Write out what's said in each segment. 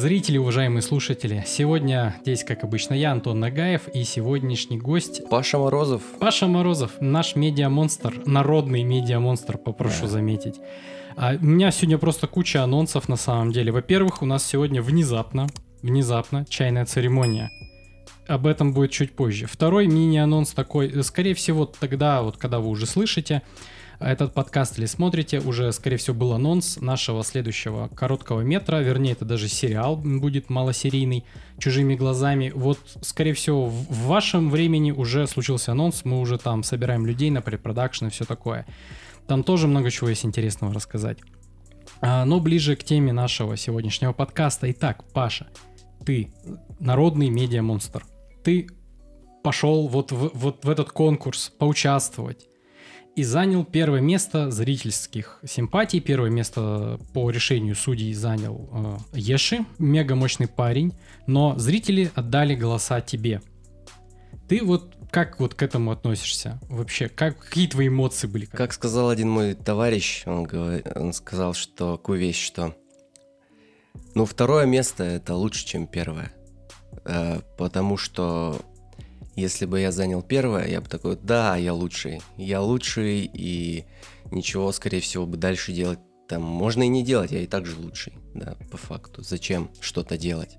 зрители, уважаемые слушатели. Сегодня здесь, как обычно, я, Антон Нагаев, и сегодняшний гость... Паша Морозов. Паша Морозов, наш медиамонстр, народный медиамонстр, попрошу да. заметить. А у меня сегодня просто куча анонсов на самом деле. Во-первых, у нас сегодня внезапно, внезапно чайная церемония. Об этом будет чуть позже. Второй мини-анонс такой, скорее всего, тогда, вот когда вы уже слышите, этот подкаст или смотрите, уже, скорее всего, был анонс нашего следующего короткого метра, вернее, это даже сериал будет малосерийный, чужими глазами. Вот, скорее всего, в вашем времени уже случился анонс, мы уже там собираем людей на препродакшн и все такое. Там тоже много чего есть интересного рассказать. А, но ближе к теме нашего сегодняшнего подкаста. Итак, Паша, ты народный медиа-монстр. Ты пошел вот в, вот в этот конкурс поучаствовать и занял первое место зрительских симпатий. Первое место по решению судей занял э, Еши, мега мощный парень, но зрители отдали голоса тебе. Ты вот как вот к этому относишься вообще? Как, какие твои эмоции были? Как сказал один мой товарищ, он, говорит, он сказал, что такую вещь, что ну второе место это лучше, чем первое. Э, потому что если бы я занял первое, я бы такой, да, я лучший, я лучший, и ничего, скорее всего, бы дальше делать там можно и не делать, я и так же лучший, да, по факту. Зачем что-то делать?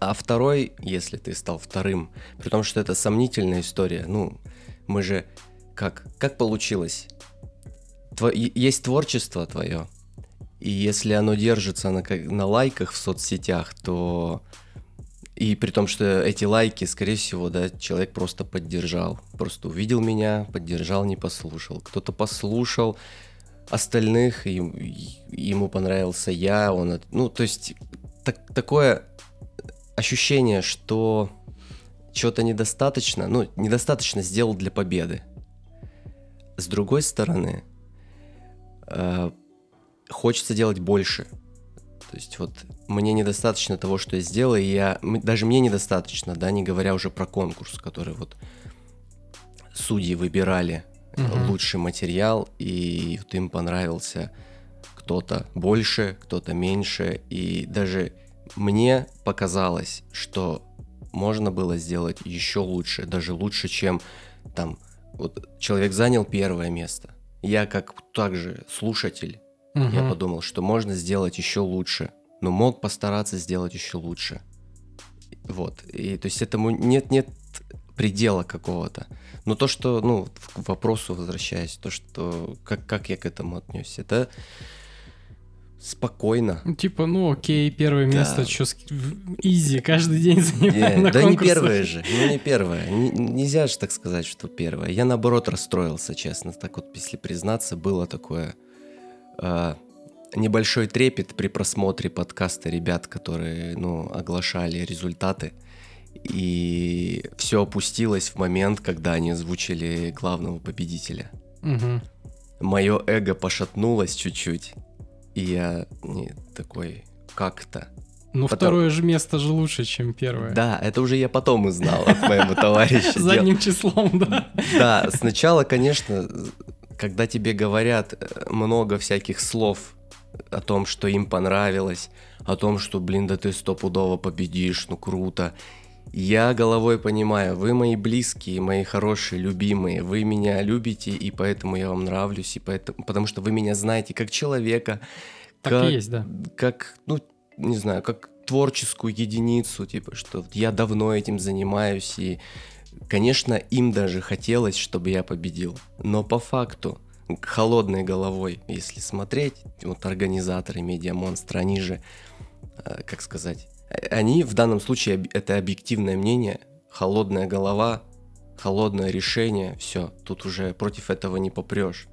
А второй, если ты стал вторым, при том, что это сомнительная история, ну, мы же, как, как получилось? Тво, есть творчество твое, и если оно держится на, на лайках в соцсетях, то и при том, что эти лайки, скорее всего, да, человек просто поддержал. Просто увидел меня, поддержал, не послушал. Кто-то послушал остальных, и, ему понравился я, он... Ну, то есть, так, такое ощущение, что чего-то недостаточно, ну, недостаточно сделал для победы. С другой стороны, э, хочется делать больше – то есть вот мне недостаточно того, что я сделал, и я, даже мне недостаточно, да, не говоря уже про конкурс, который вот судьи выбирали угу. лучший материал, и вот им понравился кто-то больше, кто-то меньше, и даже мне показалось, что можно было сделать еще лучше, даже лучше, чем там вот человек занял первое место. Я как также слушатель Угу. Я подумал, что можно сделать еще лучше, но мог постараться сделать еще лучше. Вот. И то есть этому нет нет предела какого-то. Но то, что, ну, к вопросу возвращаясь, то, что как, как я к этому отнесся, это спокойно. Типа, ну окей, первое да. место, что изи, каждый день занимаю yeah, на Да конкурсах. не первое же, ну не первое. Н- нельзя же так сказать, что первое. Я наоборот расстроился, честно. Так вот, если признаться, было такое небольшой трепет при просмотре подкаста ребят, которые, ну, оглашали результаты. И все опустилось в момент, когда они озвучили главного победителя. Угу. Мое эго пошатнулось чуть-чуть. И я не, такой, как-то. Ну, потом... второе же место же лучше, чем первое. Да, это уже я потом узнал от моего товарища. Задним числом, да. Да, сначала, конечно, когда тебе говорят э, много всяких слов о том, что им понравилось, о том, что, блин, да ты стопудово победишь, ну круто. Я головой понимаю, вы мои близкие, мои хорошие, любимые, вы меня любите, и поэтому я вам нравлюсь, и поэтому, потому что вы меня знаете как человека, так как, и есть, да. как, ну, не знаю, как творческую единицу, типа, что я давно этим занимаюсь, и, конечно, им даже хотелось, чтобы я победил, но по факту холодной головой, если смотреть, вот организаторы Медиамонстра, они же, э, как сказать, они в данном случае, это объективное мнение, холодная голова, холодное решение, все, тут уже против этого не попрешь.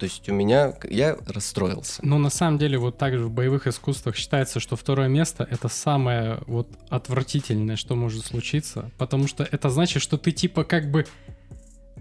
То есть у меня, я расстроился. Но на самом деле вот также в боевых искусствах считается, что второе место это самое вот отвратительное, что может случиться, потому что это значит, что ты типа как бы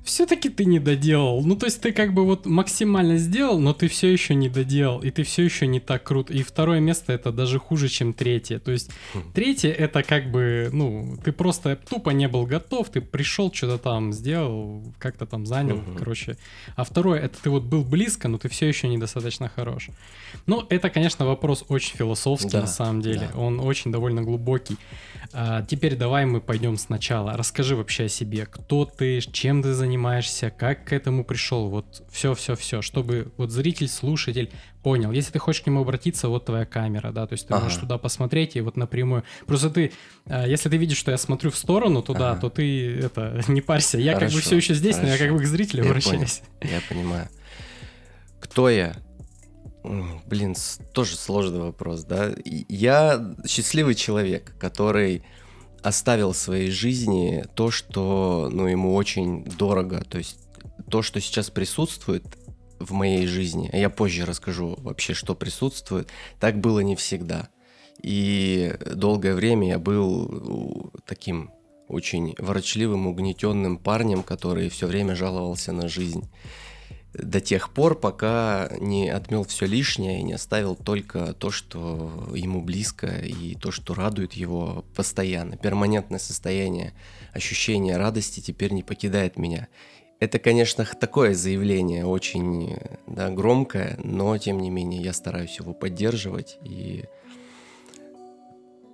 все-таки ты не доделал. Ну, то есть ты как бы вот максимально сделал, но ты все еще не доделал, и ты все еще не так крут. И второе место это даже хуже, чем третье. То есть третье это как бы, ну, ты просто тупо не был готов, ты пришел, что-то там сделал, как-то там занял, Мгм. короче. А второе это ты вот был близко, но ты все еще недостаточно хорош. Ну, это, конечно, вопрос очень философский Да, на самом деле. да. Он очень довольно глубокий. А, теперь давай мы пойдем сначала. Расскажи вообще о себе. Кто ты, чем ты занимаешься, как к этому пришел. Вот все-все-все, чтобы вот зритель, слушатель понял. Если ты хочешь к нему обратиться, вот твоя камера, да, то есть ты Ага. можешь туда посмотреть и вот напрямую. Просто ты, а, если ты видишь, что я смотрю в сторону туда, Ага. то ты это не парься. Я как бы Хорошо, все еще здесь, но я как хорошо. бы к зрителю Я обращаюсь. Я понимаю. Кто я? Блин, тоже сложный вопрос, да? Я счастливый человек, который оставил в своей жизни то, что, ну, ему очень дорого. То есть то, что сейчас присутствует в моей жизни, а я позже расскажу вообще, что присутствует, так было не всегда. И долгое время я был таким очень ворочливым, угнетенным парнем, который все время жаловался на жизнь. До тех пор, пока не отмел все лишнее и не оставил только то, что ему близко и то, что радует его постоянно. Перманентное состояние, ощущение радости теперь не покидает меня. Это, конечно, такое заявление очень да, громкое, но тем не менее я стараюсь его поддерживать и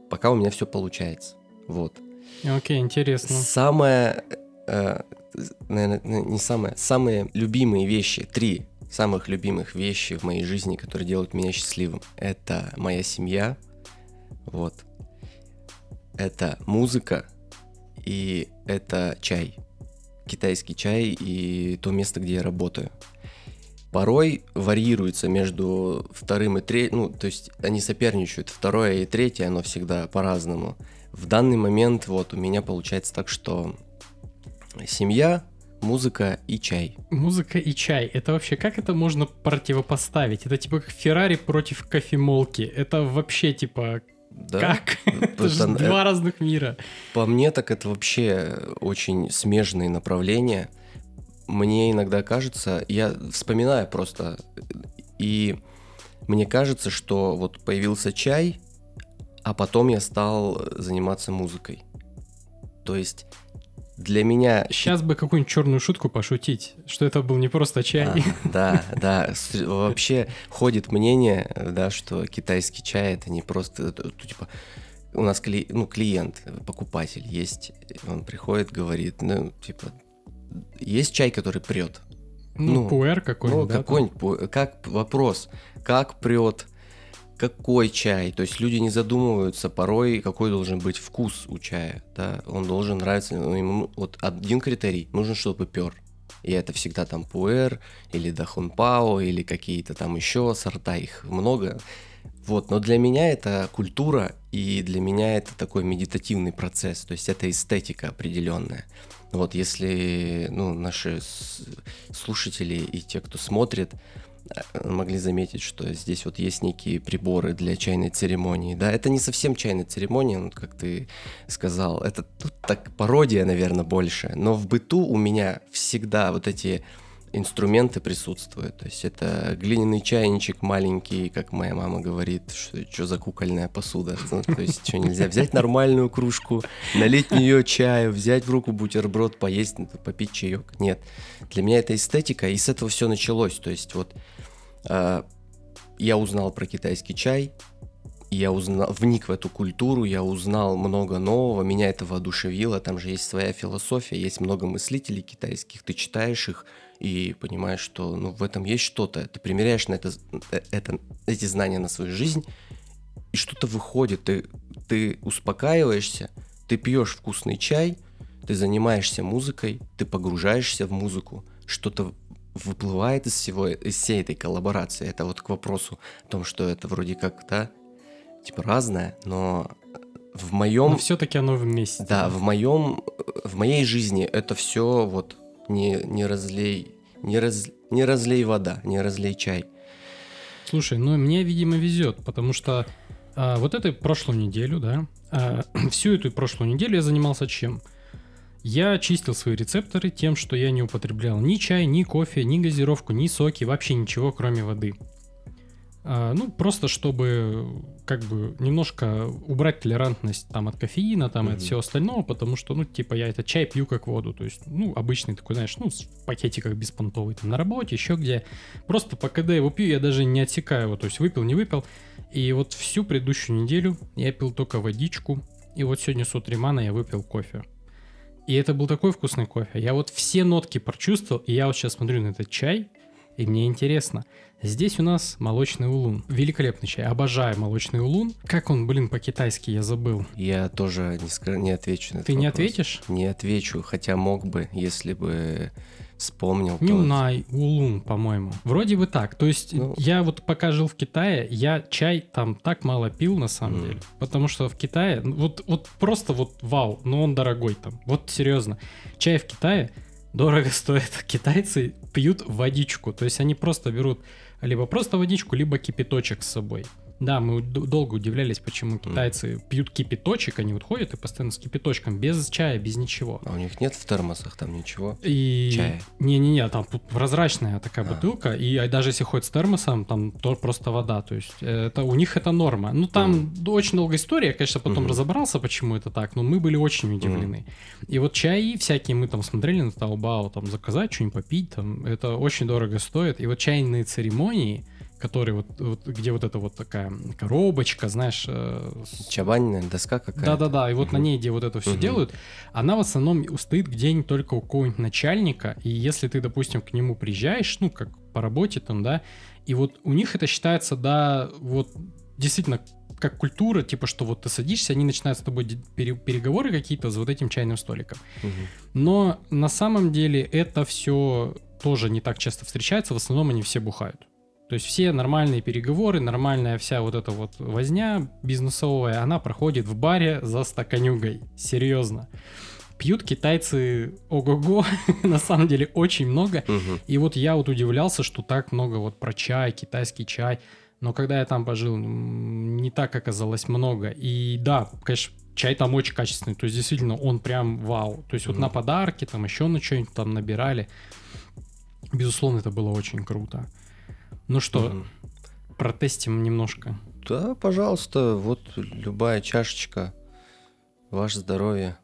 пока у меня все получается. Вот. Окей, интересно. Самое, э, наверное, не самое, самые любимые вещи, три самых любимых вещи в моей жизни, которые делают меня счастливым. Это моя семья, вот. Это музыка и это чай. Китайский чай и то место, где я работаю. Порой варьируется между вторым и третьим, ну, то есть они соперничают. Второе и третье, оно всегда по-разному. В данный момент вот у меня получается так, что семья, музыка и чай. Музыка и чай. Это вообще как это можно противопоставить? Это типа как Феррари против кофемолки. Это вообще типа Да? как? Это же два разных мира. По мне так это вообще очень смежные направления. Мне иногда кажется, я вспоминаю просто, и мне кажется, что вот появился чай, а потом я стал заниматься музыкой. То есть для меня... Сейчас бы какую-нибудь черную шутку пошутить, что это был не просто чай. А, да, да. Вообще ходит мнение, да, что китайский чай это не просто, ну, типа, у нас кли- ну, клиент, покупатель есть, он приходит, говорит, ну, типа, есть чай, который прет. Ну, ну, пуэр Ну, какой-нибудь, да? там? какой-нибудь, как вопрос, как прет, какой чай, то есть люди не задумываются порой, какой должен быть вкус у чая, да, он должен нравиться, ну, ему, вот один критерий, нужно, чтобы пер, и это всегда там пуэр, или дахунпао, или какие-то там еще сорта, их много, вот, но для меня это культура, и для меня это такой медитативный процесс, то есть это эстетика определенная. Вот, если ну, наши слушатели и те, кто смотрит, могли заметить, что здесь вот есть некие приборы для чайной церемонии. Да, это не совсем чайная церемония, ну, как ты сказал. Это тут так пародия, наверное, больше. Но в быту у меня всегда вот эти инструменты присутствуют. То есть это глиняный чайничек маленький, как моя мама говорит, что, что за кукольная посуда. Ну, то есть что нельзя взять нормальную кружку, налить в нее чаю, взять в руку бутерброд, поесть, ну, попить чаек. Нет. Для меня это эстетика, и с этого все началось. То есть вот я узнал про китайский чай, я узнал, вник в эту культуру, я узнал много нового, меня это воодушевило, там же есть своя философия, есть много мыслителей китайских, ты читаешь их и понимаешь, что ну, в этом есть что-то, ты примеряешь на это, э, это, эти знания на свою жизнь, и что-то выходит, ты, ты успокаиваешься, ты пьешь вкусный чай, ты занимаешься музыкой, ты погружаешься в музыку, что-то выплывает из всего, из всей этой коллаборации. Это вот к вопросу о том, что это вроде как, да, типа разное, но в моем... Но все-таки оно вместе. Да, в моем, в моей жизни это все вот не, не разлей, не, раз, не разлей вода, не разлей чай. Слушай, ну мне, видимо, везет, потому что а, вот эту прошлую неделю, да, а, всю эту прошлую неделю я занимался чем? Я чистил свои рецепторы тем, что я не употреблял ни чай, ни кофе, ни газировку, ни соки, вообще ничего, кроме воды. А, ну, просто чтобы как бы немножко убрать толерантность там от кофеина, там, mm-hmm. от всего остального, потому что, ну, типа, я этот чай пью как воду, то есть, ну, обычный такой, знаешь, ну, в пакетиках беспонтовый, там, на работе, еще где. Просто по КД его пью, я даже не отсекаю его, то есть, выпил, не выпил. И вот всю предыдущую неделю я пил только водичку, и вот сегодня с утремана я выпил кофе. И это был такой вкусный кофе. Я вот все нотки прочувствовал, и я вот сейчас смотрю на этот чай, и мне интересно. Здесь у нас молочный улун. Великолепный чай. Обожаю молочный улун. Как он, блин, по-китайски, я забыл. Я тоже не, скажу, не отвечу на этот Ты не вопрос. ответишь? Не отвечу, хотя мог бы, если бы вспомнил. Нюнай улун, по-моему. Вроде бы так. То есть Ну. я вот пока жил в Китае, я чай там так мало пил на самом Мгм. деле. Потому что в Китае, ну, вот, вот просто вот вау, но он дорогой там. Вот серьезно. Чай в Китае дорого стоит. Китайцы пьют водичку. То есть они просто берут либо просто водичку, либо кипяточек с собой. Да, мы долго удивлялись, почему китайцы пьют кипяточек, они вот ходят и постоянно с кипяточком, без чая, без ничего. А у них нет в термосах там ничего? И... Чая? Не-не-не, там прозрачная такая А. бутылка, и а даже если ходит с термосом, там то просто вода, то есть э, это у них это норма. Ну там очень долгая история, я, конечно, потом Мгм. разобрался, почему это так, но мы были очень удивлены. И вот чаи всякие мы там смотрели на Таобао, там заказать что-нибудь попить, там это очень дорого стоит. И вот чайные церемонии, которые вот, вот где вот эта вот такая коробочка, знаешь, э, Чабанная доска какая-то? да-да-да, и вот на Мгм. ней, где вот это все Мгм. делают, она в основном стоит где-нибудь только у какого-нибудь начальника, и если ты, допустим, к нему приезжаешь, ну, как по работе там, да, и вот у них это считается, да, вот действительно как культура, типа, что вот ты садишься, они начинают с тобой переговоры какие-то за вот этим чайным столиком. Мгм. Но на самом деле это все тоже не так часто встречается, в основном они все бухают. То есть все нормальные переговоры, нормальная вся вот эта вот возня бизнесовая, она проходит в баре за стаканюгой. Серьезно. Пьют китайцы ого-го, на самом деле очень много. Мгм. И вот я вот удивлялся, что так много вот про чай, китайский чай. Но когда я там пожил, не так оказалось много. И да, конечно, чай там очень качественный. То есть действительно он прям вау. То есть вот Мгм. на подарки, там еще на что-нибудь там набирали. Безусловно, это было очень круто. Ну что, Мгм. протестим немножко. Да, пожалуйста, вот любая чашечка. Ваше здоровье.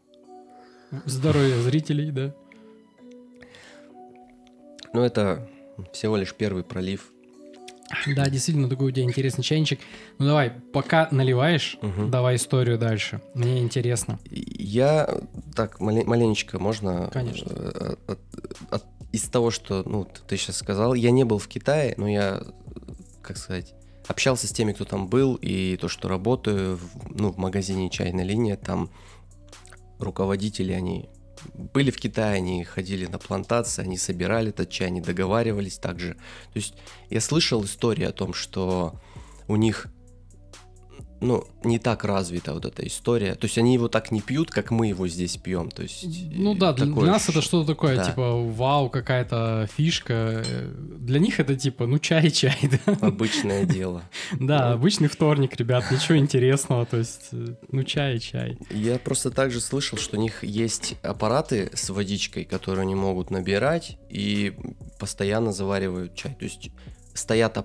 Здоровья зрителей, да. Ну, это всего лишь первый пролив. Да, действительно, такой у тебя интересный чайничек. Ну давай, пока наливаешь, Мгм. давай историю дальше. Мне интересно. Я так мале- маленечко можно. Конечно. э, от- от- из того, что ну ты сейчас сказал, я не был в Китае, но я, как сказать, общался с теми, кто там был, и то, что работаю, в, ну в магазине чайная линия, там руководители, они были в Китае, они ходили на плантации, они собирали этот чай, они договаривались также. То есть я слышал истории о том, что у них ну, не так развита вот эта история. То есть они его так не пьют, как мы его здесь пьем. То есть, Ну да, для, такое для нас это что-то такое, Да. типа, вау, какая-то фишка. Э, Для них это типа, ну чай-чай, да. обычное дело. Да, Ну. обычный вторник, ребят, ничего интересного, то есть, э, ну чай-чай. Я просто также слышал, что у них есть аппараты с водичкой, которые они могут набирать и постоянно заваривают чай. То есть стоят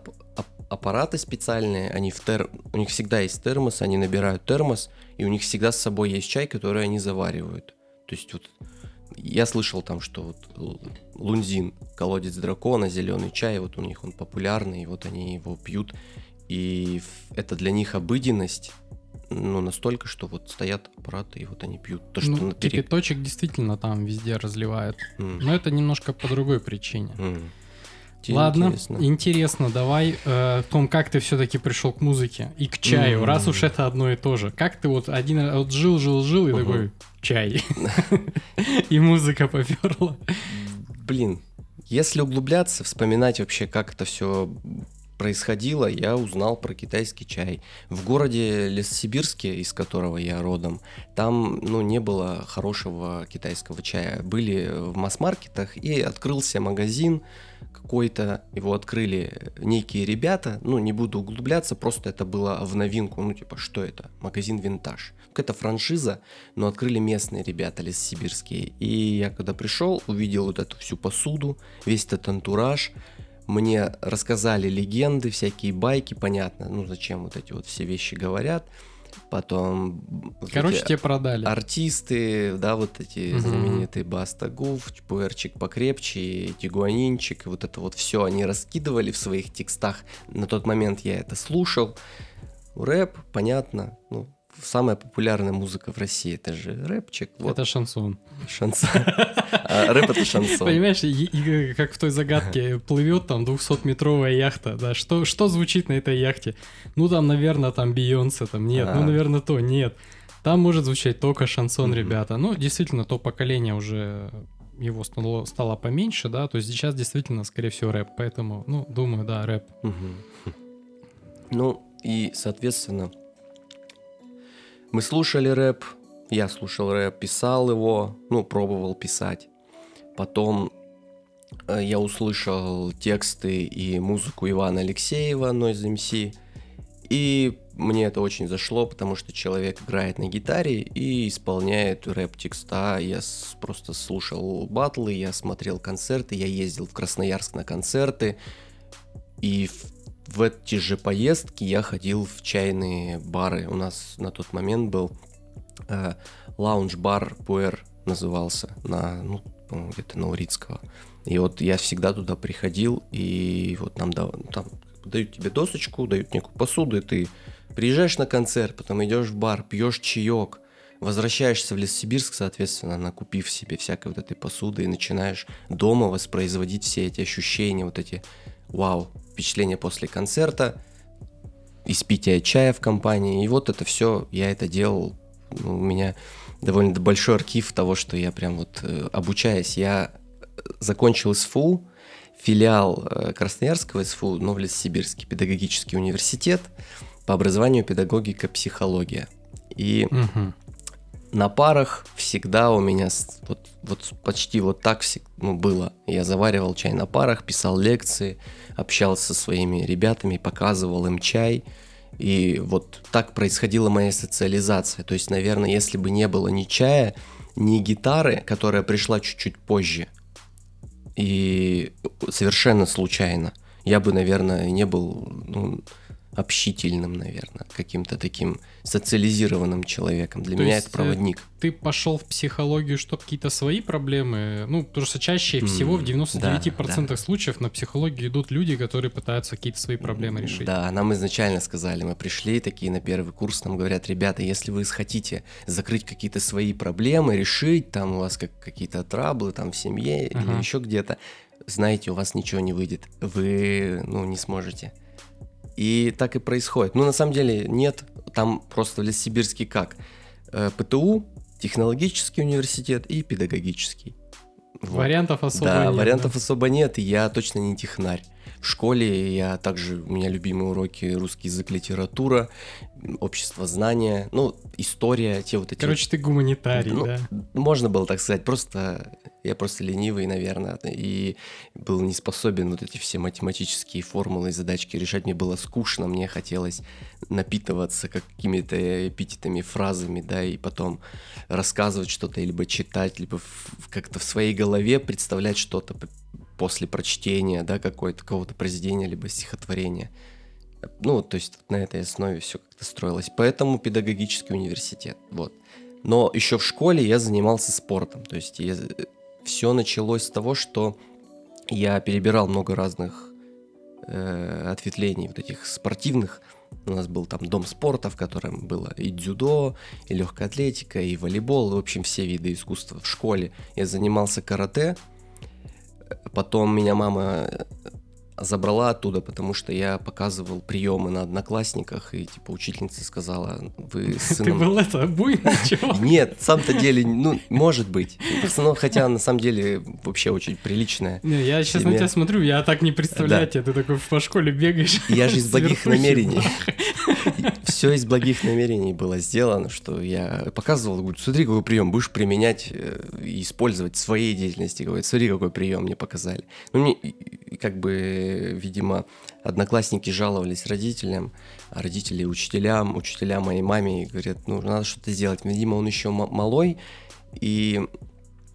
аппараты специальные, они в тер... у них всегда есть термос, они набирают термос, и у них всегда с собой есть чай, который они заваривают. То есть вот я слышал там, что вот лунзин, колодец дракона, зеленый чай, вот у них он популярный, и вот они его пьют, и это для них обыденность, ну, настолько, что вот стоят аппараты, и вот они пьют. То, что ну, на пере- кипяточек действительно там везде разливают. М, Но это немножко по другой причине. м. Тебе Ладно, интересно? интересно, давай, э, Том, как ты все-таки пришел к музыке и к чаю, М. раз уж это одно и то же. Как ты вот один вот жил, жил, жил и Мгм. такой чай, и музыка поперла. Блин, если углубляться, вспоминать вообще, как это все происходило, я узнал про китайский чай. В городе Лессибирске, из которого я родом, там ну, не было хорошего китайского чая. Были в масс-маркетах, и открылся магазин какой-то, его открыли некие ребята, ну, не буду углубляться, просто это было в новинку, ну, типа, что это? Магазин «Винтаж». Это франшиза, но открыли местные ребята лессибирские. И я когда пришел, увидел вот эту всю посуду, весь этот антураж, мне рассказали легенды, всякие байки, понятно, ну зачем вот эти вот все вещи говорят. Потом... Короче, тебе продали. Артисты, да, вот эти угу. знаменитые Баста Гуф, Пуэрчик покрепче, Тигуанинчик, и вот это вот все они раскидывали в своих текстах. На тот момент я это слушал. Рэп, понятно, ну, самая популярная музыка в России. Это же рэпчик. Вот. Это шансон. Шансон. А рэп это шансон. Понимаешь, как в той загадке плывет там 200-метровая яхта, да, что, что звучит на этой яхте? Ну там, наверное, там Бейонсе, там нет, ну, наверное, то, нет. Там может звучать только шансон, ребята. Ну, действительно, то поколение уже его стало, стало поменьше, да, то есть сейчас действительно, скорее всего, рэп, поэтому, ну, думаю, да, рэп. Ну, и, соответственно, мы слушали рэп, я слушал рэп, писал его, ну, пробовал писать. Потом э, я услышал тексты и музыку Ивана Алексеева, Noise MC, и мне это очень зашло, потому что человек играет на гитаре и исполняет рэп-текста. Я просто слушал батлы, я смотрел концерты, я ездил в Красноярск на концерты. И в в эти же поездки я ходил в чайные бары. У нас на тот момент был э, лаунж-бар Пуэр назывался, на, ну, где-то на Урицкого. И вот я всегда туда приходил, и вот нам да, там дают тебе досочку, дают некую посуду, и ты приезжаешь на концерт, потом идешь в бар, пьешь чаек, возвращаешься в Лессибирск, соответственно, накупив себе всякой вот этой посуды, и начинаешь дома воспроизводить все эти ощущения, вот эти вау, впечатление после концерта, испитие чая в компании. И вот это все, я это делал. Ну, у меня довольно большой архив того, что я прям вот э, обучаясь. Я закончил СФУ, филиал э, Красноярского СФУ, Новосибирский педагогический университет, по образованию педагогика, психология. И угу на парах всегда у меня вот, вот почти вот так ну, было. Я заваривал чай на парах, писал лекции, общался со своими ребятами, показывал им чай. И вот так происходила моя социализация. То есть, наверное, если бы не было ни чая, ни гитары, которая пришла чуть-чуть позже, и совершенно случайно, я бы, наверное, не был ну, общительным, наверное, каким-то таким социализированным человеком. Для То меня это проводник. Ты пошел в психологию, чтобы какие-то свои проблемы, ну, потому что чаще mm, всего в 99% да, да. случаев на психологию идут люди, которые пытаются какие-то свои проблемы решить. Да, нам изначально сказали, мы пришли такие на первый курс, нам говорят, ребята, если вы хотите закрыть какие-то свои проблемы, решить, там у вас как, какие-то траблы там в семье uh-huh. или еще где-то, знаете, у вас ничего не выйдет, вы, ну, не сможете. И так и происходит. Ну, на самом деле, нет, там просто в Лессибирске как? Э, ПТУ, технологический университет и педагогический. Вот. Вариантов особо да, нет. Вариантов да? особо нет, и я точно не технарь. В школе я также, у меня любимые уроки русский язык, литература, общество знания, ну, история, те вот эти... Короче, ты гуманитарий, ну, да? Можно было так сказать, просто я просто ленивый, наверное, и был не способен вот эти все математические формулы и задачки решать. Мне было скучно, мне хотелось напитываться какими-то эпитетами, фразами, да, и потом рассказывать что-то, либо читать, либо как-то в своей голове представлять что-то после прочтения, да, какой-то какого-то произведения, либо стихотворения. Ну, то есть на этой основе все как-то строилось. Поэтому педагогический университет, вот. Но еще в школе я занимался спортом. То есть я... все началось с того, что я перебирал много разных э, ответвлений вот этих спортивных. У нас был там дом спорта, в котором было и дзюдо, и легкая атлетика, и волейбол, в общем, все виды искусства в школе. Я занимался карате, Потом меня мама забрала оттуда, потому что я показывал приемы на одноклассниках, и типа учительница сказала, вы с Ты сыном... был это, буйный чувак. Нет, сам-то деле, ну, может быть. Просто, ну, хотя на самом деле вообще очень приличная. Не, я сейчас на тебя смотрю, я так не представляю тебя, ты такой по школе бегаешь. Я же из благих намерений. Все из благих намерений было сделано, что я показывал, говорю, смотри, какой прием, будешь применять э, и использовать в своей деятельности. Говорит, смотри, какой прием мне показали. Ну, мне, как бы, видимо, одноклассники жаловались родителям, а родители учителям, учителя моей маме, и говорят, ну, надо что-то сделать. Видимо, он еще малой, и,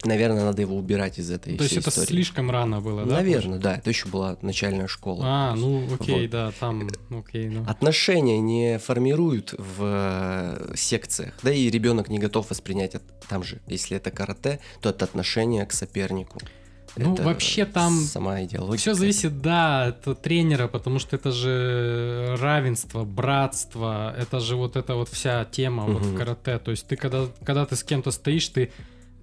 наверное, надо его убирать из этой То есть это истории. слишком рано было, да? Наверное, да, это еще была начальная школа. А, ну окей, Вот. да, там, окей, ну. Отношения не формируют в э, секциях, да и ребенок не готов воспринять от- там же, если это карате, то это отношение к сопернику. Ну, Это вообще там сама идеология. Все зависит, да, от тренера, потому что это же равенство, братство, это же вот эта вот вся тема вот в карате. То есть ты когда, когда ты с кем-то стоишь, ты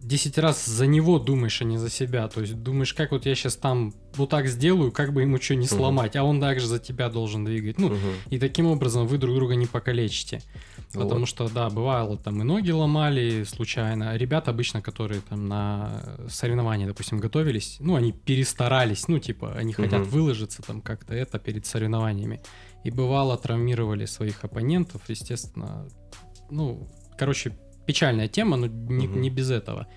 10 раз за него думаешь, а не за себя. То есть думаешь, как вот я сейчас там вот так сделаю, как бы ему что не сломать, а он также за тебя должен двигать. Ну, Мгм. и таким образом вы друг друга не покалечите. Вот. Потому что, да, бывало, там и ноги ломали случайно. Ребята обычно, которые там на соревнования, допустим, готовились, ну, они перестарались, ну, типа, они хотят Мгм. выложиться там как-то это перед соревнованиями. И бывало, травмировали своих оппонентов, естественно. Ну, короче, печальная тема, но не, Мгм. не без этого.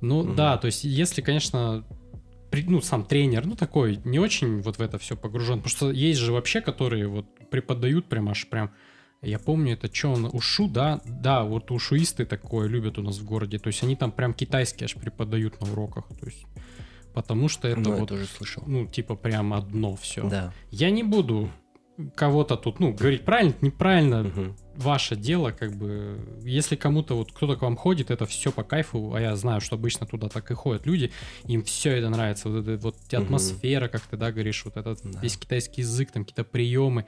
Ну, Мгм. да, то есть, если, конечно, ну, сам тренер, ну, такой, не очень вот в это все погружен. Потому что есть же вообще, которые вот преподают прям аж прям я помню, это что он, ушу, да? Да, вот ушуисты такое любят у нас в городе. То есть они там прям китайский аж преподают на уроках. То есть, потому что это Ну, я вот, тоже слышал. ну, типа прям одно все. Да. Я не буду кого-то тут, ну, говорить правильно, неправильно, Мгм. Ваше дело, как бы, если кому-то вот кто-то к вам ходит, это все по кайфу, а я знаю, что обычно туда так и ходят люди, им все это нравится, вот эта вот атмосфера, как ты, да, говоришь, вот этот Да. весь китайский язык, там какие-то приемы,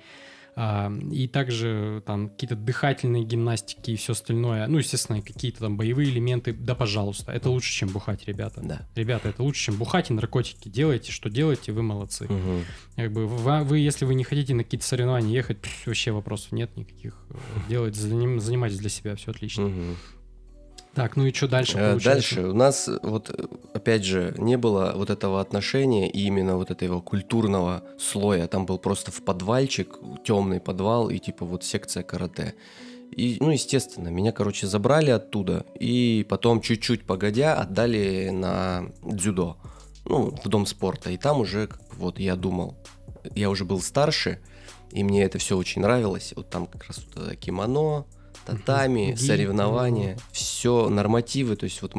и также там какие-то дыхательные гимнастики и все остальное, ну, естественно, какие-то там боевые элементы, да, пожалуйста, это лучше, чем бухать, ребята. Да. Ребята, это лучше, чем бухать и наркотики. Делайте, что делаете, вы молодцы. Мгм. Как бы вы, вы, если вы не хотите на какие-то соревнования ехать, вообще вопросов нет никаких. Заним- занимайтесь для себя, все отлично. Мгм. Так, ну и что дальше Э, получается? Дальше у нас э, вот э, опять же не было вот этого отношения и именно вот этого культурного слоя. Там был просто в подвальчик темный подвал и типа вот секция карате. И, ну, естественно, меня, короче, забрали оттуда и потом чуть-чуть погодя отдали на дзюдо, ну, в дом спорта. И там уже, вот я думал, я уже был старше, и мне это все очень нравилось. Вот там как раз вот это кимоно, татами, Мгм. соревнования, Гид, все нормативы. То есть вот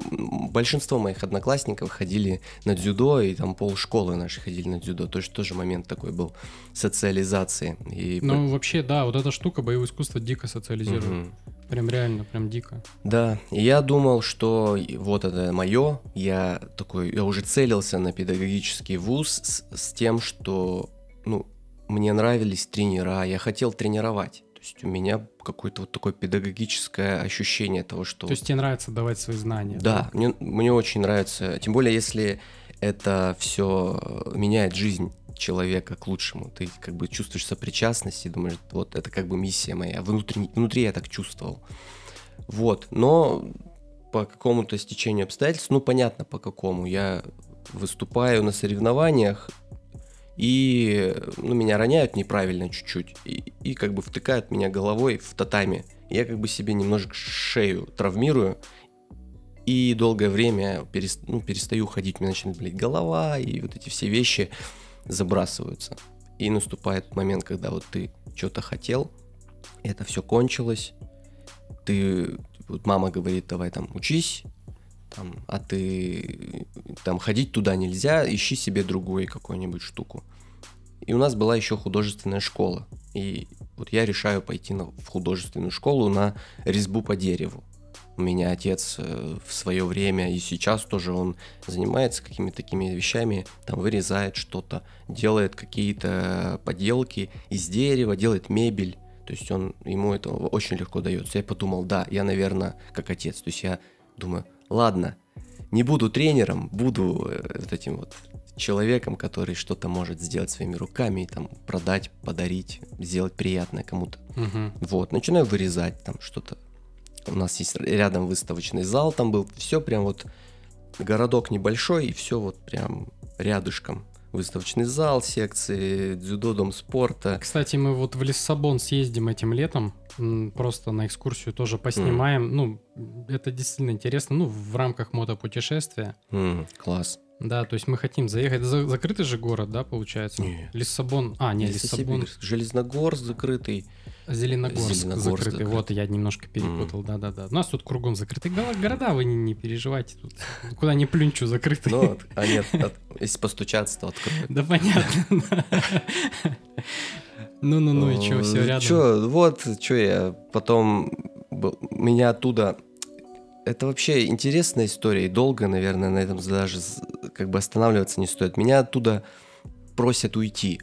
большинство моих одноклассников ходили на дзюдо, и там пол школы наши ходили на дзюдо. То есть тоже момент такой был социализации. И Ну, вообще, да, вот эта штука боевое искусство дико социализирует. Мгм. Прям реально, прям дико. Да, и я думал, что вот это мое, я такой, я уже целился на педагогический вуз с, с тем, что, ну, мне нравились тренера, я хотел тренировать. То есть у меня какое-то вот такое педагогическое ощущение того, что... То есть тебе нравится давать свои знания. Да, мне, мне очень нравится, тем более если это все меняет жизнь человека к лучшему. Ты как бы чувствуешь сопричастность и думаешь, вот это как бы миссия моя. Внутри, внутри я так чувствовал. Вот, но по какому-то стечению обстоятельств, ну понятно по какому, я выступаю на соревнованиях, и ну, меня роняют неправильно чуть-чуть, и, и как бы втыкают меня головой в татами. Я как бы себе немножко шею травмирую, и долгое время перес- ну, перестаю ходить, мне начинает болеть голова, и вот эти все вещи забрасываются. И наступает момент, когда вот ты что-то хотел, это все кончилось, ты, вот мама говорит, давай там учись, там, а ты там ходить туда нельзя, ищи себе другую какую-нибудь штуку. И у нас была еще художественная школа. И вот я решаю пойти на, в художественную школу на резьбу по дереву. У меня отец э, в свое время и сейчас тоже он занимается какими-то такими вещами, там вырезает что-то, делает какие-то поделки из дерева, делает мебель. То есть он, ему это очень легко дается. Я подумал, да, я, наверное, как отец. То есть я думаю, ладно, не буду тренером, буду э, вот этим вот человеком, который что-то может сделать своими руками, там, продать, подарить, сделать приятное кому-то. Мгм. Вот, начинаю вырезать там что-то. У нас есть рядом выставочный зал, там был все прям вот городок небольшой, и все вот прям рядышком. Выставочный зал, секции, дзюдо, дом спорта. Кстати, мы вот в Лиссабон съездим этим летом, просто на экскурсию тоже поснимаем. Ну, это действительно интересно, ну, в рамках мотопутешествия. М, класс. Да, то есть мы хотим заехать. За- закрытый же город, да, получается? Не. Лиссабон. А, не, Лиссабон. Лиссабон. Железногорск закрытый. Зеленогорск, Зеленогорск закрытый. закрыт. Вот, я немножко перепутал, да-да-да. У нас тут кругом закрытые го- города, вы не, не переживайте. Тут куда ни закрытые. Но, от- а нет, от- если постучаться, то откроют. Да понятно. Ну-ну-ну, и что, все рядом. Че, вот, что я потом... Меня оттуда... Это вообще интересная история, и долго, наверное, на этом даже как бы останавливаться не стоит. Меня оттуда просят уйти,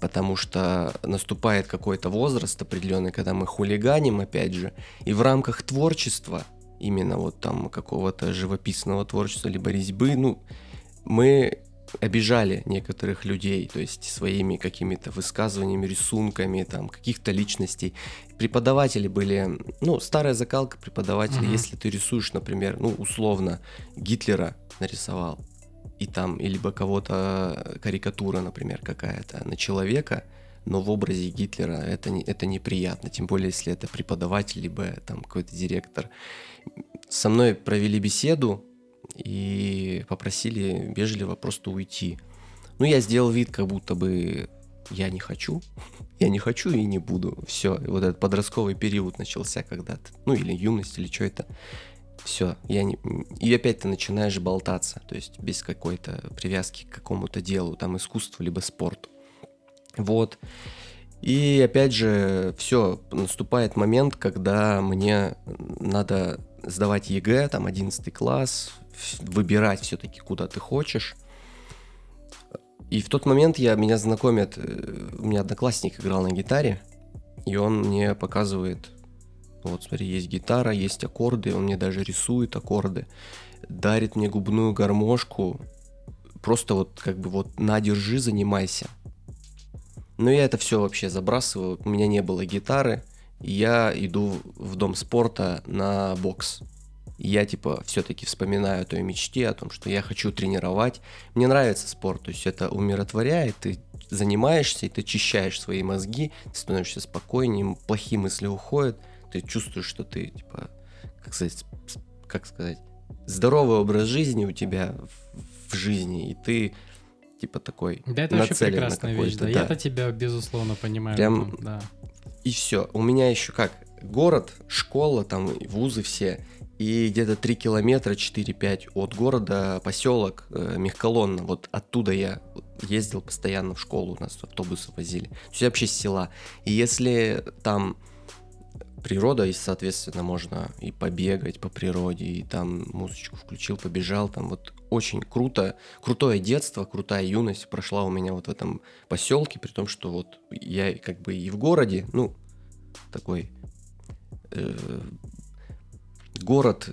потому что наступает какой-то возраст определенный, когда мы хулиганим, опять же, и в рамках творчества, именно вот там какого-то живописного творчества, либо резьбы, ну, мы обижали некоторых людей, то есть своими какими-то высказываниями, рисунками, там, каких-то личностей. Преподаватели были, ну, старая закалка преподавателей, Мгм. если ты рисуешь, например, ну, условно, Гитлера нарисовал, и там, либо кого-то карикатура, например, какая-то на человека, но в образе Гитлера это, не, это неприятно, тем более, если это преподаватель, либо там какой-то директор. Со мной провели беседу и попросили вежливо просто уйти. Ну, я сделал вид, как будто бы я не хочу, я не хочу и не буду. Все, вот этот подростковый период начался когда-то, ну или юность, или что это. Все, я не... И опять ты начинаешь болтаться, то есть без какой-то привязки к какому-то делу, там искусству, либо спорту. Вот. И опять же, все, наступает момент, когда мне надо сдавать ЕГЭ, там 11 класс, выбирать все-таки, куда ты хочешь. И в тот момент я, меня знакомят, э, у меня одноклассник играл на гитаре, и он мне показывает, вот смотри, есть гитара, есть аккорды, он мне даже рисует аккорды, дарит мне губную гармошку, просто вот как бы вот на, держи, занимайся. Но я это все вообще забрасываю, у меня не было гитары, я иду в дом спорта на бокс. Я типа все-таки вспоминаю о той мечте, о том, что я хочу тренировать. Мне нравится спорт, то есть это умиротворяет, ты занимаешься, и ты очищаешь свои мозги, ты становишься спокойнее, плохие мысли уходят, ты чувствуешь, что ты, типа, как сказать, как сказать, здоровый образ жизни у тебя в, в жизни, и ты, типа, такой Да, это вообще прекрасная вещь, да. да. Я-то тебя, безусловно, понимаю. Прям этом, да. И все. У меня еще как? Город, школа, там вузы все. И где-то 3 километра, 4-5 от города поселок э, Мехколонна. Вот оттуда я ездил постоянно в школу, нас автобусы возили. То есть я вообще с села. И если там природа, и, соответственно, можно и побегать по природе, и там музычку включил, побежал, там вот очень круто, крутое детство, крутая юность прошла у меня вот в этом поселке, при том, что вот я как бы и в городе, ну, такой э, город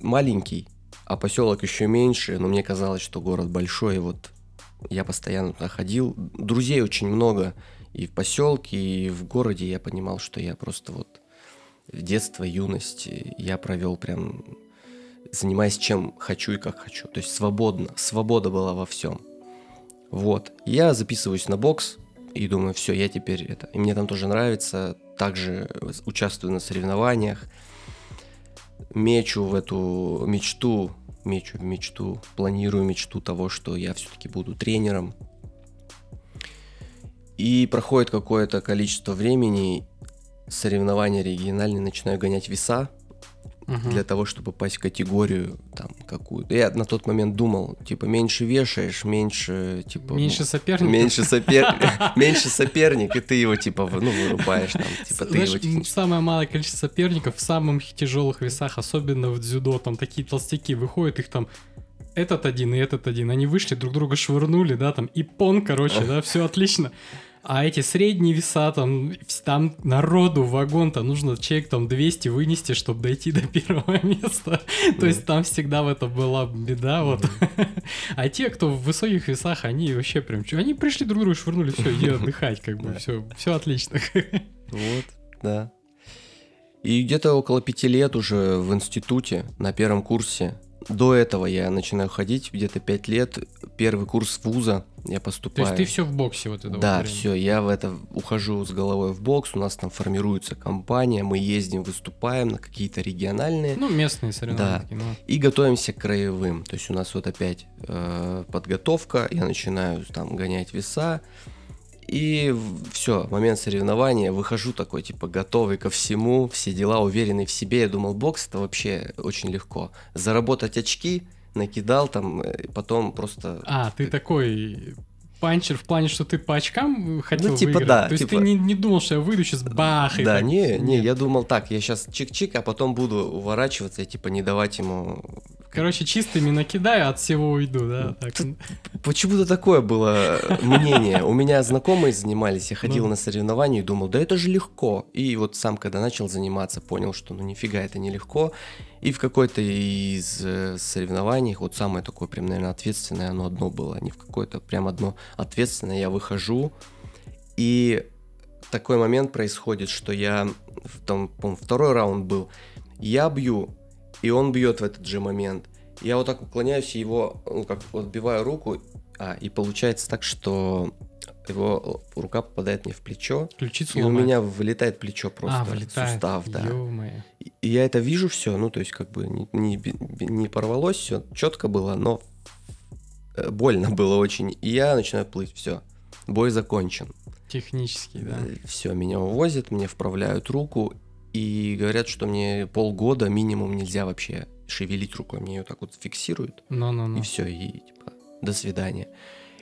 маленький, а поселок еще меньше, но мне казалось, что город большой, и вот я постоянно туда ходил, друзей очень много, и в поселке, и в городе я понимал, что я просто вот детство, юность я провел прям занимаясь чем хочу и как хочу. То есть свободно, свобода была во всем. Вот. Я записываюсь на бокс и думаю, все, я теперь это. И мне там тоже нравится. Также участвую на соревнованиях. Мечу в эту мечту, мечу в мечту, планирую мечту того, что я все-таки буду тренером. И проходит какое-то количество времени, соревнования региональные, начинаю гонять веса, Мгм. для того, чтобы попасть в категорию там какую-то. Я на тот момент думал, типа, меньше вешаешь, меньше, типа... Меньше ну, соперников. Меньше, сопер... меньше соперник, и ты его, типа, ну, вырубаешь там, типа, ты его технически- самое малое количество соперников в самых тяжелых весах, особенно в дзюдо, там такие толстяки выходят, их там этот один и этот один, они вышли, друг друга швырнули, да, там, и пон, короче, да, все отлично. А эти средние веса, там, там народу вагон-то нужно человек там 200 вынести, чтобы дойти до первого места. То есть там всегда в этом была беда, вот. А те, кто в высоких весах, они вообще прям... Они пришли друг другу, швырнули, все, иди отдыхать, как бы, Да. все, все отлично. Вот, да. И где-то около пяти лет уже в институте на первом курсе. До этого я начинаю ходить, где-то пять лет. Первый курс вуза я То поступаю. есть ты все в боксе вот это Да, время. все, я в это ухожу с головой в бокс, у нас там формируется компания, мы ездим, выступаем на какие-то региональные Ну, местные соревнования. Да. такие, ну. и готовимся к краевым. То есть у нас вот опять э, подготовка, я начинаю там гонять веса, и все, момент соревнования, выхожу такой, типа, готовый ко всему, все дела, уверенный в себе. Я думал, бокс это вообще очень легко. Заработать очки, накидал там, э, потом просто... А, ты такой панчер в плане, что ты по очкам хотел Ну, типа, выиграть? да, То есть типа- ты не, не думал, что я выйду сейчас бах и Да, так? не, не, я думал так, я сейчас чик-чик, а потом буду уворачиваться и типа не давать ему... Короче, чистыми накидаю, от всего уйду, да? Так. Тут Почему-то такое было мнение. У меня знакомые занимались, я ходил Ну. на соревнования и думал, да это же легко. И вот сам, когда начал заниматься, понял, что ну нифига это не легко. И в какой-то из э, соревнований, вот самое такое прям, наверное, ответственное, оно одно было, не в какое-то прям одно ответственное, я выхожу, и такой момент происходит, что я, том, по-моему, второй раунд был, я бью, и он бьет в этот же момент. Я вот так уклоняюсь, и его, ну, как отбиваю руку, а, и получается так, что его рука попадает мне в плечо, Ключицу и у ломает. меня вылетает плечо просто, а, вылетает. сустав, да. Ё-моё. И- я это вижу все, ну, то есть, как бы не, не, не порвалось, все четко было, но больно было очень. И я начинаю плыть, все. Бой закончен. Технический, да. Все, меня увозят, мне вправляют руку и говорят, что мне полгода минимум нельзя вообще шевелить рукой. Мне ее так вот фиксируют, Ну-ну-ну. и все, и типа, до свидания.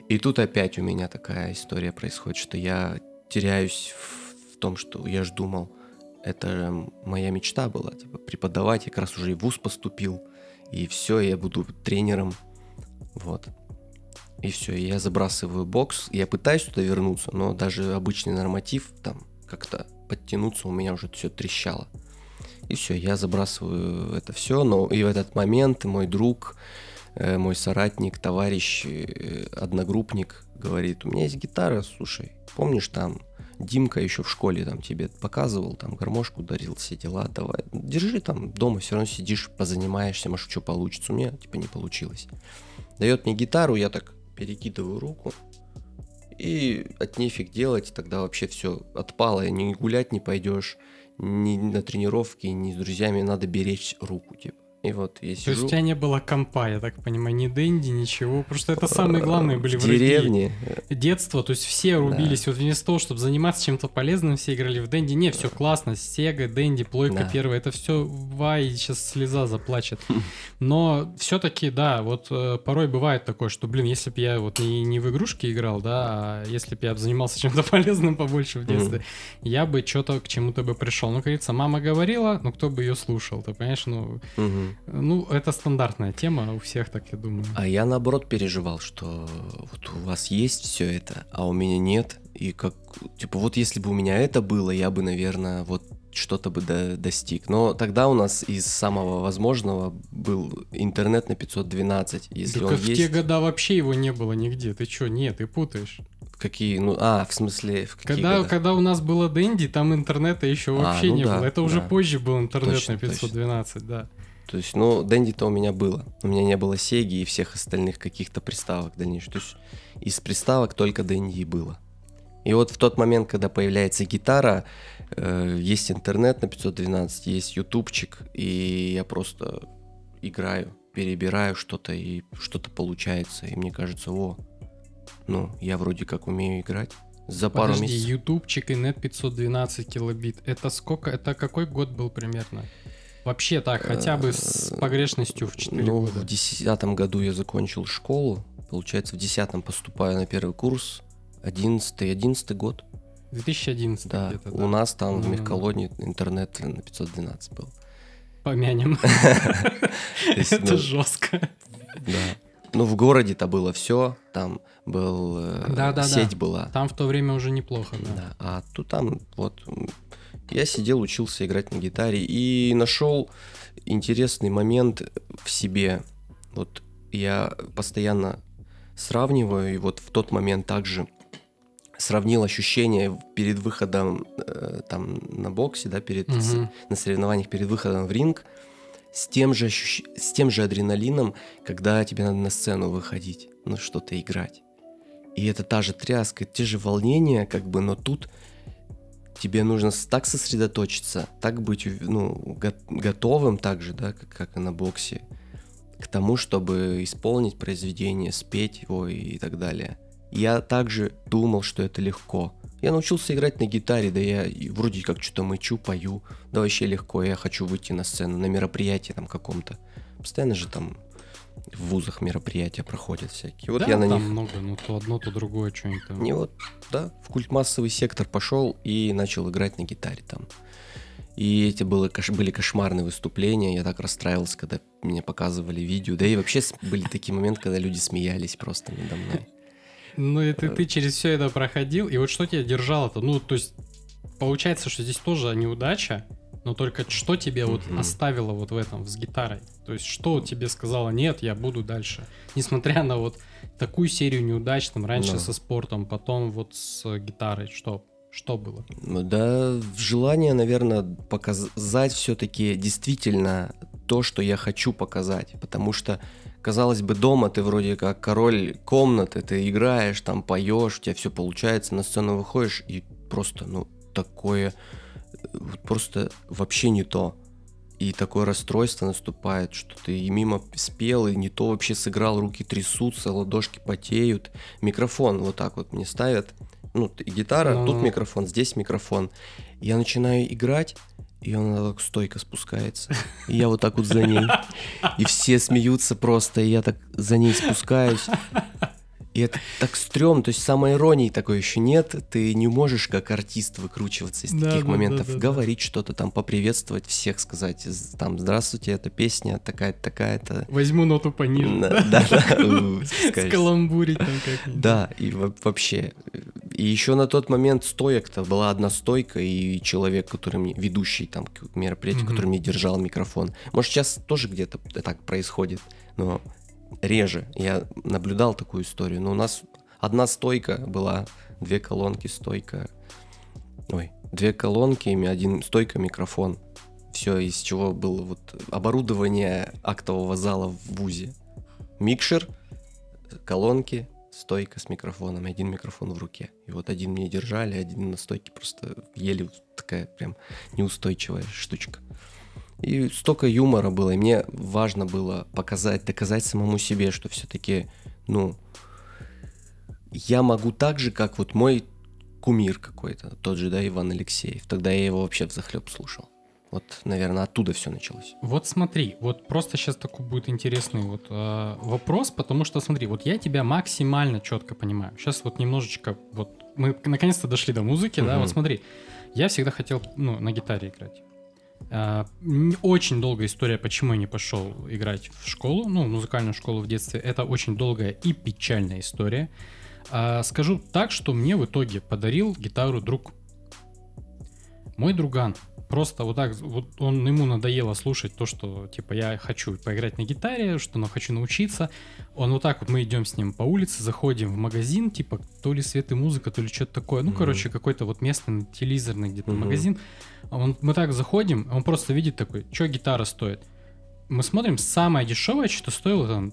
И тут опять у меня такая история происходит, что я теряюсь в, в том, что я ж думал, это моя мечта была, типа, преподавать, я как раз уже и в ВУЗ поступил, и все, я буду тренером, вот. И все, я забрасываю бокс, я пытаюсь туда вернуться, но даже обычный норматив, там, как-то подтянуться у меня уже все трещало. И все, я забрасываю это все, но и в этот момент мой друг, э, мой соратник, товарищ, э, одногруппник говорит, у меня есть гитара, слушай, помнишь там Димка еще в школе там тебе показывал, там гармошку дарил, все дела, давай, держи там дома, все равно сидишь, позанимаешься, может, что получится. У меня, типа, не получилось. Дает мне гитару, я так перекидываю руку, и от нефиг делать, тогда вообще все отпало, ни гулять не пойдешь, ни на тренировки, ни с друзьями, надо беречь руку, типа. И вот я То есть сижу у тебя не было компа, я так понимаю, ни Дэнди, ничего. Просто это самые главные были в враги. деревне. Детство, то есть все рубились, вот вместо того, чтобы заниматься чем-то полезным, все играли в Дэнди. Не, все классно, Сега, Дэнди, Плойка Да. первая, это все вай, сейчас слеза заплачет. Но все-таки, да, вот э, порой бывает такое, что, блин, если бы я вот не, не в игрушки играл, да, а если бы я занимался чем-то полезным побольше в детстве, я бы что-то к чему-то бы пришел. Ну, как говорится, мама говорила, ну кто бы ее слушал, ты понимаешь, ну, Мгм. Ну, это стандартная тема у всех, так я думаю. А я наоборот переживал, что вот у вас есть все это, а у меня нет. И как, типа, вот если бы у меня это было, я бы, наверное, вот что-то бы до- достиг. Но тогда у нас из самого возможного был интернет на 512. Если Так он в есть, те года вообще его не было нигде. Ты чё? Нет, ты путаешь. какие, ну, а, в смысле, в какие Когда, года? когда у нас было Дэнди, там интернета еще А, вообще ну не да, было. Это уже да. позже был интернет Точно, на 512, да. То есть, ну, Дэнди-то у меня было. У меня не было Сеги и всех остальных каких-то приставок дальнейших. То есть, из приставок только Дэнди и было. И вот в тот момент, когда появляется гитара, э, есть интернет на 512, есть ютубчик, и я просто играю, перебираю что-то, и что-то получается. И мне кажется, о, ну, я вроде как умею играть. За пару Подожди, месяцев. ютубчик и нет 512 килобит. Это сколько? Это какой год был примерно? Вообще так, хотя бы с Э, погрешностью в 4 Ну, года. в десятом году я закончил школу. Получается, в десятом поступаю на первый курс. Одиннадцатый, одиннадцатый год. 2011 Да, где-то, у да. нас там в Ну-ну-ну. Мехколонии интернет на 512 был. Помянем. Это ну, жестко. Да. ну, в городе-то было все, там был, э, Да, да, сеть да. была. Там в то время уже неплохо, да. Да, а тут там вот я сидел, учился играть на гитаре и нашел интересный момент в себе. Вот я постоянно сравниваю, и вот в тот момент также сравнил ощущения перед выходом э, там на боксе, да, перед с- Мгм. на соревнованиях перед выходом в ринг с тем же ощущ- с тем же адреналином, когда тебе надо на сцену выходить, ну что-то играть. И это та же тряска, те же волнения, как бы, но тут тебе нужно так сосредоточиться, так быть, ну, го- готовым так же, да, как, как и на боксе, к тому, чтобы исполнить произведение, спеть его и так далее. Я также думал, что это легко. Я научился играть на гитаре, да я и вроде как что-то мычу, пою, да вообще легко, я хочу выйти на сцену, на мероприятии там каком-то. Постоянно же там в вузах мероприятия проходят всякие. Вот Да, я на там них много, ну то одно, то другое что-нибудь там. и вот, да, в культмассовый сектор пошел и начал играть на гитаре там. И эти было, кош- были кошмарные выступления. Я так расстраивался, когда мне показывали видео. Да и вообще были такие моменты, когда люди смеялись просто надо мной. Ну и ты, ты через все это проходил, и вот что тебя держало-то? Ну, то есть, получается, что здесь тоже неудача, но только что тебе вот оставило вот в этом, с гитарой? То есть, что тебе сказала, нет, я буду дальше? Несмотря на вот такую серию неудач, там, раньше Да. со спортом, потом вот с гитарой, что? Что было? Ну да, желание, наверное, показать все-таки действительно то, что я хочу показать. Потому что, казалось бы, дома ты вроде как король комнаты, ты играешь, там поешь, у тебя все получается, на сцену выходишь и просто, ну, такое, э, просто вообще не то. И такое расстройство наступает, что ты и мимо спел, и не то вообще сыграл, руки трясутся, ладошки потеют. Микрофон вот так вот мне ставят. Ну, т- гитара, Ну. тут микрофон, здесь микрофон. Я начинаю играть, и она так стойко спускается. И я вот так вот за ней. И все смеются просто, и я так за ней спускаюсь. И это так стрёмно, то есть самой иронии такой еще нет, ты не можешь как артист выкручиваться из Да, таких да, моментов, да, да, да. говорить что-то там, поприветствовать всех, сказать, там, здравствуйте, это песня такая-то, такая-то. Возьму ноту пониже. Да, да, да. Скаламбурить там как-нибудь. Да, и во- вообще. И еще на тот момент стоек-то была одна стойка, и человек, который мне, ведущий там Мгм. который мне держал микрофон. Может, сейчас тоже где-то так происходит, но реже. Я наблюдал такую историю. Но у нас одна стойка была, две колонки, стойка. Ой, две колонки, один стойка, микрофон. Все, из чего было вот оборудование актового зала в ВУЗе. Микшер, колонки, стойка с микрофоном, и один микрофон в руке. И вот один мне держали, один на стойке просто еле такая прям неустойчивая штучка. И столько юмора было, и мне важно было показать, доказать самому себе, что все-таки, ну, я могу так же, как вот мой кумир какой-то, тот же, да, Иван Алексеев. Тогда я его вообще в захлеб слушал. Вот, наверное, оттуда все началось. Вот смотри, вот просто сейчас такой будет интересный вот э, вопрос, потому что смотри, вот я тебя максимально четко понимаю. Сейчас вот немножечко, вот мы наконец-то дошли до музыки, да, Мгм. вот смотри, я всегда хотел, ну, на гитаре играть. М, очень долгая история, почему я не пошел играть в школу, ну, музыкальную школу в детстве. Это очень долгая и печальная история. А, скажу так, что мне в итоге подарил гитару друг. Мой друган. Просто вот так, вот он ему надоело слушать то, что типа я хочу поиграть на гитаре, что но хочу научиться. Он вот так вот мы идем с ним по улице, заходим в магазин, типа то ли свет и музыка, то ли что-то такое. Ну, Мгм. короче, какой-то вот местный телевизорный где-то Мгм. магазин. Он, мы так заходим, он просто видит такой, что гитара стоит. Мы смотрим, самое дешевое, что стоило там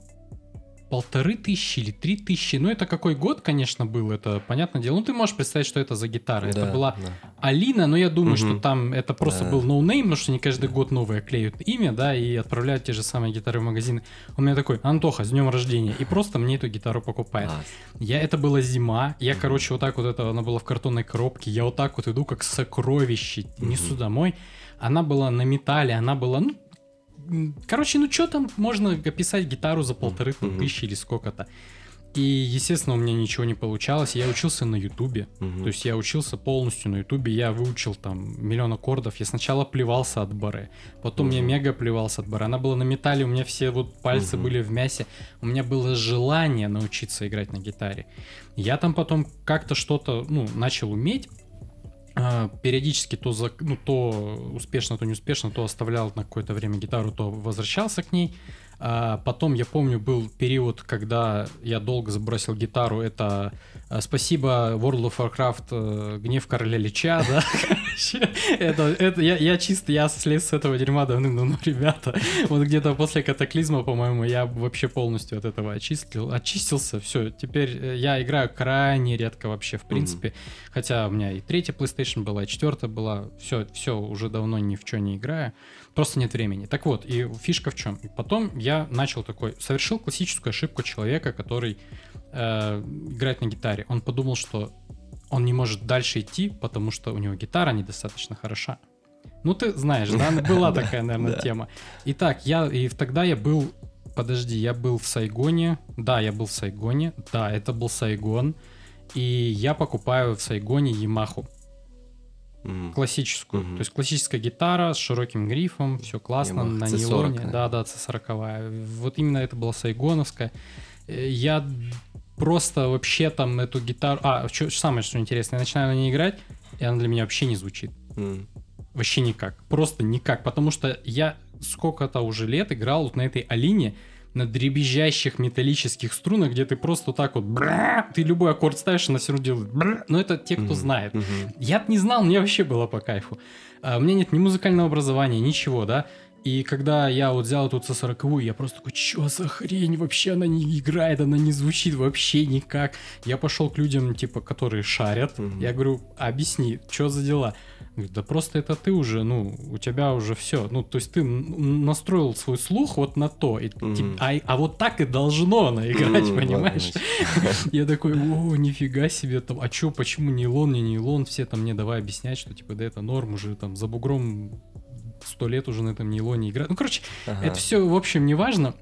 полторы тысячи или три тысячи. Ну, это какой год, конечно, был, это понятное дело. Ну, ты можешь представить, что это за гитара. это Да, была да. Алина, но я думаю, Мгм. что там это просто Да. был no-name, потому что не каждый год новые клеют имя, да, и отправляют те же самые гитары в магазины. Он мне такой, Антоха, с днем рождения. И просто мне эту гитару покупает. Класс. Я, это была зима, я, Мгм. короче, вот так вот это, она была в картонной коробке, я вот так вот иду, как сокровище, несу Мгм. домой. Она была на металле, она была, ну, короче, ну что там можно описать гитару за полторы Мгм. тысячи или сколько-то. И, естественно, у меня ничего не получалось. Я учился на Ютубе. Мгм. То есть я учился полностью на Ютубе. Я выучил там миллион аккордов. Я сначала плевался от бары. Потом я Мгм. мега плевался от бары. Она была на металле, у меня все вот пальцы Мгм. были в мясе. У меня было желание научиться играть на гитаре. Я там потом как-то что-то, ну, начал уметь. А, периодически то, за, ну, то успешно, то не успешно, то оставлял на какое-то время гитару, то возвращался к ней. А потом, я помню, был период, когда я долго забросил гитару. Это а, спасибо World of Warcraft э, Гнев Короля Лича, да? Это, это я, я чисто, я слез с этого дерьма давным-давно, ребята. Вот где-то после катаклизма, по-моему, я вообще полностью от этого очистил, очистился. Все, теперь э, я играю крайне редко вообще, в принципе. Хотя у меня и третья PlayStation была, и четвертая была. Все, все, уже давно ни в что не играю. Просто нет времени. Так вот, и фишка в чем? Потом я начал такой, совершил классическую ошибку человека, который э, играет на гитаре. Он подумал, что он не может дальше идти, потому что у него гитара недостаточно хороша. Ну, ты знаешь, да, была такая, наверное, тема. Итак, я, и тогда я был, подожди, я был в Сайгоне, да, я был в Сайгоне, да, это был Сайгон, и я покупаю в Сайгоне Ямаху, Мгм. классическую, Мгм. то есть классическая гитара с широким грифом, все классно, Yamaha на C40, нейлоне, да? да, да, C40, вот именно это была Сайгоновская. Э, Я просто вообще там эту гитару, а, чё- самое что интересное, я начинаю на ней играть, и она для меня вообще не звучит. М. Вообще никак. Просто никак. Потому что я сколько-то уже лет играл вот на этой Алине на дребезжащих металлических струнах, где ты просто так вот бра, ты любой аккорд ставишь, она все равно делает бра. Но это те, кто знает. Я не знал, мне вообще было по кайфу. А, у меня нет ни музыкального образования, ничего, да. И когда я вот взял эту C40, я просто такой, чё за хрень, вообще она не играет, она не звучит вообще никак. Я пошел к людям, типа, которые шарят. Я говорю, объясни, что за дела? Говорит, да просто это ты уже, ну, у тебя уже все. Ну, то есть ты настроил свой слух вот на то. и ти- а, а вот так и должно она играть, М, понимаешь? Я такой, о, нифига себе, там, а чё, почему нейлон, не нейлон? Все там мне давай объяснять, что типа, да это норм уже, там, за бугром сто лет уже на этом нейлоне играют. Ну, короче, Ага. это все, в общем, не важно.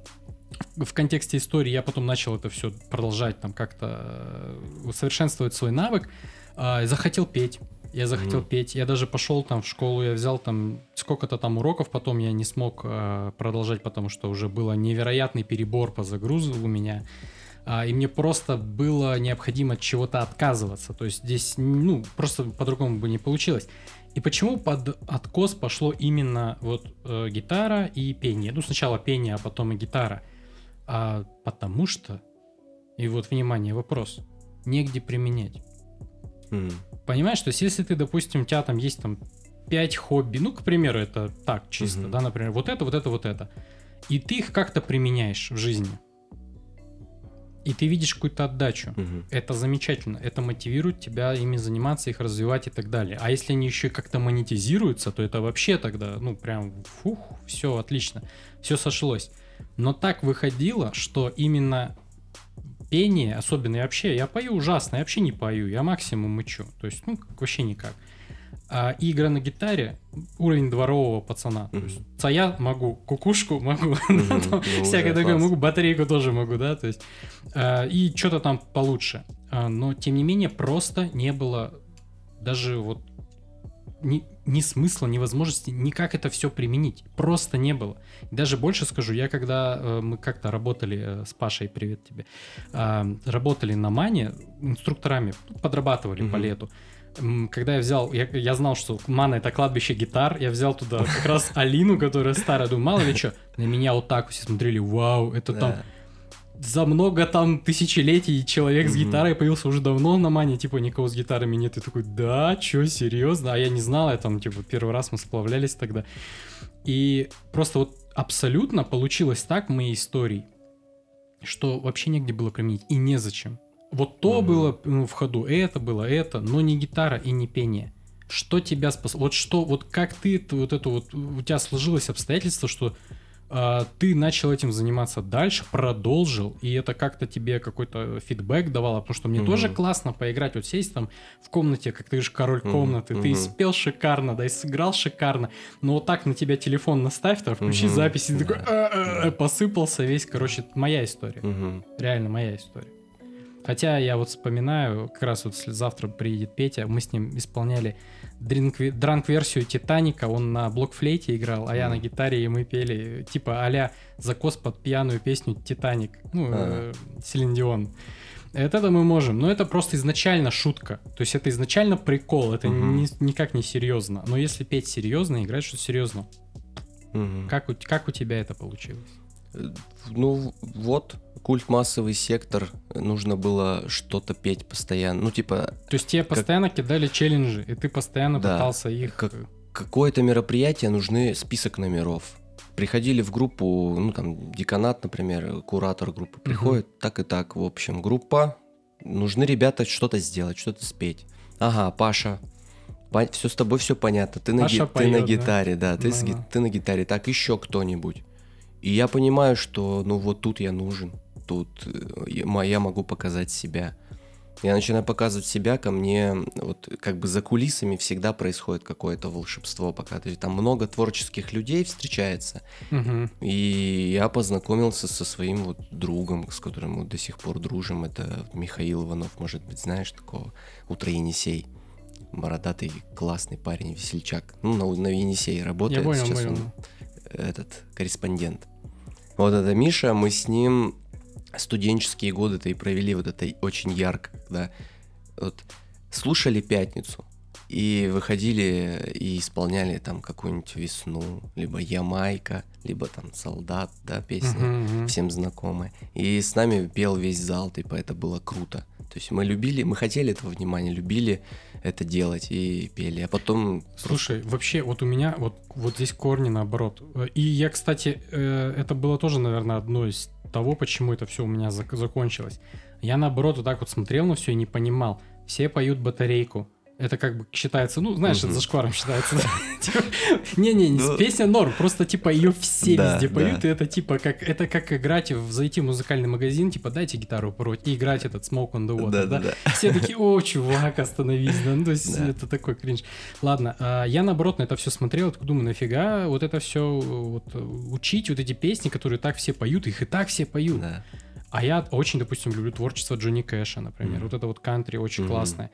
В в контексте истории я потом начал это все продолжать, там, как-то э, усовершенствовать свой навык. А, захотел петь. Я захотел Мгм. петь. Я даже пошел там в школу, я взял там сколько-то там уроков, потом я не смог э, продолжать, потому что уже было невероятный перебор по загрузу у меня. А, и мне просто было необходимо от чего-то отказываться. То есть здесь, ну, просто по-другому бы не получилось. И почему под откос пошло именно вот э, гитара и пение? Ну, сначала пение, а потом и гитара. А, потому что, и вот, внимание, вопрос, негде применять. М. Понимаешь, то есть если ты, допустим, у тебя там есть там 5 хобби, ну, к примеру, это так, чисто, Мгм. да, например, вот это, вот это, вот это, и ты их как-то применяешь в жизни, и ты видишь какую-то отдачу, Мгм. это замечательно, это мотивирует тебя ими заниматься, их развивать и так далее. А если они еще как-то монетизируются, то это вообще тогда, ну, прям, фух, все отлично, все сошлось. Но так выходило, что именно пение, особенно я вообще, я пою ужасно, я вообще не пою, я максимум мычу, то есть, ну, вообще никак. А игра на гитаре уровень дворового пацана. То Мгм. есть, я могу, кукушку могу, Мгм. там Ну, всякое такое могу, батарейку тоже могу, да, то есть а, и что-то там получше. А, но тем не менее просто не было даже вот ни, ни смысла, ни возможности никак это все применить. Просто не было. Даже больше скажу, я когда э, мы как-то работали э, с Пашей, привет тебе, а, работали на Мане инструкторами, подрабатывали по Мгм. лету. Когда я взял, я, я знал, что Мана это кладбище гитар, я взял туда как раз Алину, которая старая, думаю, мало ли что, на меня вот так все смотрели, вау, это там. За много там тысячелетий человек с Мгм. гитарой появился уже давно на мане, типа никого с гитарами нет. И такой, да, чё, серьезно? А я не знал, я там, типа, первый раз мы сплавлялись тогда. И просто вот абсолютно получилось так в моей истории, что вообще негде было применить и незачем. Вот то Мгм. было ну, в ходу, это было это, но не гитара и не пение. Что тебя спас? Вот что, вот как ты вот это вот у тебя сложилось обстоятельство, что ты начал этим заниматься дальше, продолжил, и это как-то тебе какой-то фидбэк давало, потому что мне Мгм. тоже классно поиграть, вот сесть там в комнате, как ты же король комнаты, ты и мгм. спел шикарно, да, и сыграл шикарно, но вот так на тебя телефон наставь, там, включи Мгм, запись, и ты такой «А-а-а», да. посыпался весь, короче, моя история, Мгм. реально моя история. Хотя я вот вспоминаю, как раз вот завтра приедет Петя, мы с ним исполняли дранк-версию Титаника, он на блокфлейте играл, а я на гитаре, и мы пели типа а-ля закос под пьяную песню Титаник, ну, э, Селин Дион. Это, мы можем, но это просто изначально шутка. То есть это изначально прикол, это никак не серьезно. Но если петь серьезно, играть что серьезно. Мгм. Как у, как у тебя это получилось? Ну, вот, культ массовый сектор, нужно было что-то петь постоянно. Ну, типа, То есть тебе постоянно кидали челленджи, и ты постоянно Да, пытался их... как- э, какое-то мероприятие, нужны список номеров. Приходили в группу, ну, там, деканат, например, куратор группы приходит, так и так, в общем, группа, нужны ребята что-то сделать, что-то спеть. Ага, Паша, все с тобой все понятно, ты на, ги- ты на поёт, да? гитаре, да, ты, с ты на гитаре, так еще кто-нибудь. И я понимаю, что, ну, вот тут я нужен, тут э, я мо- я могу показать себя. Я начинаю показывать себя, ко мне вот как бы за кулисами всегда происходит какое-то волшебство, пока то есть там много творческих людей встречается, мгм. и я познакомился со своим вот другом, с которым мы до сих пор дружим, это Михаил Иванов, может быть, знаешь такого, Утро Енисей, бородатый классный парень, весельчак, ну на, на Енисее работает, Я понял, сейчас понял. он этот корреспондент. Вот это Миша, мы с ним студенческие годы-то и провели вот это очень ярко, когда вот слушали пятницу и выходили и исполняли там какую-нибудь весну, либо Ямайка, либо там солдат, да, песня Мгм, мгм. всем знакомая. И с нами пел весь зал, типа это было круто. То есть мы любили, мы хотели этого внимания, любили это делать и пели. А потом Слушай, вообще, вот у меня вот, вот здесь корни наоборот. Э, И я, кстати, э, это было тоже, наверное, одно из того, почему это все у меня зак- закончилось. Я наоборот вот так вот смотрел на все и не понимал. Все поют батарейку. Это как бы считается, ну, знаешь, это зашкваром считается. Типа, Не-не, Ну, песня норм, просто типа ее все везде поют, и это типа как это как играть, в зайти в музыкальный магазин, типа дайте гитару пороть и играть этот Smoke on the Water, да? Все такие, о, чувак, остановись, да, ну, то есть это такой кринж. Ладно, а, я наоборот на это все смотрел, думаю, нафига вот это все вот, учить, вот эти песни, которые так все поют, их и так все поют. А я очень, допустим, люблю творчество Джонни Кэша, например. Вот это вот кантри очень классное.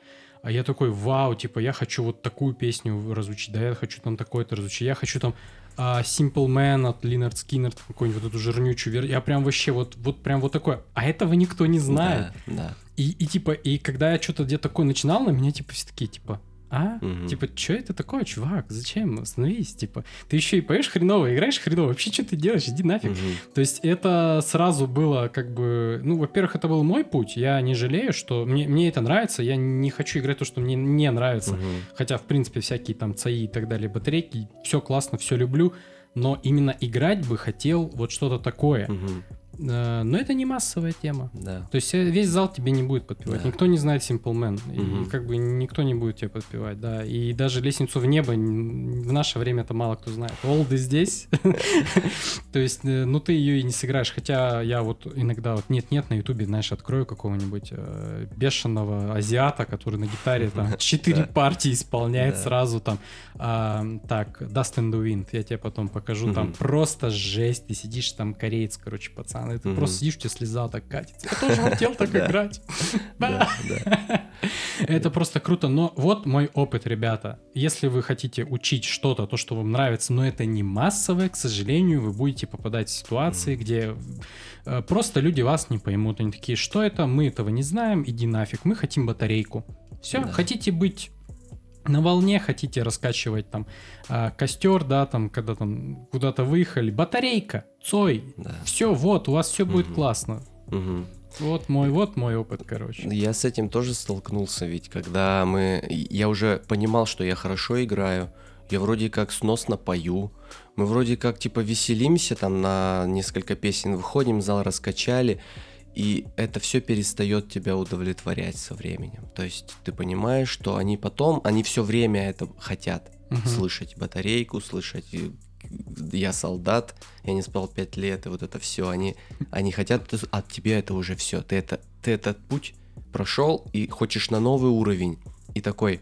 А я такой, вау, типа, я хочу вот такую песню разучить, да, я хочу там такое-то разучить, я хочу там а, Simple Man от Линард Скиннер, какую-нибудь вот эту жирнючую версию. Я прям вообще вот, вот прям вот такое. А этого никто не знает. Да, да. И, и типа, и когда я что-то где-то такое начинал, на меня типа все такие, типа, а? Мгм. Типа, что это такое, чувак? Зачем? Остановись, типа. Ты еще и поешь хреново, играешь хреново. Вообще, что ты делаешь? Иди нафиг. Мгм. То есть это сразу было как бы... Ну, во-первых, это был мой путь. Я не жалею, что мне, мне это нравится. Я не хочу играть то, что мне не нравится. Мгм. Хотя, в принципе, всякие там ЦАИ и так далее, батарейки, все классно, все люблю. Но именно играть бы хотел вот что-то такое. Мгм. Э, Но это не массовая тема. Да. То есть э, весь зал тебе не будет подпевать. Да. Никто не знает Simple Man. И Мгм. как бы никто не будет тебе подпевать, да. И даже лестницу в небо в наше время это мало кто знает. Олды здесь. То есть, э, ну ты ее и не сыграешь. Хотя я вот иногда вот нет-нет на ютубе, знаешь, открою какого-нибудь бешеного азиата, который на гитаре там четыре партии исполняет сразу там. А, Так, Dust in the Wind, я тебе потом покажу. Там просто жесть. Ты сидишь там кореец, короче, пацан. И ты Мгм. просто сидишь, у тебя слеза так катится. Я тоже хотел так играть. Это просто круто. Но вот мой опыт, ребята. Если вы хотите учить что-то, то, что вам нравится, но это не массовое, к сожалению, вы будете попадать в ситуации, где э, просто люди вас не поймут. Они такие, что это? Мы этого не знаем, иди нафиг. Мы хотим батарейку. Все, хотите быть на волне, хотите раскачивать там а, костер, да, там, когда там куда-то выехали, батарейка, Цой, Да. все, вот, у вас все будет Мгм. классно. Мгм. Вот мой, вот мой опыт, короче. Я с этим тоже столкнулся, ведь когда мы... Я уже понимал, что я хорошо играю, я вроде как сносно пою, мы вроде как типа веселимся, там на несколько песен выходим, зал раскачали, и это все перестает тебя удовлетворять со временем. То есть ты понимаешь, что они потом, они все время это хотят Мгм. слышать батарейку, слышать я солдат, я не спал пять лет, и вот это все, они, они хотят от тебя это уже все, ты это, ты этот путь прошел и хочешь на новый уровень, и такой,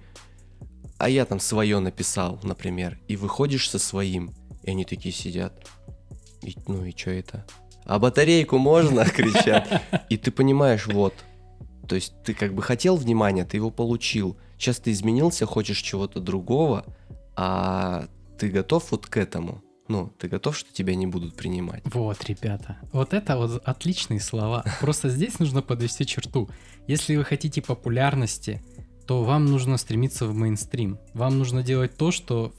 а я там свое написал, например, и выходишь со своим, и они такие сидят, и, ну и что это? А батарейку можно, кричат, и ты понимаешь, вот, То есть ты как бы хотел внимания, ты его получил. Сейчас ты изменился, хочешь чего-то другого, а ты готов вот к этому? Ну, ты готов, что тебя не будут принимать? Вот, ребята, вот это вот отличные слова. Просто здесь нужно подвести черту. Если вы хотите популярности, то вам нужно стремиться в мейнстрим. Вам нужно делать то, что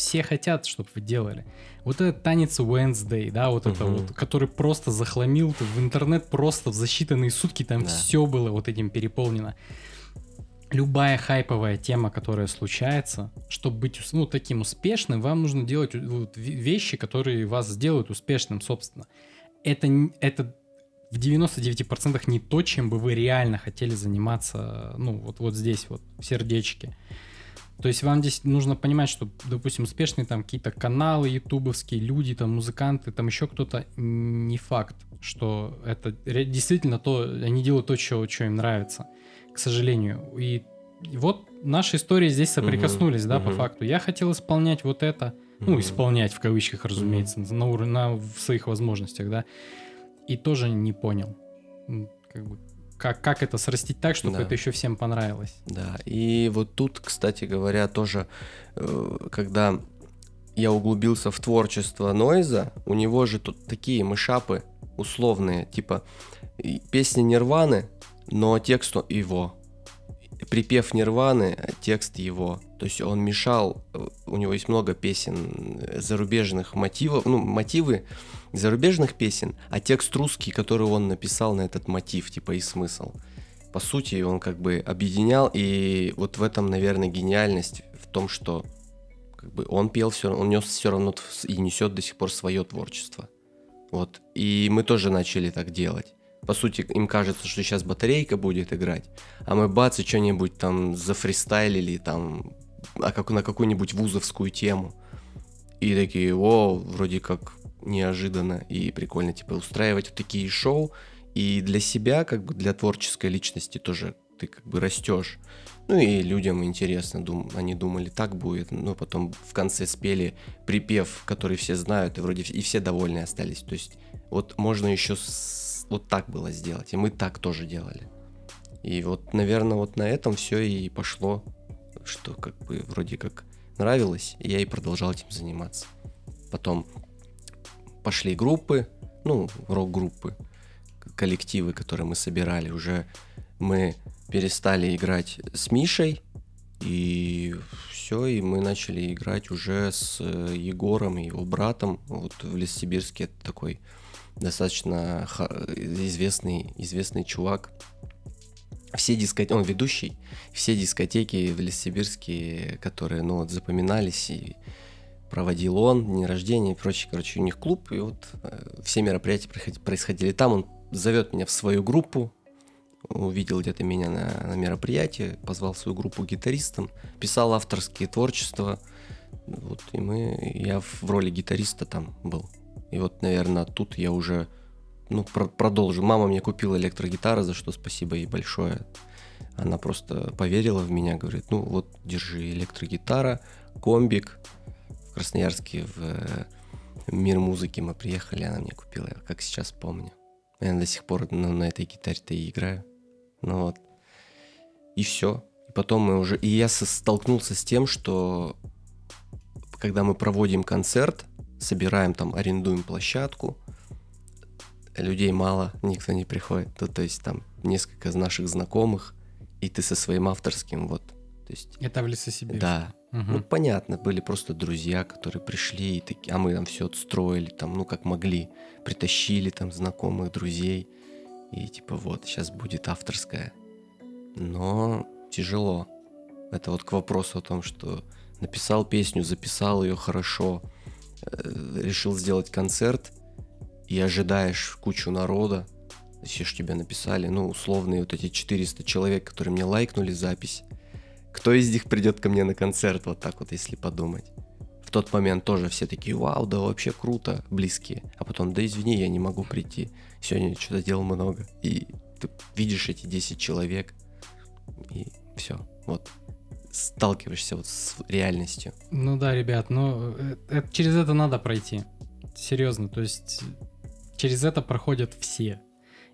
все хотят, чтобы вы делали. Вот этот танец Wednesday, да, вот это вот, который просто захламил в интернет просто в за считанные сутки, там Да. все было вот этим переполнено. Любая хайповая тема, которая случается, чтобы быть ну, таким успешным, вам нужно делать вот ве- вещи, которые вас сделают успешным, собственно. Это, это в 99% не то, чем бы вы реально хотели заниматься, ну, вот, вот здесь вот, в сердечке. То есть вам здесь нужно понимать, что, допустим, успешные там какие-то каналы ютубовские, люди, там, музыканты, там еще кто-то, не факт, что это действительно то, они делают то, что, что им нравится, к сожалению. И вот наши истории здесь соприкоснулись, да, по мгм. факту. Я хотел исполнять вот это, ну, Мгм. исполнять в кавычках, разумеется, на, ур- на в своих возможностях, да, и тоже не понял, как бы, как, как это срастить так, чтобы Да. это еще всем понравилось. Да, и вот тут, кстати говоря, тоже, э, когда я углубился в творчество Нойза, у него же тут такие мышапы условные, типа песни Нирваны, но текст его. Припев Нирваны, текст его. То есть он мешал, э, у него есть много песен э, зарубежных мотивов, ну, мотивы зарубежных песен, а текст русский, который он написал на этот мотив, типа и смысл по сути, он как бы объединял, и вот в этом, наверное, гениальность в том, что как бы он пел все, он нес все равно и несет до сих пор свое творчество. Вот. И мы тоже начали так делать. По сути, им кажется, что сейчас батарейка будет играть, а мы бац и что-нибудь там зафристайлили там а как, на какую-нибудь вузовскую тему. И такие, о, вроде как неожиданно и прикольно, типа, устраивать вот такие шоу, и для себя, как бы для творческой личности тоже ты как бы растешь. Ну и людям интересно, дум, они думали, так будет, но потом в конце спели припев, который все знают, и вроде и все довольны остались. То есть вот можно еще с- вот так было сделать, и мы так тоже делали. И вот, наверное, вот на этом все и пошло, что как бы вроде как нравилось, и я и продолжал этим заниматься. Потом пошли группы, ну, рок-группы, коллективы, которые мы собирали. Уже мы перестали играть с Мишей, и все, и мы начали играть уже с э, Егором и его братом. Вот в Лессибирске это такой достаточно известный, известный чувак. Все дискотеки, он ведущий, все дискотеки в Лессибирске, которые, ну, вот, запоминались, и проводил он, дни рождения и прочее. Короче, у них клуб, и вот э, все мероприятия происход- происходили там. Он зовет меня в свою группу, увидел где-то меня на, на мероприятии, позвал свою группу гитаристом, писал авторские творчества. Вот, и мы, я в роли гитариста там был. И вот, наверное, тут я уже ну, про- продолжу. Мама мне купила электрогитару, за что спасибо ей большое. Она просто поверила в меня, говорит, ну вот, держи электрогитара, комбик. В Красноярске в э, мир музыки мы приехали, она мне купила, я как сейчас помню. Я до сих пор ну, на этой гитаре-то и играю. Ну вот. И все. И потом мы уже... И я столкнулся с тем, что когда мы проводим концерт, собираем там, арендуем площадку, людей мало, никто не приходит. То, то есть там несколько из наших знакомых, и ты со своим авторским, вот. То есть, Это в Лесосибирске. да. Мгм. Ну, понятно, были просто друзья, которые пришли, и такие, а мы там все отстроили, там, ну, как могли. Притащили там знакомых, друзей. И типа, вот, сейчас будет авторская. Но тяжело. Это вот к вопросу о том, что написал песню, записал ее хорошо, э, решил сделать концерт, и ожидаешь кучу народа, все ж тебе написали, ну, условные вот эти 400 человек, которые мне лайкнули запись, кто из них придет ко мне на концерт, вот так вот, если подумать. В тот момент тоже все такие, вау, да вообще круто, близкие. А потом, да извини, я не могу прийти. Сегодня что-то дел много. И ты видишь эти 10 человек, и все, вот. Сталкиваешься вот с реальностью. Ну да, ребят, ну э, э, через это надо пройти. Серьезно, то есть через это проходят все.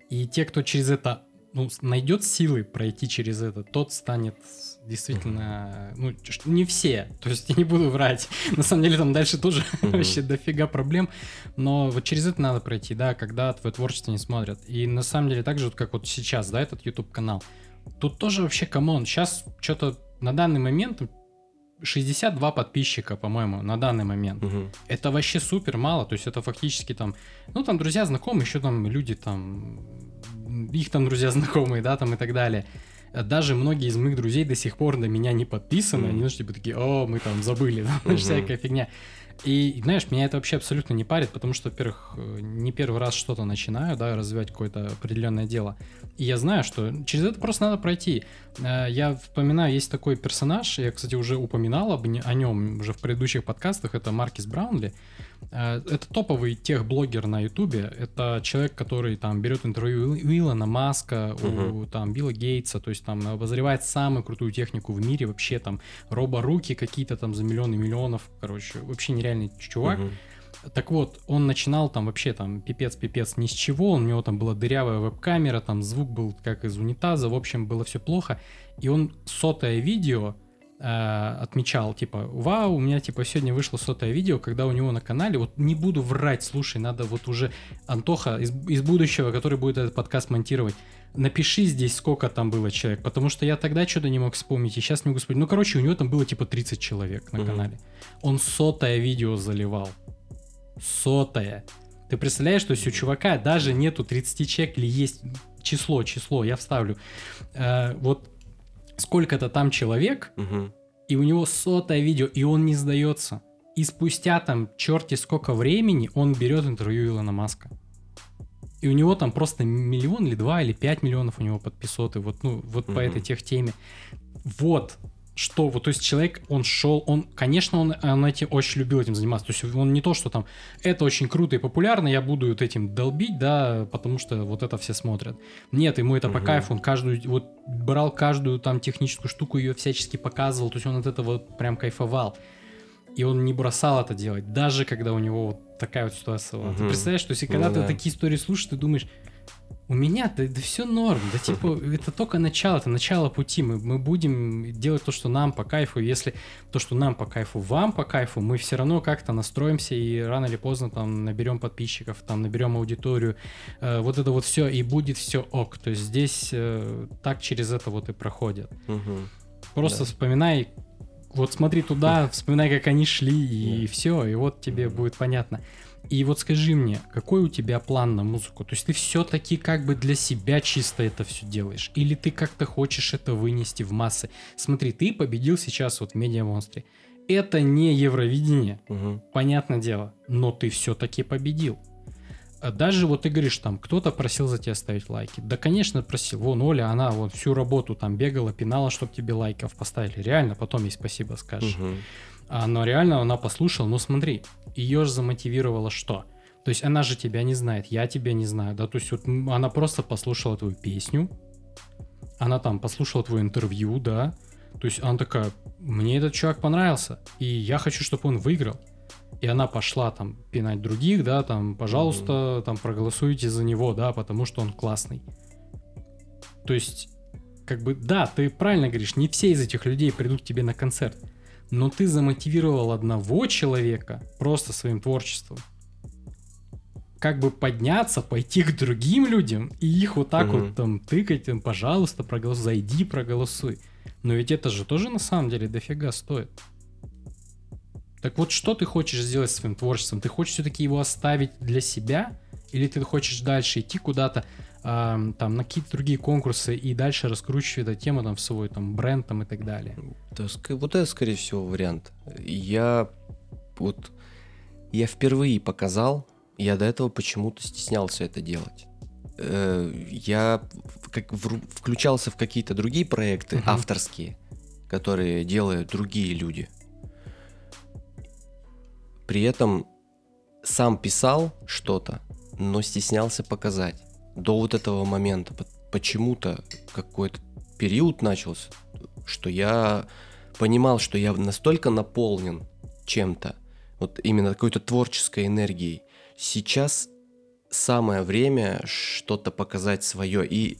И те, кто через это ну, найдет силы пройти через это, тот станет действительно, ну, не все, то есть я не буду врать, на самом деле там дальше тоже вообще дофига проблем, но вот через это надо пройти, да, когда твое творчество не смотрят. И на самом деле так же, вот как вот сейчас, да, этот YouTube канал, тут тоже вообще, come on, сейчас что-то на данный момент 62 подписчика, по-моему, на данный момент. Угу. Это вообще супер мало, то есть это фактически там, ну там друзья знакомые, еще там люди там, их там друзья знакомые, да, там и так далее. Даже многие из моих друзей до сих пор на меня не подписаны, mm. они, знаешь, типа такие, о, мы там забыли, там, mm-hmm. всякая фигня. И, знаешь, меня это вообще абсолютно не парит, потому что, во-первых, э, не первый раз что-то начинаю, да, развивать какое-то определенное дело. И я знаю, что через это просто надо пройти. Э, я вспоминаю, есть такой персонаж, я, кстати, уже упоминал об, о нем уже в предыдущих подкастах, это Маркис Браунли. Э, это топовый техблогер на Ютубе. Это человек, который там берет интервью у Илона Маска, uh-huh. у там Билла Гейтса, то есть там обозревает самую крутую технику в мире, вообще там роборуки какие-то там за миллионы миллионов, короче, вообще нереальный чувак. Uh-huh. Так вот, он начинал там вообще там пипец-пипец ни с чего, у него там была дырявая веб-камера, там звук был как из унитаза, в общем, было все плохо. И он сотое видео э, отмечал, типа, вау, у меня, типа, сегодня вышло сотое видео, когда у него на канале, вот не буду врать, слушай, надо вот уже Антоха из, из будущего, который будет этот подкаст монтировать, напиши здесь, сколько там было человек, потому что я тогда что-то не мог вспомнить, и сейчас не могу вспомнить. Ну, короче, у него там было, типа, 30 человек на угу. канале. Он сотое видео заливал. Сотое. Ты представляешь, что если у чувака даже нету 30 человек или есть число, число, я вставлю. Э, вот сколько-то там человек, угу. и у него сотое видео, и он не сдается. И спустя там черти сколько времени он берет интервью Илона Маска. И у него там просто миллион или два или пять миллионов у него подписоты, вот, ну, вот угу. по этой тех теме. Вот, что вот, то есть человек, он шел, он, конечно, он, он этим очень любил этим заниматься, то есть он не то, что там, это очень круто и популярно, я буду вот этим долбить, да, потому что вот это все смотрят. Нет, ему это угу. по кайфу, он каждую, вот брал каждую там техническую штуку, ее всячески показывал, то есть он от этого прям кайфовал. И он не бросал это делать, даже когда у него вот такая вот ситуация была. Угу. Ты представляешь, то есть и когда ну, ты да. такие истории слушаешь, ты думаешь, у меня да, да все норм, да типа это только начало, это начало пути, мы, мы будем делать то, что нам по кайфу, если то, что нам по кайфу, вам по кайфу, мы все равно как-то настроимся и рано или поздно там наберем подписчиков, там наберем аудиторию, э, вот это вот все, и будет все ок, то есть здесь э, так через это вот и проходят. Угу. Просто да. вспоминай, вот смотри туда, вспоминай, как они шли, и да. все, и вот тебе будет понятно. И вот скажи мне, какой у тебя план на музыку? То есть ты все-таки как бы для себя чисто это все делаешь? Или ты как-то хочешь это вынести в массы? Смотри, ты победил сейчас вот в Медиамонстре. Это не Евровидение, угу. понятное дело, но ты все-таки победил. А даже вот ты говоришь, там, кто-то просил за тебя ставить лайки. Да, конечно, просил. Вон, Оля, она вот всю работу там бегала, пинала, чтобы тебе лайков поставили. Реально, потом ей спасибо скажешь. Угу. А, но реально она послушала. Ну, смотри, ее же замотивировало что? То есть она же тебя не знает, я тебя не знаю, да, то есть вот она просто послушала твою песню, она там послушала твое интервью, да, то есть она такая, мне этот чувак понравился, и я хочу, чтобы он выиграл. И она пошла там пинать других, да, там, пожалуйста, mm-hmm. там проголосуйте за него, да, потому что он классный. То есть, как бы, да, ты правильно говоришь, не все из этих людей придут к тебе на концерт но ты замотивировал одного человека просто своим творчеством как бы подняться, пойти к другим людям и их вот так mm-hmm. вот там тыкать, там, пожалуйста, проголосуй, зайди, проголосуй. Но ведь это же тоже на самом деле дофига стоит. Так вот, что ты хочешь сделать своим творчеством? Ты хочешь все-таки его оставить для себя? Или ты хочешь дальше идти куда-то, там, на какие-то другие конкурсы и дальше раскручивать эту тему там, в свой там, бренд там, и так далее. Да, вот это, скорее всего, вариант. Я вот я впервые показал, я до этого почему-то стеснялся это делать. Э, я как включался в какие-то другие проекты uh-huh. авторские, которые делают другие люди. При этом сам писал что-то, но стеснялся показать до вот этого момента почему-то какой-то период начался, что я понимал, что я настолько наполнен чем-то, вот именно какой-то творческой энергией. Сейчас самое время что-то показать свое. И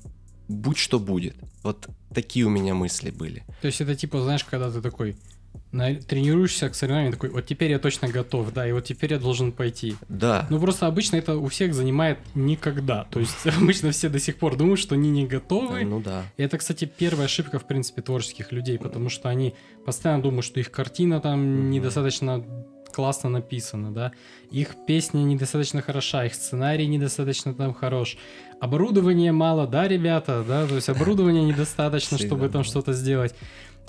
будь что будет. Вот такие у меня мысли были. То есть это типа, знаешь, когда ты такой тренируешься к соревнованию, такой, вот теперь я точно готов, да, и вот теперь я должен пойти. Да. Ну просто обычно это у всех занимает никогда. То есть обычно все до сих пор думают, что они не готовы. Ну да. И это, кстати, первая ошибка, в принципе, творческих людей, потому что они постоянно думают, что их картина там недостаточно классно написана, да, их песня недостаточно хороша, их сценарий недостаточно там хорош, оборудования мало, да, ребята, да, то есть оборудования недостаточно, чтобы там что-то сделать.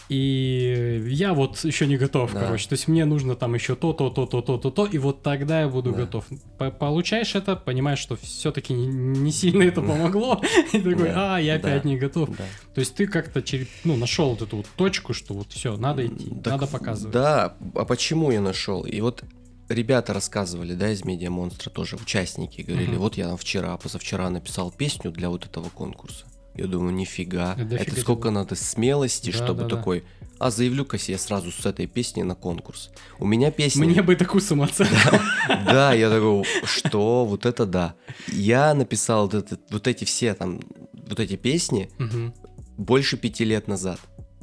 И я вот еще не готов, Да. короче. То есть мне нужно там еще то, то, то, то, то, то, то, и вот тогда я буду Да. готов. По- Получаешь это, понимаешь, что все-таки не сильно это помогло, и такой, а, я опять не готов. То есть ты как-то ну, нашел вот эту вот точку, что вот все, надо идти, надо показывать. Да, а почему я нашел? И вот ребята рассказывали, да, из Медиа Монстра тоже, участники, говорили, вот я вчера, позавчера написал песню для вот этого конкурса. Я думаю, нифига. Да Это сколько надо смелости, Да, чтобы да, такой, а заявлю-ка я сразу с этой песней на конкурс. У меня песня... Мне бы такую самооценку. Да, я такой, что, вот это да. Я написал вот, эти все там, вот эти песни больше пяти лет назад.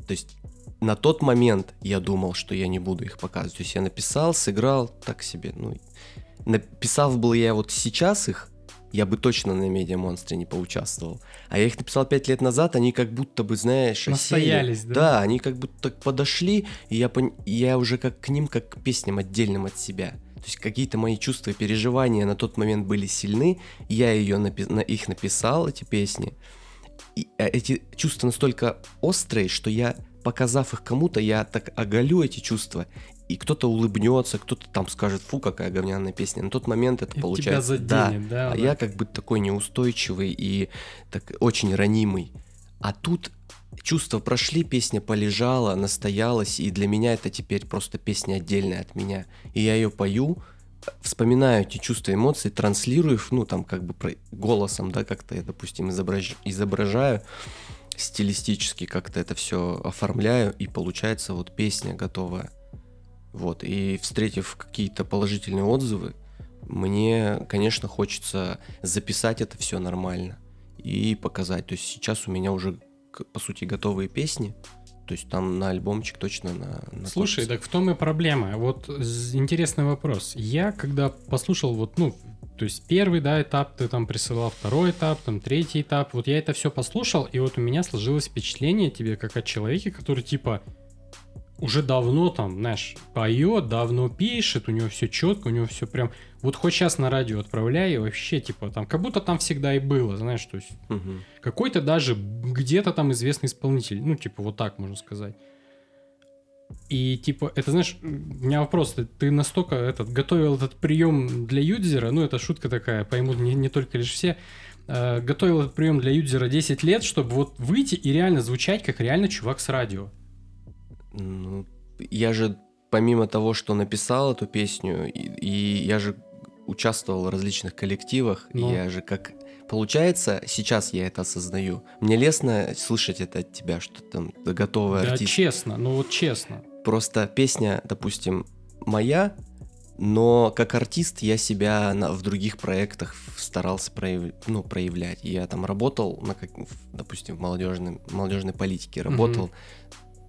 То есть на тот момент я думал, что я не буду их показывать. То есть я написал, сыграл так себе. Ну, написал был я вот сейчас их, я бы точно на Медиа Монстре не поучаствовал. А я их написал пять лет назад, они как будто бы, знаешь, осели. Настоялись, да? Да, они как будто так подошли, и я, пон- и я уже как к ним, как к песням отдельным от себя. То есть какие-то мои чувства и переживания на тот момент были сильны, я ее напи- на их написал, эти песни. И э, эти чувства настолько острые, что я, показав их кому-то, я так оголю эти чувства, и кто-то улыбнется, кто-то там скажет, фу, какая говняная песня. На тот момент это И тебя получается. да, заденет, да, а да. я как бы такой неустойчивый и так очень ранимый. А тут чувства прошли, песня полежала, настоялась, и для меня это теперь просто песня отдельная от меня. И я ее пою, вспоминаю эти чувства, эмоции, транслирую их, ну там как бы голосом, да, как-то я, допустим, изображ- изображаю стилистически как-то это все оформляю, и получается вот песня готовая. Вот, и встретив какие-то положительные отзывы, мне, конечно, хочется записать это все нормально и показать. То есть сейчас у меня уже, по сути, готовые песни. То есть там на альбомчик точно на... на Слушай, так в том и проблема. Вот интересный вопрос. Я когда послушал вот, ну, то есть первый, да, этап ты там присылал, второй этап, там третий этап, вот я это все послушал, и вот у меня сложилось впечатление тебе как от человека, который типа уже давно там, знаешь, поет, давно пишет, у него все четко, у него все прям, вот хоть сейчас на радио отправляй, и вообще типа там, как будто там всегда и было, знаешь, то есть Мгм. какой-то даже где-то там известный исполнитель, ну, типа, вот так можно сказать. И, типа, это, знаешь, у меня вопрос, ты, ты настолько этот, готовил этот прием для юзера, ну, это шутка такая, поймут не, не только лишь все, э, готовил этот прием для юзера 10 лет, чтобы вот выйти и реально звучать, как реально чувак с радио. Ну, я же, помимо того, что написал эту песню, и, и я же участвовал в различных коллективах, Ну. я же как... Получается, сейчас я это осознаю. Мне лестно слышать это от тебя, что там готовый Да, артист. честно, ну вот честно. Просто песня, допустим, моя, но как артист я себя на- в других проектах старался прояв- ну, проявлять. Я там работал, на как, допустим, в молодежной, молодежной политике работал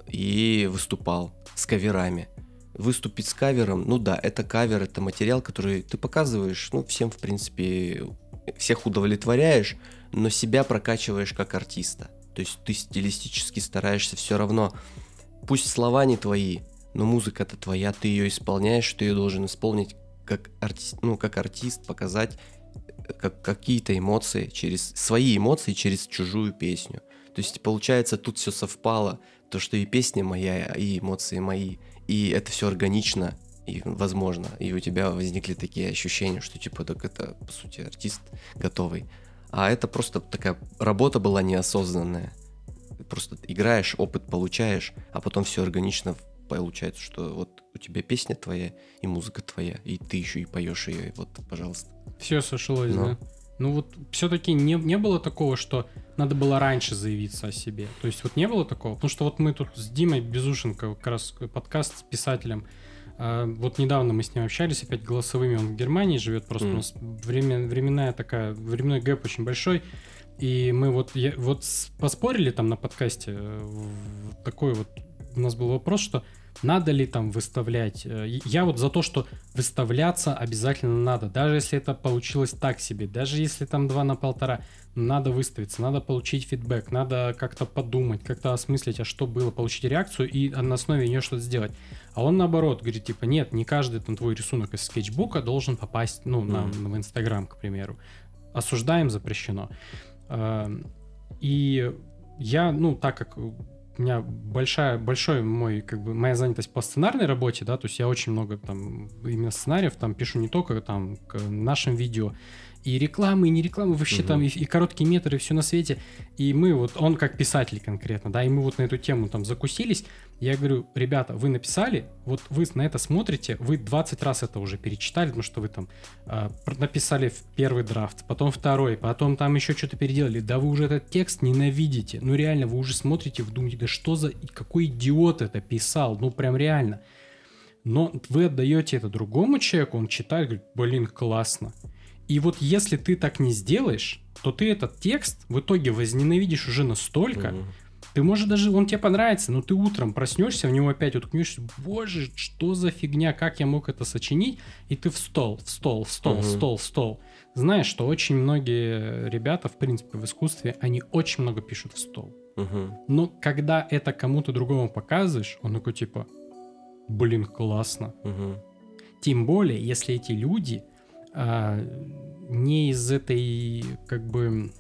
и выступал с каверами. Выступить с кавером, ну да, это кавер, это материал, который ты показываешь, ну, всем, в принципе, всех удовлетворяешь, но себя прокачиваешь как артиста. То есть ты стилистически стараешься все равно, пусть слова не твои, но музыка-то твоя, ты ее исполняешь, ты ее должен исполнить как артист, ну, как артист, показать э, как, какие-то эмоции через свои эмоции через чужую песню. То есть получается тут все совпало, то что и песня моя, и эмоции мои, и это все органично и возможно, и у тебя возникли такие ощущения, что типа так это по сути артист готовый, а это просто такая работа была неосознанная. Ты просто играешь, опыт получаешь, а потом все органично получается, что вот у тебя песня твоя и музыка твоя, и ты еще и поешь ее, и вот, пожалуйста. Все сошлось, Ну. да. Ну вот все-таки не, не было такого, что надо было раньше заявиться о себе. То есть вот не было такого. Потому что вот мы тут с Димой Безушенко, как раз подкаст с писателем, а, вот недавно мы с ним общались, опять голосовыми, он в Германии живет, просто Мгм. у нас время, временная такая, временной гэп очень большой. И мы вот, я, вот поспорили там на подкасте, э, такой вот у нас был вопрос, что надо ли там выставлять. Э, Я вот за то, что выставляться обязательно надо, даже если это получилось так себе, даже если там 2 на полтора, надо выставиться, надо получить фидбэк, надо как-то подумать, как-то осмыслить, а что было, получить реакцию и на основе нее что-то сделать. А он наоборот говорит, типа, нет, не каждый там твой рисунок из скетчбука должен попасть, ну, на, Мгм. в Инстаграм, к примеру. Осуждаем, запрещено. Эм, И я, ну, так как у меня большая, большой мой, как бы, моя занятость по сценарной работе, да, то есть я очень много там именно сценариев там пишу не только там к нашим видео, и рекламы, и не рекламы, вообще Мгм. там и, и короткие метры, и все на свете. И мы вот, он как писатель конкретно, да, и мы вот на эту тему там закусились. Я говорю, ребята, вы написали, вот вы на это смотрите, вы 20 раз это уже перечитали, потому что вы там пр- написали первый драфт, потом второй, потом там еще что-то переделали. Да вы уже этот текст ненавидите. Ну реально, вы уже смотрите, вы думаете, да что за, какой идиот это писал, ну прям реально. Но вы отдаете это другому человеку, он читает, говорит, блин, классно. И вот если ты так не сделаешь, то ты этот текст в итоге возненавидишь уже настолько, Мгм. ты, может, даже он тебе понравится, но ты утром проснешься, в него опять уткнешься, боже, что за фигня, как я мог это сочинить, и ты в стол, в стол, в стол, в Мгм. стол, в стол. Знаешь, что очень многие ребята, в принципе, в искусстве, они очень много пишут в стол. Мгм. Но когда это кому-то другому показываешь, он такой типа, блин, классно. Мгм. Тем более, если эти люди не из этой, как бы,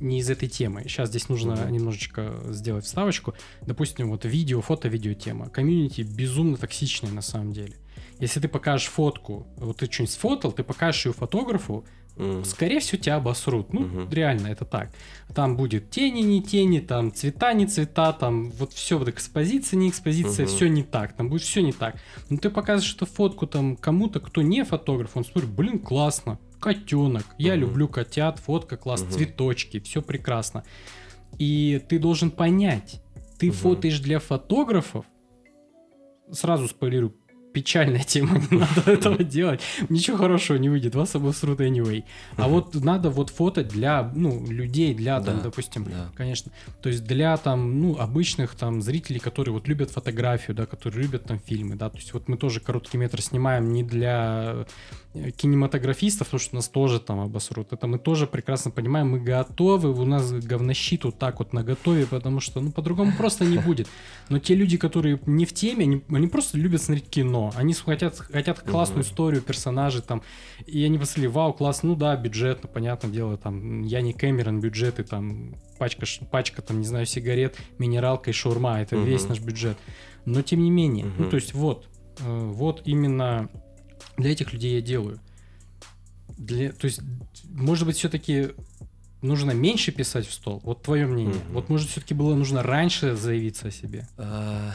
не из этой темы. Сейчас здесь нужно Мгм. немножечко сделать вставочку. Допустим, вот видео, фото-видео тема. Комьюнити безумно токсичная на самом деле. Если ты покажешь фотку, вот ты что-нибудь сфотал, ты покажешь ее фотографу, Мгм. скорее всего, тебя обосрут. Ну, Мгм. реально, это так. Там будет тени, не тени, там цвета, не цвета, там вот все, вот экспозиция, не экспозиция, Мгм. все не так, там будет все не так. Но ты показываешь эту фотку там кому-то, кто не фотограф, он смотрит, блин, классно, котенок, я Мгм. люблю котят, фотка классно, Мгм. цветочки, все прекрасно. И ты должен понять, ты Мгм. фотоешь для фотографов, сразу спойлерю, печальная тема, не надо этого делать. Ничего хорошего не выйдет, вас обосрут anyway. А вот надо вот фото для, ну, людей, для, там, Да, допустим, да. конечно, то есть для, там, ну, обычных, там, зрителей, которые вот любят фотографию, да, которые любят, там, фильмы, да, то есть вот мы тоже короткий метр снимаем не для э, кинематографистов, потому что нас тоже там обосрут. Это мы тоже прекрасно понимаем, мы готовы, у нас говнощит вот так вот на готове, потому что, ну, по-другому просто не будет. Но те люди, которые не в теме, они, они просто любят смотреть кино. Они хотят, хотят классную Мгм. историю, персонажей там. И они посмотрели, вау, класс, ну да, бюджетно, понятное дело, там, я не Кэмерон, бюджеты, там, пачка, пачка, там, не знаю, сигарет, минералка и шаурма, это Мгм. весь наш бюджет. Но тем не менее, ну, Мгм. то есть вот, э, вот именно для этих людей я делаю. Для, то есть, может быть, все-таки нужно меньше писать в стол? Вот твое мнение. Мгм. Вот, может, все-таки было нужно раньше заявиться о себе? А,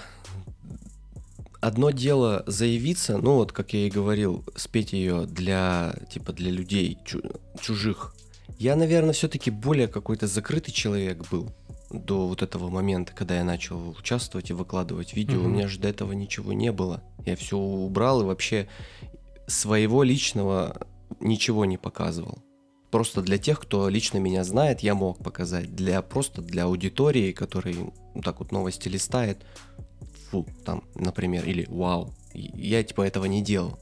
Одно дело заявиться, ну вот, как я и говорил, спеть ее для, типа, для людей чу- чужих. Я, наверное, все-таки более какой-то закрытый человек был до вот этого момента, когда я начал участвовать и выкладывать видео. У Мгм. меня же до этого ничего не было. Я все убрал и вообще своего личного ничего не показывал. Просто для тех, кто лично меня знает, я мог показать. Для просто для аудитории, который вот так вот новости листает, фу, там, например, или вау. Я типа этого не делал.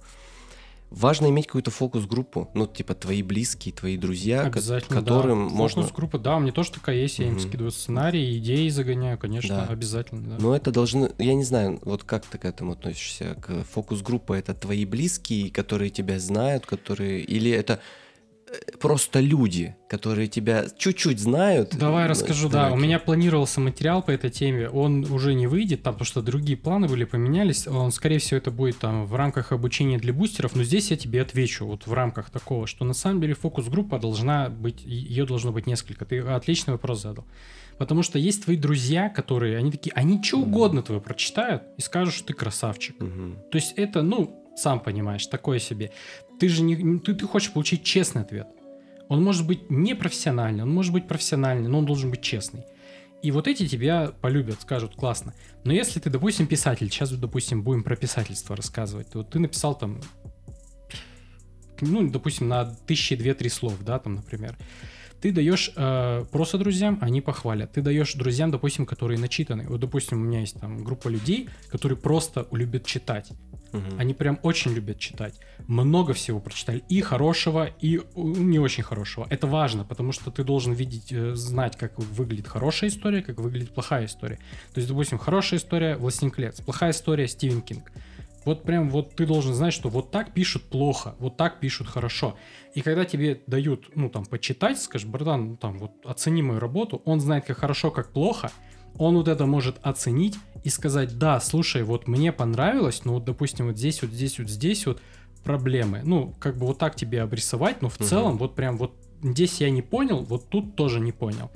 Важно иметь какую-то фокус-группу, ну, типа твои близкие, твои друзья, которым да. можно... Фокус-группа, да, у меня тоже такая есть, я им скидываю сценарий, идеи загоняю, конечно, Да. обязательно, да. Но это должны, я не знаю, вот как ты к этому относишься? К фокус-группа это твои близкие, которые тебя знают, которые, или это просто люди, которые тебя чуть-чуть знают? Давай расскажу, да. У меня планировался материал по этой теме. Он уже не выйдет, там, потому что другие планы были, поменялись. Он, скорее всего, это будет там в рамках обучения для бустеров. Но здесь я тебе отвечу, вот в рамках такого, что на самом деле фокус-группа должна быть, ее должно быть несколько. Ты отличный вопрос задал. Потому что есть твои друзья, которые, они такие, они что угодно твое прочитают и скажут, что ты красавчик. Мгм. То есть это, ну, сам понимаешь, такое себе. Ты же не, ты, ты хочешь получить честный ответ. Он может быть не профессиональный, он может быть профессиональный, но он должен быть честный. И вот эти тебя полюбят, скажут, классно. Но если ты, допустим, писатель, сейчас, допустим, будем про писательство рассказывать, то ты написал там, ну, допустим, на тысячи две-три слов, да, там, например. Ты даешь э, просто друзьям, они похвалят. Ты даешь друзьям, допустим, которые начитаны. Вот, допустим, у меня есть там группа людей, которые просто любят читать. Мгм. Они прям очень любят читать. Много всего прочитали. И хорошего, и не очень хорошего. Это важно, потому что ты должен видеть, э, знать, как выглядит хорошая история, как выглядит плохая история. То есть, допустим, хорошая история «Властелин колец», плохая история Стивен Кинг. Вот прям вот ты должен знать, что вот так пишут плохо, вот так пишут хорошо. И когда тебе дают, ну там, почитать, скажешь, братан, ну, там, вот оцени мою работу, он знает, как хорошо, как плохо, он вот это может оценить и сказать, да, слушай, вот мне понравилось, но вот, допустим, вот здесь, вот здесь, вот здесь вот проблемы. Ну, как бы вот так тебе обрисовать, но в Мгм. целом вот прям вот здесь я не понял, вот тут тоже не понял.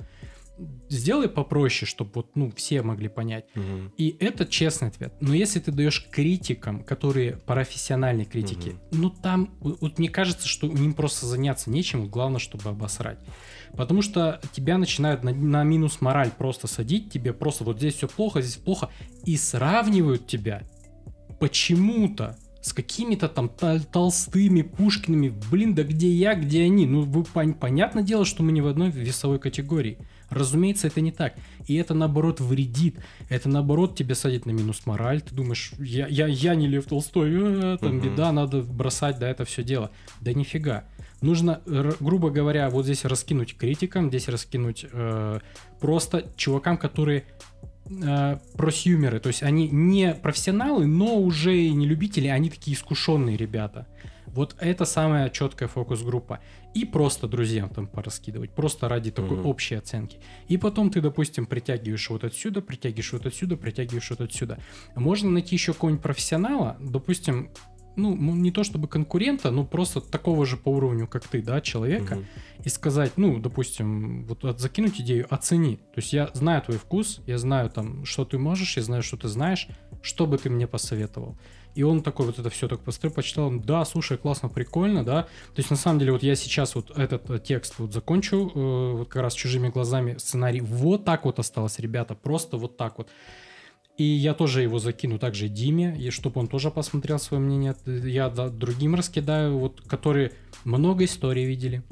Сделай попроще, чтобы вот, ну, все могли понять. Мгм. И это честный ответ. Но если ты даешь критикам, которые профессиональные критики, ну там, вот вот мне кажется, что им просто заняться нечем, главное, чтобы обосрать. Потому что тебя начинают на, на минус мораль просто садить, тебе просто вот здесь все плохо, здесь плохо, и сравнивают тебя почему-то с какими-то там тол- толстыми Пушкиными. Блин, да где я, где они? Ну, вы пон- понятное дело, что мы не в одной весовой категории. Разумеется, это не так. И это, наоборот, вредит. Это, наоборот, тебя садит на минус мораль. Ты думаешь, я, я, я не Лев Толстой, э, там Мгм. беда, надо бросать, да, это все дело. Да нифига. Нужно, грубо говоря, вот здесь раскинуть критикам, здесь раскинуть э, просто чувакам, которые э, просюмеры, то есть они не профессионалы, но уже и не любители, они такие искушенные ребята. Вот это самая четкая фокус-группа. И просто друзьям там пораскидывать, просто ради такой Мгм. общей оценки. И потом ты, допустим, притягиваешь вот отсюда, притягиваешь вот отсюда, притягиваешь вот отсюда. Можно найти еще какого-нибудь профессионала, допустим, ну, м, не то чтобы конкурента, но просто такого же по уровню, как ты, да, человека, Мгм. и сказать, ну, допустим, вот от- закинуть идею, оцени. То есть я знаю твой вкус, я знаю там, что ты можешь, я знаю, что ты знаешь, что бы ты мне посоветовал. И он такой вот это все так посмотрел, почитал, да, слушай, классно, прикольно, да. То есть на самом деле вот я сейчас вот этот э, текст вот закончу, э, вот как раз чужими глазами сценарий, вот так вот осталось, ребята, просто вот так вот. И я тоже его закину также Диме, и чтобы он тоже посмотрел свое мнение. Я да, другим раскидаю, вот, которые много историй видели.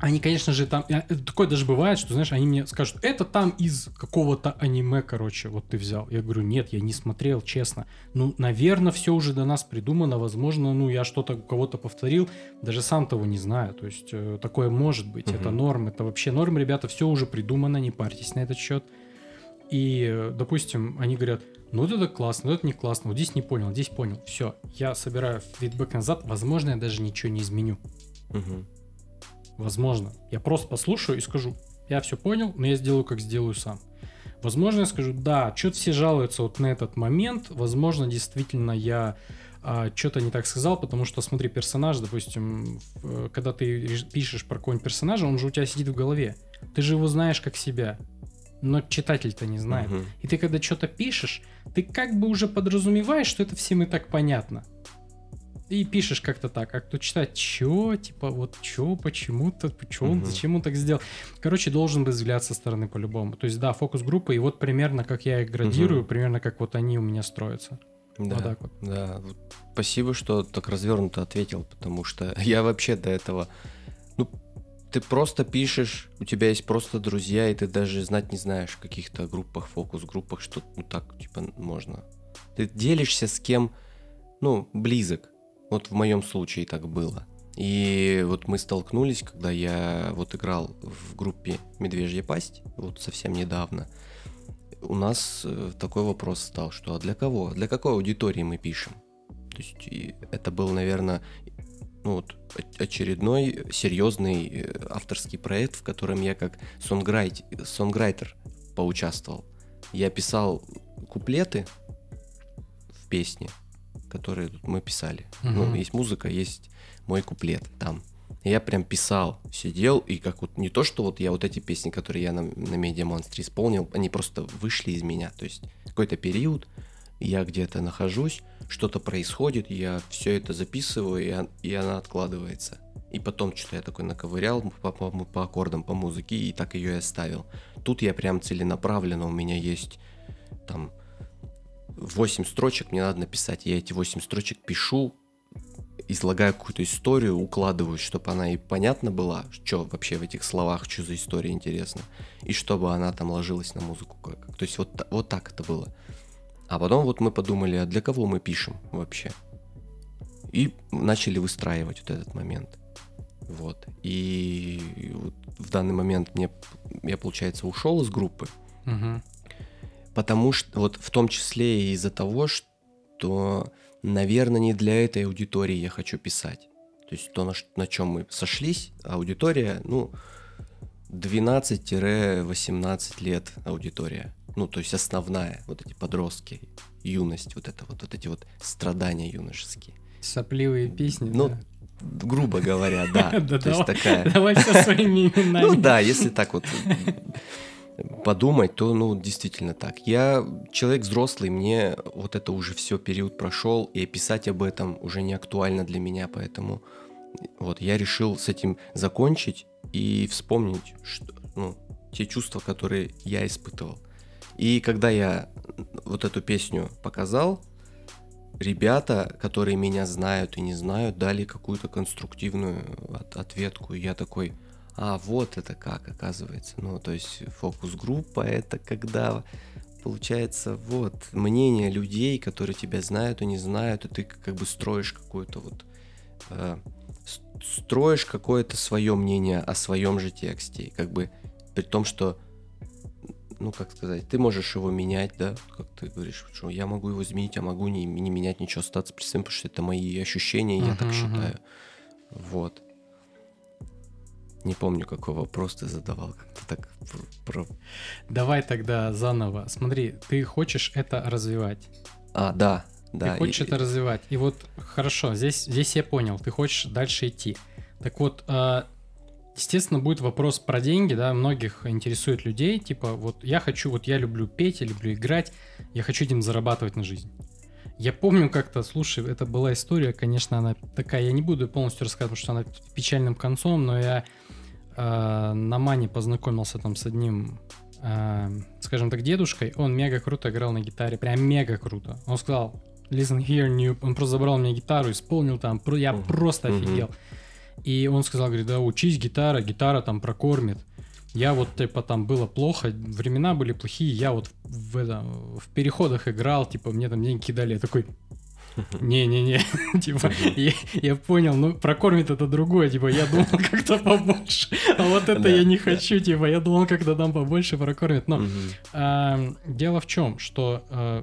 Они, конечно же, там... Такое даже бывает, что, знаешь, они мне скажут, это там из какого-то аниме, короче, вот ты взял. Я говорю, нет, я не смотрел, честно. Ну, наверное, все уже до нас придумано. Возможно, ну, я что-то у кого-то повторил, даже сам того не знаю. То есть, э, такое может быть. Это норм, это вообще норм, ребята, все уже придумано, не парьтесь на этот счет. И, э, допустим, они говорят, ну вот это классно, вот это не классно, вот здесь не понял, здесь понял. Все, я собираю фидбэк назад, возможно, я даже ничего не изменю. Мгм. Возможно. Я просто послушаю и скажу, я все понял, но я сделаю, как сделаю сам. Возможно, я скажу, да, что-то все жалуются вот на этот момент, возможно, действительно я что-то не так сказал, потому что, смотри, персонаж, допустим, э, когда ты пишешь про какого-нибудь персонажа, он же у тебя сидит в голове. Ты же его знаешь как себя, но читатель-то не знает. Мгм. И ты когда что-то пишешь, ты как бы уже подразумеваешь, что это всем и так понятно. И пишешь как-то так, а кто читает, чё, типа, вот чё, почему-то, почему, Мгм. зачем он так сделал. Короче, должен быть взгляд со стороны по-любому. То есть, да, фокус-группа, и вот примерно как я их градирую, Мгм. примерно как вот они у меня строятся. Да, Вот так вот. да. Спасибо, что так развернуто ответил, потому что я вообще до этого... Ну, ты просто пишешь, у тебя есть просто друзья, и ты даже знать не знаешь в каких-то группах, фокус-группах, что ну так, типа, можно. Ты делишься с кем, ну, близок. Вот в моем случае так было. И вот мы столкнулись, когда я вот играл в группе «Медвежья пасть», вот совсем недавно. У нас э, такой вопрос стал, что а для кого, для какой аудитории мы пишем? То есть это был, наверное, ну вот очередной серьезный э, авторский проект, в котором я как сонграйт, сонграйтер поучаствовал. Я писал куплеты в песне, которые тут мы писали. Ну, Мгм. есть музыка, есть мой куплет там. И я прям писал, сидел, и как вот не то, что вот я вот эти песни, которые я на, на Monster исполнил, они просто вышли из меня. То есть какой-то период, я где-то нахожусь, что-то происходит, я все это записываю, и, и она откладывается. И потом что-то я такой наковырял по, по- по аккордам, по музыке, и так ее и оставил. Тут я прям целенаправленно, у меня есть там 8 строчек, мне надо написать. Я эти 8 строчек пишу, излагаю какую-то историю, укладываю, чтобы она и понятна была, что вообще в этих словах, что за история интересна, и чтобы она там ложилась на музыку. Как. То есть вот, вот так это было. А потом вот мы подумали, а для кого мы пишем вообще? И начали выстраивать вот этот момент. Вот. И вот в данный момент мне, я, получается, ушел из группы. Угу. Потому что, вот в том числе и из-за того, что, наверное, не для этой аудитории я хочу писать. То есть то, на, на чем мы сошлись, аудитория, ну, 12-18 лет аудитория. Ну, то есть основная, вот эти подростки, юность, вот это вот, вот эти вот страдания юношеские. Сопливые песни, Ну, да. грубо говоря, да. То есть такая... Давай со своими именами. Ну да, если так вот подумать, то, ну, действительно так. Я человек взрослый, мне вот это уже все период прошел, и писать об этом уже не актуально для меня, поэтому вот я решил с этим закончить и вспомнить, что, ну, те чувства, которые я испытывал. И когда я вот эту песню показал, ребята, которые меня знают и не знают, дали какую-то конструктивную от- ответку. И я такой, а вот это как, оказывается. Ну, то есть фокус-группа это когда получается вот мнение людей, которые тебя знают и не знают, и ты как бы строишь какую-то вот э, строишь какое-то свое мнение о своем же тексте, и как бы при том, что ну, как сказать, ты можешь его менять, да, как ты говоришь, что я могу его изменить, а могу не, не менять ничего, остаться при своем, потому что это мои ощущения, я так мгм. считаю. Вот. Не помню, какой вопрос ты задавал, как-то так про... Давай тогда заново. Смотри, ты хочешь это развивать. А, да, да. ты хочешь и- это развивать. И вот хорошо, здесь, здесь я понял, ты хочешь дальше идти. Так вот, а, естественно, будет вопрос про деньги, да, многих интересует людей, типа, вот я хочу, вот я люблю петь, я люблю играть, я хочу этим зарабатывать на жизнь. Я помню как-то, слушай, это была история, конечно, она такая, я не буду полностью рассказывать, потому что она печальным концом, но я э, на Мане познакомился там с одним, э, скажем так, дедушкой, он мега круто играл на гитаре, прям мега круто. Он сказал, listen here, new, он просто забрал у меня гитару, исполнил там, я Мгм. просто офигел. И он сказал, говорит, да, учись гитара, гитара там прокормит. Я вот, типа, там было плохо, времена были плохие, я вот в, это, в переходах играл, типа, мне там деньги кидали, я такой, не-не-не, типа, я, я понял, ну, прокормит это другое, типа, я думал как-то побольше, а вот это я не хочу, типа, я думал, когда дам побольше, прокормит, но а, дело в чем, что э,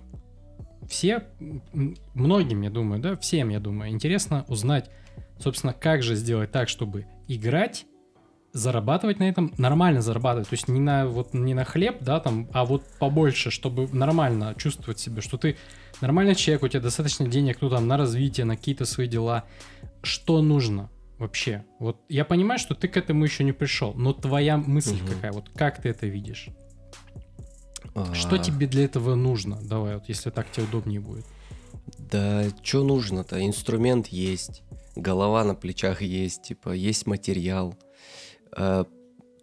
все, многим, я думаю, да, всем, я думаю, интересно узнать, собственно, как же сделать так, чтобы играть, зарабатывать на этом, нормально зарабатывать, то есть не на вот не на хлеб, да, там, а вот побольше, чтобы нормально чувствовать себя, что ты нормальный человек, у тебя достаточно денег, ну там на развитие, на какие-то свои дела, что нужно вообще? Вот я понимаю, что ты к этому еще не пришел, но твоя мысль Мгм. какая, вот как ты это видишь? Что А, тебе для этого нужно? Давай, вот если так тебе удобнее будет. Да, что нужно-то? Инструмент есть, голова на плечах есть, типа, есть материал. А,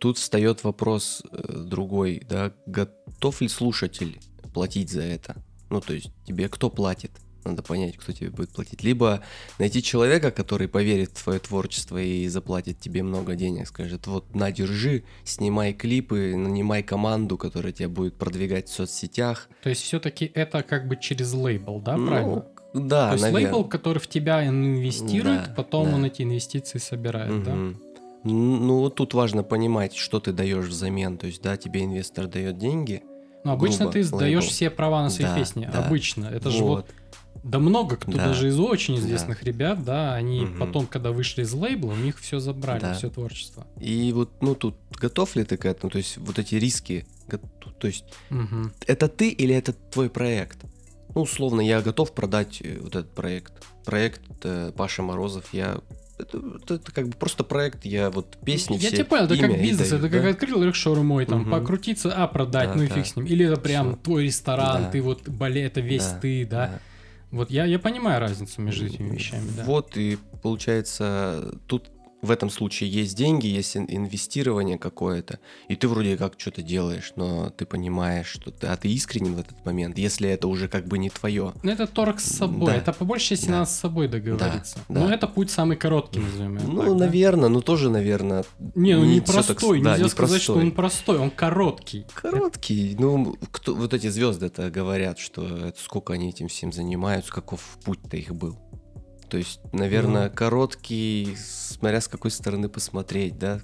Тут встает вопрос э, другой, да, готов ли слушатель платить за это? Ну, то есть, тебе кто платит? Надо понять, кто тебе будет платить. Либо найти человека, который поверит в твое творчество и заплатит тебе много денег, скажет, вот, на, держи, снимай клипы, нанимай команду, которая тебя будет продвигать в соцсетях. То есть все-таки это как бы через лейбл, да, Ну, правильно? Да, То есть наверно. лейбл, который в тебя инвестирует, Да, потом да. он эти инвестиции собирает, да? Мгм. Ну, тут важно понимать, что ты даешь взамен. То есть, да, тебе инвестор дает деньги. Но обычно грубо, ты сдаешь все права на свои Да, песни. да. Обычно. Это же вот Да много кто, Да. даже из очень известных ребят, да, они Мгм. потом, когда вышли из лейбла, у них все забрали, Да. все творчество. И вот, ну, тут готов ли ты к этому? То есть, вот эти риски, то есть, Мгм. это ты или это твой проект? Ну, условно, я готов продать э, вот этот проект. Проект э, Паша Морозов, я... Это, это- это как бы просто проект, я вот песни Я все, тебя понял, это как бизнес, даю, это как да? открыл рекшор мой, там, Мгм. покрутиться, а продать, Да, ну и да. фиг с ним. Или это прям Всё. твой ресторан, Да. ты вот, боле, это весь Да, ты, да. Вот я, я понимаю разницу между этими вещами, да. Вот и получается, тут в этом случае есть деньги, есть инвестирование какое-то, и ты вроде как что-то делаешь, но ты понимаешь, что ты, а ты искренен в этот момент, если это уже как бы не твое. Ну, это торг с собой, Да. это по большей части Да. надо с собой договориться. Да, Но да. это путь самый короткий, назовем его Ну, так, да? наверное, ну тоже, наверное. Не, ну не так простой, да, нельзя не сказать, что простой. он простой, он короткий. Короткий. Ну, кто, вот эти звезды-то говорят, что это сколько они этим всем занимаются, каков путь-то их был. То есть, наверное, Ну. короткий, смотря с какой стороны посмотреть, да.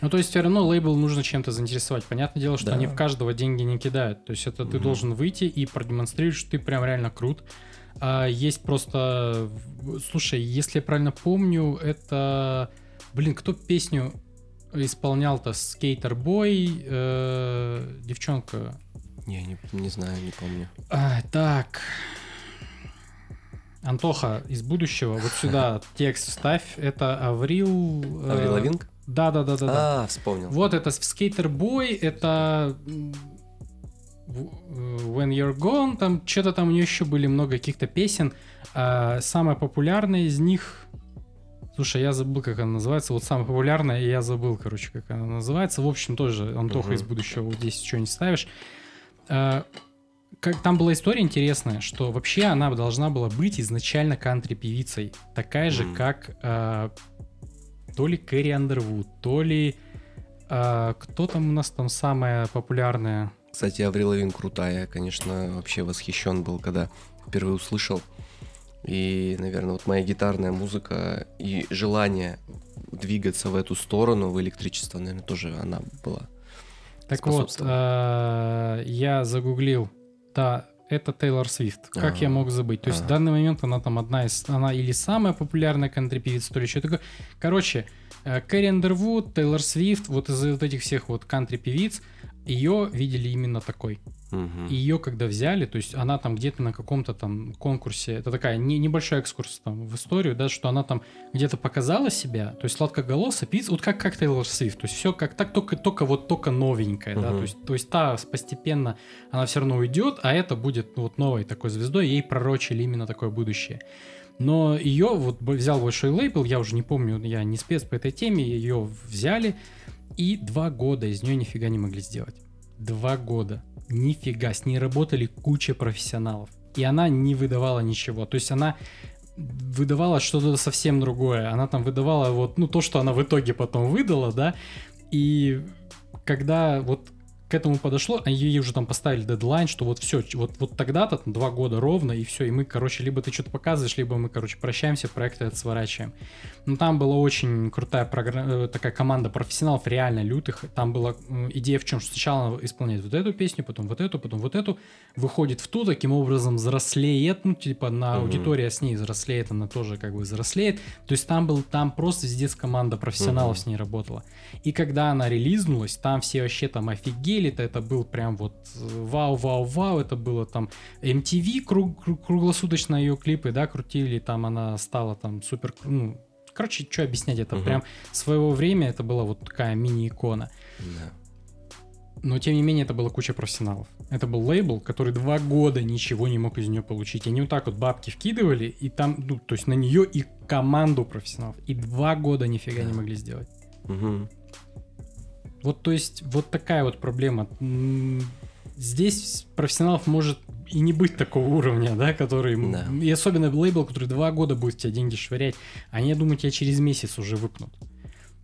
Ну, то есть, все равно лейбл нужно чем-то заинтересовать. Понятное дело, что Да. они в каждого деньги не кидают. То есть, это ты Мгм. должен выйти и продемонстрировать, что ты прям реально крут. А есть просто... Слушай, если я правильно помню, это... Блин, кто песню исполнял-то? Скейтер Бой, э, девчонка. Не, не, не знаю, не помню. А, так. Антоха из будущего, вот сюда текст вставь. Это Аврил... э, Аврил Лавинг? Да, да, да, да, да. А, вспомнил. Вот это скейтер бой, это э, When You're Gone, там что-то там у нее еще были много каких-то песен. А, самая популярная из них, слушай, я забыл, как она называется. Вот самая популярная, и я забыл, короче, как она называется. В общем, тоже Антоха Мгм. из будущего вот здесь что не ставишь. А, как там была история интересная, что вообще она должна была быть изначально кантри-певицей, такая же, как а, то ли Кэрри Андервуд, то ли а, кто там у нас там самая популярная? Кстати, Аврил Лавин крутая. Я, конечно, вообще восхищен был, когда впервые услышал. И, наверное, вот моя гитарная музыка и желание двигаться в эту сторону, в электричество, наверное, тоже она была. Так вот, а, я загуглил, да, это Тейлор Свифт. Как Ага. я мог забыть? То есть в Ага. данный момент она там одна из, она или самая популярная кантри-певица, то ли что такое. Короче, э, Кэрри Андервуд, Тейлор Свифт, вот из вот этих всех вот кантри-певиц, ее видели именно такой. И ее когда взяли, то есть она там где-то на каком-то там конкурсе, это такая не, небольшой экскурс там в историю, да, что она там где-то показала себя, то есть сладкоголосая певица, вот как, как Тейлор Свифт, то есть все как так, только, только вот только новенькая, да, Мгм. то есть, то есть та постепенно она все равно уйдет, а это будет ну, вот новой такой звездой, ей пророчили именно такое будущее. Но ее вот взял большой лейбл, я уже не помню, я не спец по этой теме, ее взяли, и два года из нее нифига не могли сделать. Два года. Нифига. С ней работали куча профессионалов. И она не выдавала ничего. То есть она выдавала что-то совсем другое. Она там выдавала вот, ну, то, что она в итоге потом выдала, да. И когда вот к этому подошло, а ей уже там поставили дедлайн, что вот все, вот, вот тогда-то, два года ровно, и все, и мы, короче, либо ты что-то показываешь, либо мы, короче, прощаемся, проект этот сворачиваем. Но там была очень крутая программа, такая команда профессионалов, реально лютых. Там была идея в чем, что сначала она исполняет вот эту песню, потом вот эту, потом вот эту, выходит в ту, таким образом взрослеет, ну, типа, на Мгм. аудитория с ней взрослеет, она тоже как бы взрослеет. То есть там был, там просто здесь команда профессионалов Мгм. с ней работала. И когда она релизнулась, там все вообще там офигели, это, это был прям вот э, вау-вау-вау, это было там MTV круг- круг- круглосуточно ее клипы, да, крутили, там она стала там супер, ну, короче, что объяснять, это Мгм. прям своего времени это была вот такая мини-икона. Да. Но тем не менее это была куча профессионалов. Это был лейбл, который два года ничего не мог из нее получить. Они вот так вот бабки вкидывали, и там, ну, то есть на нее и команду профессионалов. И два года нифига не Да. могли сделать. Мгм. Вот, то есть, вот такая вот проблема. Здесь профессионалов может и не быть такого уровня, да, который... Да. И особенно лейбл, который два года будет в тебя деньги швырять, они, я думаю, тебя через месяц уже выпнут.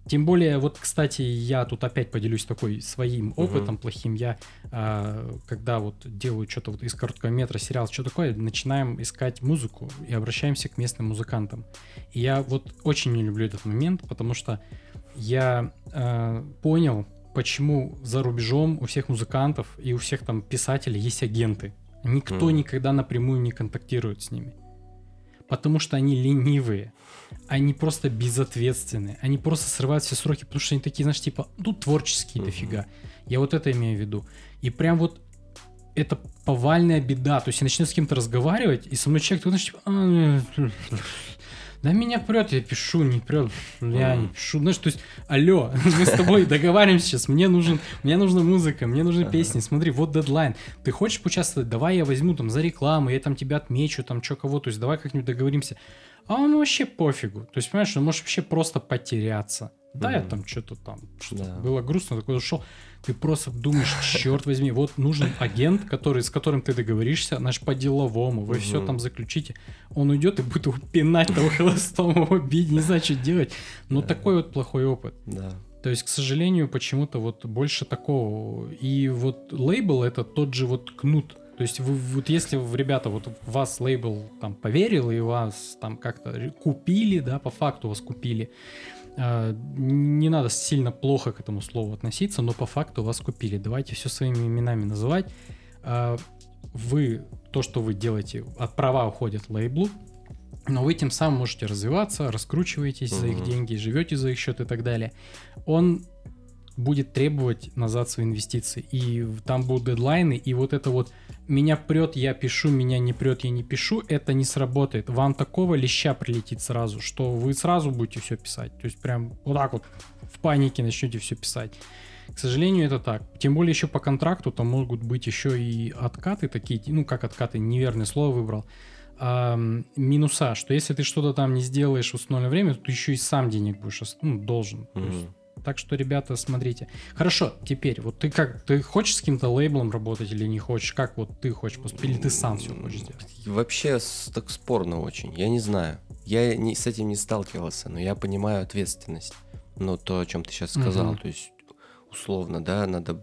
Тем более, вот, кстати, я тут опять поделюсь такой своим опытом плохим. Я, а, когда вот делаю что-то вот из короткого метра, сериал, что такое, начинаем искать музыку и обращаемся к местным музыкантам. И я вот очень не люблю этот момент, потому что я э, понял, почему за рубежом у всех музыкантов и у всех там писателей есть агенты. Никто Мгм. никогда напрямую не контактирует с ними. Потому что они ленивые. Они просто безответственные. Они просто срывают все сроки, потому что они такие, знаешь, типа, ну, творческие Мгм. дофига. Я вот это имею в виду. И прям вот это повальная беда. То есть я начну с кем-то разговаривать, и со мной человек, такой, знаешь, типа, «А, да меня прет, я пишу, не прет, я не пишу. Знаешь, то есть, алло, мы с тобой договариваемся сейчас, мне нужен, мне нужна музыка, мне нужны песни, смотри, вот дедлайн. Ты хочешь поучаствовать? Давай я возьму там за рекламу, я там тебя отмечу, там что кого, то есть давай как-нибудь договоримся. А он вообще пофигу. То есть, понимаешь, он может вообще просто потеряться. Да, я там что-то там, что было грустно, такой ушел. Ты просто думаешь, черт возьми, вот нужен агент, который, с которым ты договоришься, наш по-деловому, вы все Мгм. там заключите. Он уйдет и будет его пинать того хвостом, его бить, не знаю, что делать. Но Да. такой вот плохой опыт. Да. То есть, к сожалению, почему-то вот больше такого. И вот лейбл это тот же вот кнут. То есть, вы, вот если в ребята, вот вас лейбл там поверил и вас там как-то купили, да, по факту вас купили, не надо сильно плохо к этому слову относиться, но по факту вас купили. Давайте все своими именами называть. А, Вы, то, что вы делаете, от права уходят лейблу, но вы тем самым можете развиваться, раскручиваетесь за их деньги, живете за их счет и так далее. Он будет требовать назад свои инвестиции. И там будут дедлайны, и вот это вот меня прет, я пишу, меня не прет, я не пишу, это не сработает. Вам такого леща прилетит сразу, что вы сразу будете все писать. То есть прям вот так вот в панике начнете все писать. К сожалению, это так. Тем более еще по контракту там могут быть еще и откаты такие, ну как откаты, неверное слово выбрал. Ам, минуса, что если ты что-то там не сделаешь в установленное время, то ты еще и сам денег будешь ну, должен. Мгм. Так что, ребята, смотрите. Хорошо, теперь, вот ты как, ты хочешь с каким-то лейблом работать или не хочешь? Как вот ты хочешь поступить? Или ты сам все хочешь сделать? Вообще так спорно очень. Я не знаю. Я не, с этим не сталкивался, но я понимаю ответственность. Ну, то, о чем ты сейчас сказал. Мгм. То есть, условно, да, надо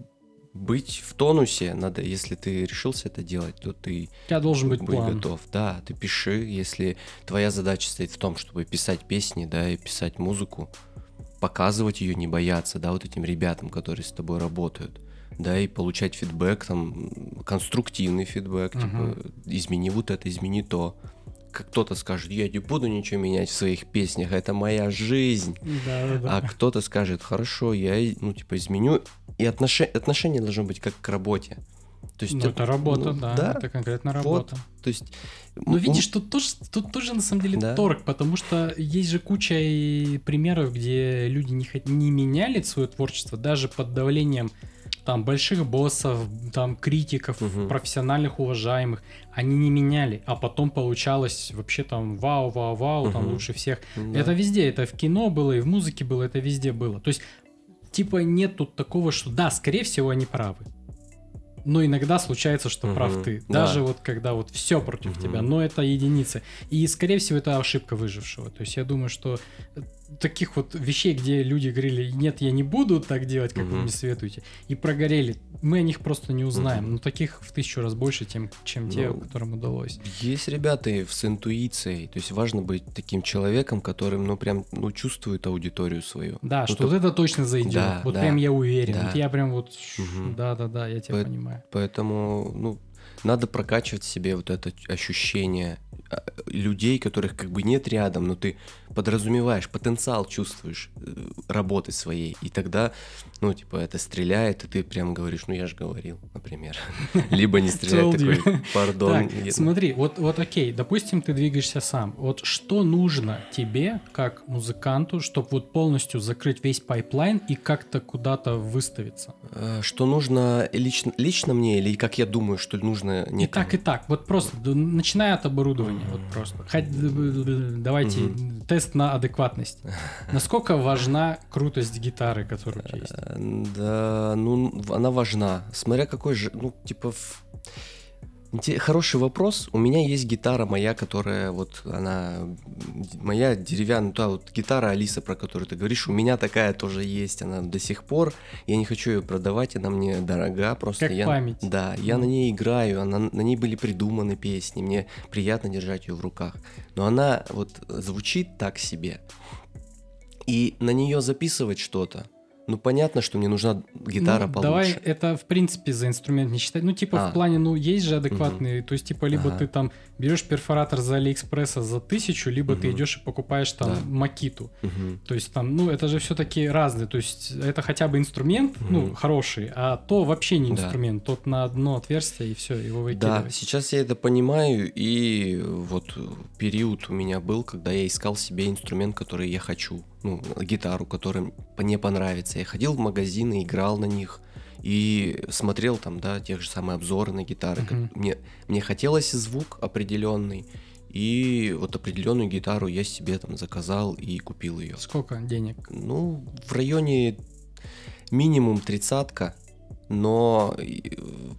быть в тонусе. Надо, если ты решился это делать, то ты тебя должен быть будь план. готов. Да, ты пиши, если твоя задача стоит в том, чтобы писать песни, да, и писать музыку, показывать ее, не бояться, да, вот этим ребятам, которые с тобой работают, да, и получать фидбэк, там, конструктивный фидбэк, Мгм. типа, измени вот это, измени то. Как кто-то скажет, я не буду ничего менять в своих песнях, это моя жизнь. Да, да, да. А кто-то скажет, хорошо, я, ну, типа, изменю. И отноше- отношение должно быть как к работе. То есть Ну, это работа, ну, да, Это конкретно работа. то есть... Ну, видишь, тут тоже, тут тоже на самом деле Да. торг, потому что есть же куча и примеров, где люди не, не меняли свое творчество даже под давлением там больших боссов, там критиков, Мгм. профессиональных, уважаемых. Они не меняли, а потом получалось вообще там вау, вау, вау, там Мгм. лучше всех. Да. Это везде, это в кино было, и в музыке было, это везде было. То есть, типа, нет тут такого, что да, скорее всего, они правы. Но иногда случается, что Мгм. прав ты. Да. Даже вот когда вот все против Мгм. тебя, но это единицы. И, скорее всего, это ошибка выжившего. То есть я думаю, что таких вот вещей, где люди говорили, нет, я не буду так делать, как вы Мгм. мне советуете, и прогорели, мы о них просто не узнаем. Мгм. Но таких в тысячу раз больше, чем те, Ну, которым удалось. Есть ребята с интуицией, то есть важно быть таким человеком, которым, ну, прям, ну, чувствует аудиторию свою. Да, Ну, что то- вот это точно зайдет. Да, вот да, прям я уверен. да. Вот я прям вот... Да-да-да, я тебя Поэт- понимаю. Поэтому, ну, надо прокачивать себе вот это ощущение а, людей, которых как бы нет рядом, но ты подразумеваешь, потенциал чувствуешь э, работы своей, и тогда, ну, типа, это стреляет, и ты прям говоришь, ну, я же говорил, например. Либо не стреляет, такой, пардон. Я- смотри, вот, вот окей, допустим, ты двигаешься сам. Вот что нужно тебе, как музыканту, чтобы вот полностью закрыть весь pipeline и как-то куда-то выставиться? Э, Что нужно лично, лично мне, или как я думаю, что нужно И некому? так, и так. Вот просто, начиная от оборудования, вот просто. Давайте тест на адекватность. Насколько важна крутость гитары, которая у тебя есть? Да, ну, она важна. Смотря какой же, ну, типа... в- Хороший вопрос. У меня есть гитара моя, которая вот она моя деревянная, та вот гитара Алиса, про которую ты говоришь, у меня такая тоже есть, она до сих пор. Я не хочу ее продавать, она мне дорога, просто Как я, память. да, я на ней играю, она, на ней были придуманы песни, мне приятно держать ее в руках, но она вот звучит так себе, и на нее записывать что-то. Ну понятно, что мне нужна гитара Ну, получше. Давай это, в принципе, за инструмент не считать. Ну, типа, А. в плане, ну, есть же адекватные. То есть, типа, либо Ага. ты там берешь перфоратор за Алиэкспресса за тысячу, либо ты Мгм. идешь и покупаешь там Да. макиту. Мгм. То есть, там, ну, это же все-таки разные. То есть, это хотя бы инструмент, ну, Мгм. хороший, а то вообще не Да. инструмент. Тот на одно отверстие, и все, его Да, выкидывать. сейчас я это понимаю, и вот период у меня был, когда я искал себе инструмент, который я хочу, ну, гитару, которая мне понравится. Я ходил в магазины, играл на них и смотрел там, да, тех же самые обзоры на гитары. как Мгм. Мне, мне хотелось звук определенный, И вот определенную гитару я себе там заказал и купил ее. Сколько денег? Ну, в районе минимум тридцатка, но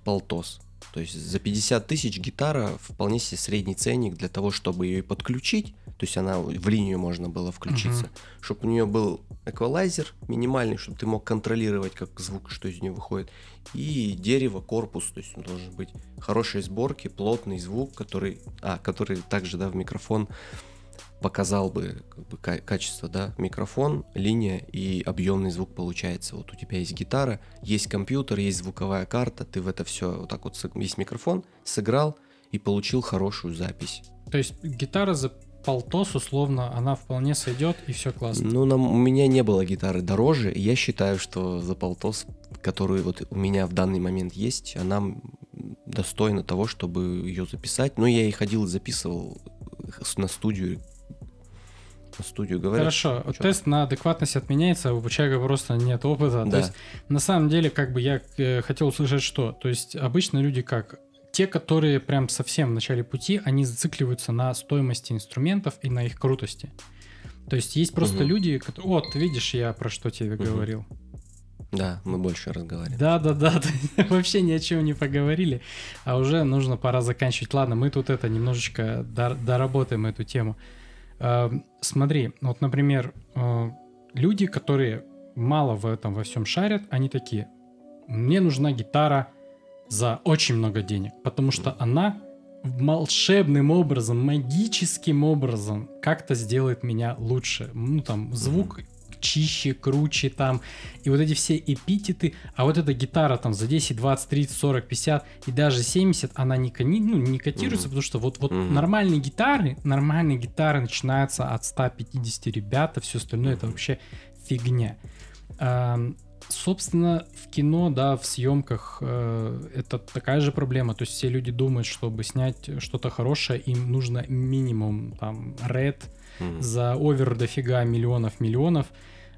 полтос. То есть за 50 тысяч гитара вполне себе средний ценник для того, чтобы ее подключить. То есть она в линию можно было включиться. Uh-huh. Чтобы у нее был эквалайзер минимальный, чтобы ты мог контролировать, как звук, что из нее выходит. И дерево, корпус, то есть он должен быть хорошей сборки, плотный звук, который, а, который также, да, в микрофон показал бы, как бы качество, да, микрофон, линия и объемный звук получается. Вот у тебя есть гитара, есть компьютер, есть звуковая карта, ты в это все вот так вот, есть микрофон, сыграл и получил хорошую запись. То есть гитара за полтос условно, она вполне сойдет и все классно. Ну, нам, у меня не было гитары дороже, и я считаю, что за полтос, которую вот у меня в данный момент есть, она достойна того, чтобы ее записать. Но я и ходил и записывал на студию студию говорят. Хорошо, что? тест на адекватность отменяется, у человека просто нет опыта. Да. То есть, на самом деле, как бы я э, хотел услышать что? То есть, обычно люди как те, которые прям совсем в начале пути, они зацикливаются на стоимости инструментов и на их крутости. То есть есть просто угу. люди, которые... Вот, видишь, я про что тебе угу. говорил. Да, мы больше разговариваем. Да, да, да, вообще ни о чем не поговорили, а уже нужно пора заканчивать. Ладно, мы тут это немножечко доработаем эту тему. А, смотри, вот, например, а, люди, которые мало в этом во всем шарят, они такие: мне нужна гитара, за очень много денег, потому что она волшебным образом, магическим образом как-то сделает меня лучше. Ну, там, звук чище, круче там, и вот эти все эпитеты, а вот эта гитара там за 10, 20, 30, 40, 50 и даже 70, она не, ну, не котируется, mm-hmm. потому что вот, вот mm-hmm. нормальные гитары, нормальные гитары начинаются от 150 ребят, а все остальное mm-hmm. это вообще фигня собственно, в кино, да, в съемках э, это такая же проблема. То есть все люди думают, чтобы снять что-то хорошее, им нужно минимум там ред mm-hmm. за овер дофига миллионов миллионов.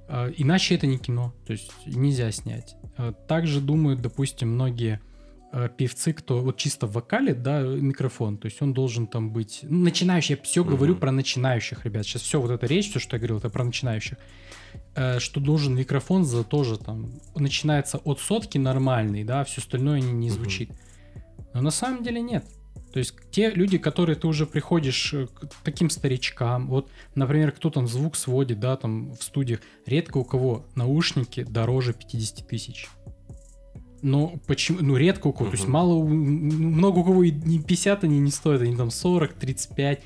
Э, иначе это не кино. То есть нельзя снять. Э, также думают, допустим, многие э, певцы, кто вот чисто в вокале, да, микрофон, то есть он должен там быть ну, начинающий. Я все mm-hmm. говорю про начинающих, ребят. Сейчас все вот эта речь, все, что я говорил, это про начинающих. Что должен микрофон за тоже там начинается от сотки нормальный, да, все остальное не, не звучит. Но на самом деле нет. То есть те люди, которые ты уже приходишь э, к таким старичкам, вот, например, кто там звук сводит, да, там в студиях, редко у кого наушники дороже 50 тысяч. Но почему, ну редко у кого, uh-huh. то есть мало, много у кого и не 50 они не стоят, они там 40, 35,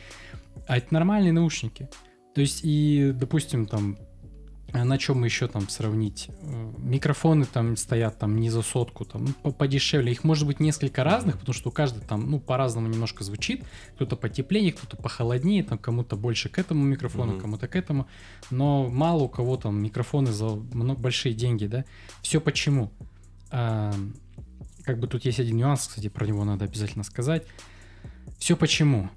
а это нормальные наушники. То есть и, допустим, там на чем еще там сравнить? Э, микрофоны там стоят там не за сотку, там ну, подешевле. Их может быть несколько разных, потому что у каждого там ну по-разному немножко звучит. Кто-то потеплее, кто-то похолоднее, там кому-то больше к этому микрофону, mm-hmm. кому-то к этому. Но мало у кого там микрофоны за много, большие деньги, да? Все почему? А, как бы тут есть один нюанс, кстати, про него надо обязательно сказать. Все почему?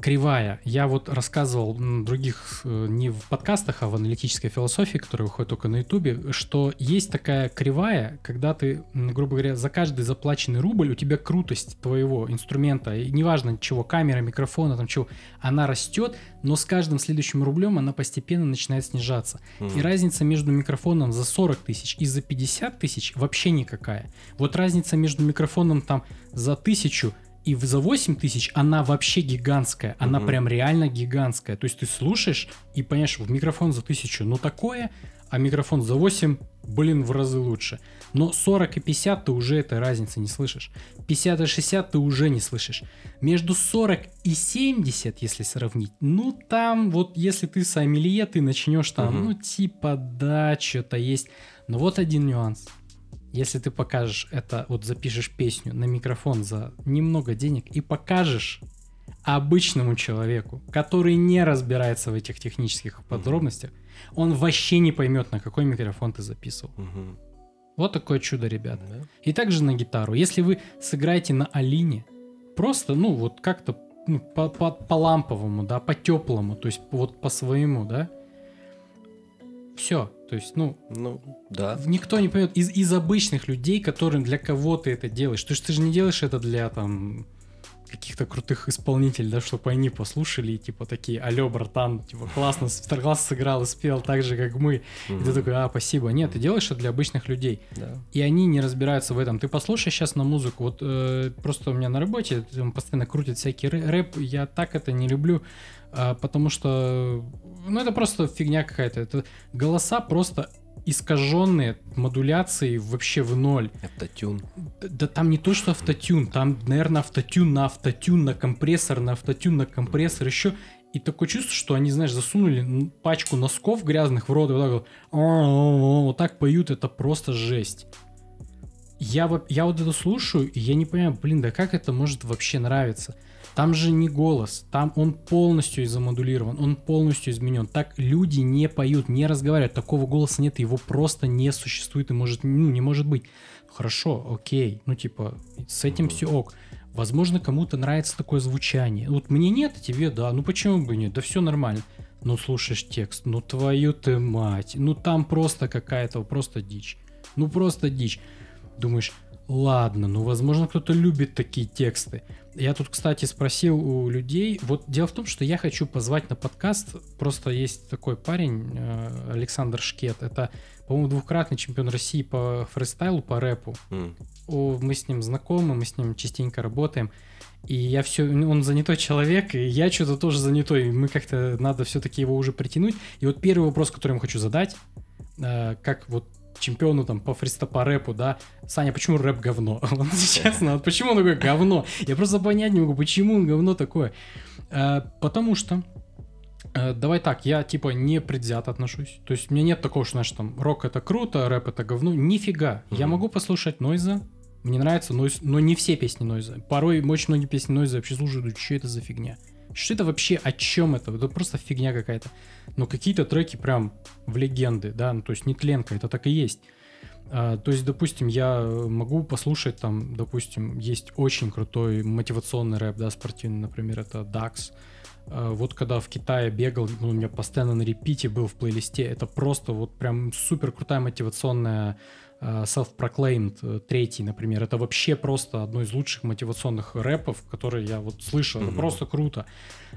Кривая. Я вот рассказывал других, э, не в подкастах, а в аналитической философии, которая выходит только на ютубе, что есть такая кривая, когда ты, грубо говоря, за каждый заплаченный рубль у тебя крутость твоего инструмента, и неважно чего, камера, микрофона, там чего, она растет, но с каждым следующим рублем она постепенно начинает снижаться. Mm-hmm. И разница между микрофоном за 40 тысяч и за 50 тысяч вообще никакая. Вот разница между микрофоном там за тысячу и за 8 тысяч она вообще гигантская. Она угу. прям реально гигантская. То есть ты слушаешь и понимаешь, в микрофон за 1000, ну такое, а микрофон за 8, блин, в разы лучше. Но 40 и 50 ты уже этой разницы не слышишь. 50 и 60 ты уже не слышишь. Между 40 и 70, если сравнить, ну там вот если ты сомелье, ты начнешь там, угу. ну типа да, что-то есть. Но вот один нюанс – если ты покажешь это, вот запишешь песню на микрофон за немного денег и покажешь обычному человеку, который не разбирается в этих технических подробностях, он вообще не поймет, на какой микрофон ты записывал. Uh-huh. Вот такое чудо, ребята. Uh-huh. И также на гитару. Если вы сыграете на Алине, просто, ну, вот как-то ну, по, по, по ламповому, да, по теплому, то есть вот по своему, да, все. То есть, ну, ну да. Никто не поймет из, из обычных людей, которым для кого ты это делаешь. То есть ты же не делаешь это для там каких-то крутых исполнителей, да, чтобы они послушали и типа такие, алё, братан, типа классно, классно сыграл и спел так же, как мы. И ты такой, а, спасибо. Нет, ты делаешь это для обычных людей. Да. И они не разбираются в этом. Ты послушай сейчас на музыку. Вот э, просто у меня на работе постоянно крутят всякий рэ- рэп. Я так это не люблю, потому что, ну, это просто фигня какая-то. Это голоса просто искаженные модуляцией вообще в ноль. Автотюн. Да, да там не то, что автотюн, там, наверное, автотюн на автотюн, на компрессор, на автотюн, на компрессор, еще. И такое чувство, что они, знаешь, засунули пачку носков грязных в рот и вот так вот, вот так поют, это просто жесть. Я, я вот это слушаю, и я не понимаю, блин, да как это может вообще нравиться? Там же не голос, там он полностью замодулирован, он полностью изменен. Так люди не поют, не разговаривают, такого голоса нет, его просто не существует и может, ну, не может быть. Хорошо, окей, ну типа, с этим все ок. Возможно, кому-то нравится такое звучание. Вот мне нет, а тебе да, ну почему бы нет, да все нормально. Ну слушаешь текст, ну твою ты мать, ну там просто какая-то, просто дичь. Ну просто дичь. Думаешь, ладно, ну возможно кто-то любит такие тексты. Я тут, кстати, спросил у людей. Вот дело в том, что я хочу позвать на подкаст. Просто есть такой парень, э, Александр Шкет. Это, по-моему, двукратный чемпион России по фристайлу, по рэпу. О, мы с ним знакомы, мы с ним частенько работаем. И я все, он занятой человек, и я что-то тоже занятой. Мы как-то надо все-таки его уже притянуть. И вот первый вопрос, который я хочу задать, э, как вот чемпиону там по фриста по рэпу, да, Саня, почему рэп говно? Честно, вот почему он такое говно? Я просто понять не могу, почему он говно такое. Э, Потому что Э, Давай так, я типа не предвзято отношусь. То есть у меня нет такого, что, знаешь, там, рок это круто, рэп это говно. Нифига. Я Мгм. могу послушать Нойза, мне нравится Нойз, но не все песни Нойза. Порой очень многие песни Нойза вообще слушаю, думаю, что это за фигня? Что это вообще, о чем это? Это просто фигня какая-то. Но какие-то треки прям в легенды, да, ну то есть не тленка, это так и есть. А, то есть, допустим, я могу послушать там, допустим, есть очень крутой мотивационный рэп, да, спортивный, например, это DAX. А, Вот когда в Китае бегал, ну, у меня постоянно на репите был в плейлисте, это просто вот прям супер крутая мотивационная self-proclaimed э, третий, например, это вообще просто одно из лучших мотивационных рэпов, которые я вот слышал, это Мгм. просто круто.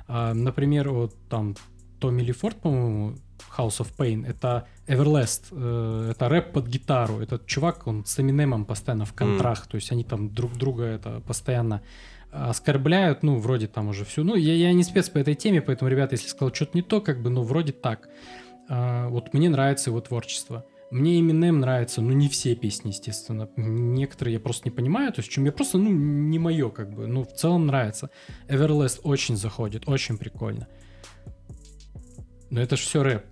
А, Например, вот там Томми Ли Форд, по-моему, House of Pain, это Everlast, э, это рэп под гитару. Этот чувак, он с Эминемом постоянно в контрах, то есть они там друг друга это постоянно оскорбляют, ну, вроде там уже все. Ну, я, я не спец по этой теме, поэтому, ребята, если сказал что-то не то, как бы, ну, вроде так. А, вот мне нравится его творчество. Мне Eminem нравится, ну, не все песни, естественно. Некоторые я просто не понимаю, то есть, чем я просто, ну, не мое, как бы. Ну, в целом нравится. Everlast очень заходит, очень прикольно. Но это же все рэп.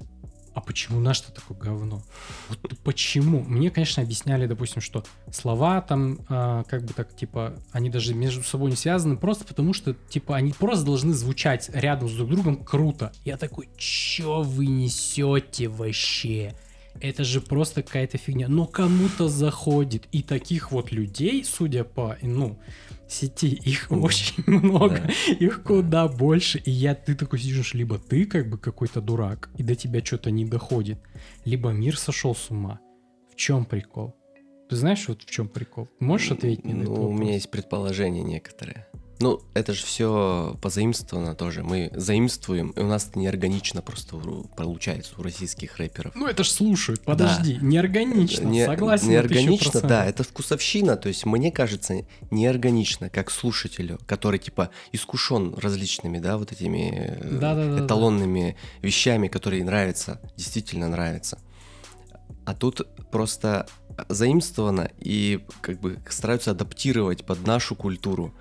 А почему наш-то такое говно? Вот почему? Мне, конечно, объясняли, допустим, что слова там, а, как бы так, типа, они даже между собой не связаны, просто потому что, типа, они просто должны звучать рядом с друг другом круто. Я такой, чё вы несете вообще? Это же просто какая-то фигня. Но кому-то заходит. И таких вот людей, судя по, ну, сети, их Да. очень много. Да. Их куда больше. И я, ты такой сидишь, либо ты как бы какой-то дурак, и до тебя что-то не доходит, либо мир сошел с ума. В чем прикол? Ты знаешь, вот в чем прикол? Можешь ответить мне на Ну, этот у вопрос? меня есть предположения некоторые. Ну, это же все позаимствовано тоже. Мы заимствуем, и у нас это неорганично просто получается у российских рэперов. Ну это ж слушают, подожди, неорганично, Не- согласен. Неорганично, 1000%. да, это вкусовщина, то есть мне кажется неорганично, как слушателю, который типа искушен различными, да, вот этими э, Да-да-да-да. эталонными вещами, которые нравятся, действительно нравятся. А тут просто заимствовано и как бы стараются адаптировать под нашу культуру.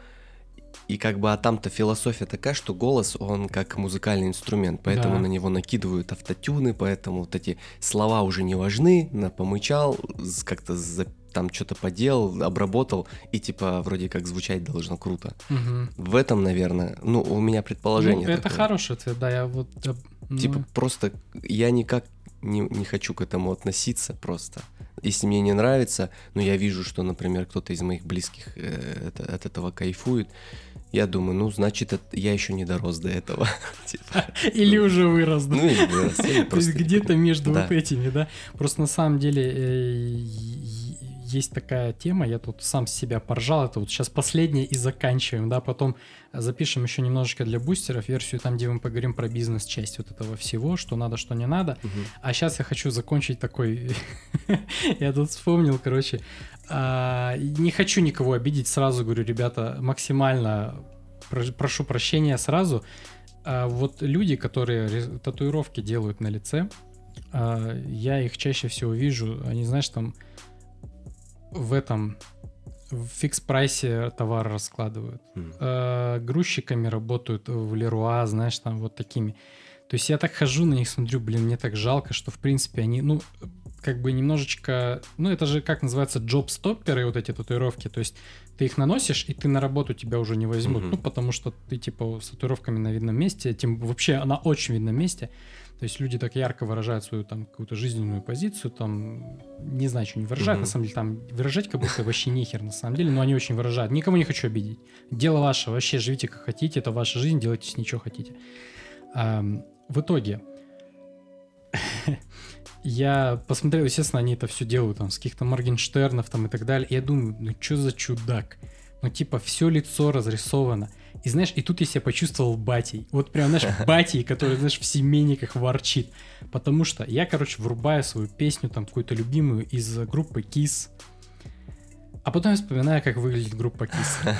И как бы, а там-то философия такая, что голос, он как музыкальный инструмент, поэтому Да. на него накидывают автотюны, поэтому вот эти слова уже не важны, на помычал, з- как-то за- там что-то поделал, обработал, и типа вроде как звучать должно круто. Мгм. В этом, наверное, ну, у меня Ну, предположение это такое. хороший ответ, да, я вот... э, ну, Типа просто я никак не, не хочу к этому относиться просто. Если мне не нравится, но я вижу, что, например, кто-то из моих близких э, это- от этого кайфует, я думаю, ну, значит, я еще не дорос до этого. Типа, Или уже вырос, да? Ну, или вырос, То есть где-то между вот этими, да? Просто на самом деле э, есть такая тема, я тут сам себя поржал, это вот сейчас последнее и заканчиваем, да, потом запишем еще немножечко для бустеров версию там, где мы поговорим про бизнес-часть вот этого всего, что надо, что не надо. А сейчас я хочу закончить такой... я тут вспомнил, короче, не хочу никого обидеть, сразу говорю, ребята, максимально про- прошу прощения сразу. А вот люди, которые татуировки делают на лице, а, я их чаще всего вижу, они, знаешь, там в этом в фикс-прайсе товар раскладывают. Э, грузчиками работают в Леруа, знаешь, там вот такими. То есть я так хожу на них, смотрю, блин, мне так жалко, что в принципе они, ну, как бы немножечко, ну это же как называется, джоб-стопперы, вот эти татуировки, то есть ты их наносишь, и ты на работу тебя уже не возьмут, Мгм. ну потому что ты типа с татуировками на видном месте, тем вообще на очень видном месте, то есть люди так ярко выражают свою там какую-то жизненную позицию, там, не знаю, что они выражают, Мгм. на самом деле, там выражать как будто вообще нехер, на самом деле, но они очень выражают. Никого не хочу обидеть. Дело ваше, вообще живите как хотите, это ваша жизнь, делайте с ней что хотите. Ам, в итоге, я посмотрел, естественно, они это все делают там с каких-то Моргенштернов там и так далее. И я думаю, ну что за чудак? Ну типа все лицо разрисовано. И знаешь, и тут я себя почувствовал батей. Вот прям, знаешь, батей, который, знаешь, в семейниках ворчит. Потому что я, короче, врубаю свою песню, там, какую-то любимую из группы Kiss. А потом я вспоминаю, как выглядит группа Kiss.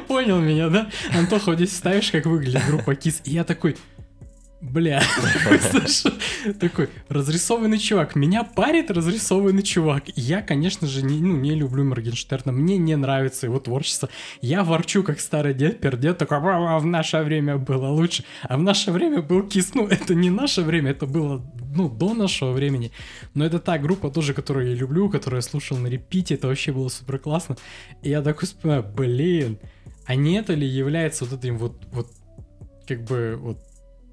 Понял меня, да? Антоха, вот здесь ставишь, как выглядит группа Kiss. И я такой, бля, такой разрисованный чувак. Меня парит разрисованный чувак. Я, конечно же, не, ну, не люблю Моргенштерна. Мне не нравится его творчество. Я ворчу, как старый дед, пердет, такой, «Ва-ва, в наше время было лучше. А в наше время был Кис. Ну, это не наше время, это было, ну, до нашего времени. Но это та группа тоже, которую я люблю, которую я слушал на репите. Это вообще было супер классно. И я такой вспоминаю, блин, а не это ли является вот этим вот, вот как бы вот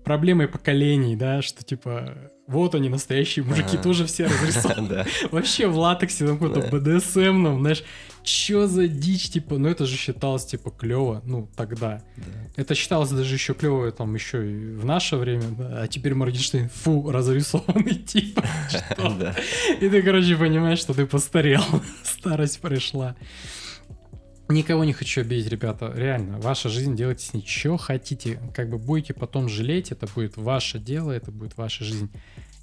проблемой поколений, да, что типа вот они настоящие мужики Ага. тоже все разрисованы. Вообще в латексе, там какой-то БДСМ, знаешь, чё за дичь, типа, ну это же считалось, типа, клево, ну, тогда. Да. Это считалось даже еще клево, там, еще и в наше время, а теперь Моргенштерн, фу, разрисованный, типа, что? И ты, короче, понимаешь, что ты постарел, старость пришла. Никого не хочу обидеть, ребята. Реально, ваша жизнь, делайте с ней что хотите. Как бы будете потом жалеть, это будет ваше дело, это будет ваша жизнь.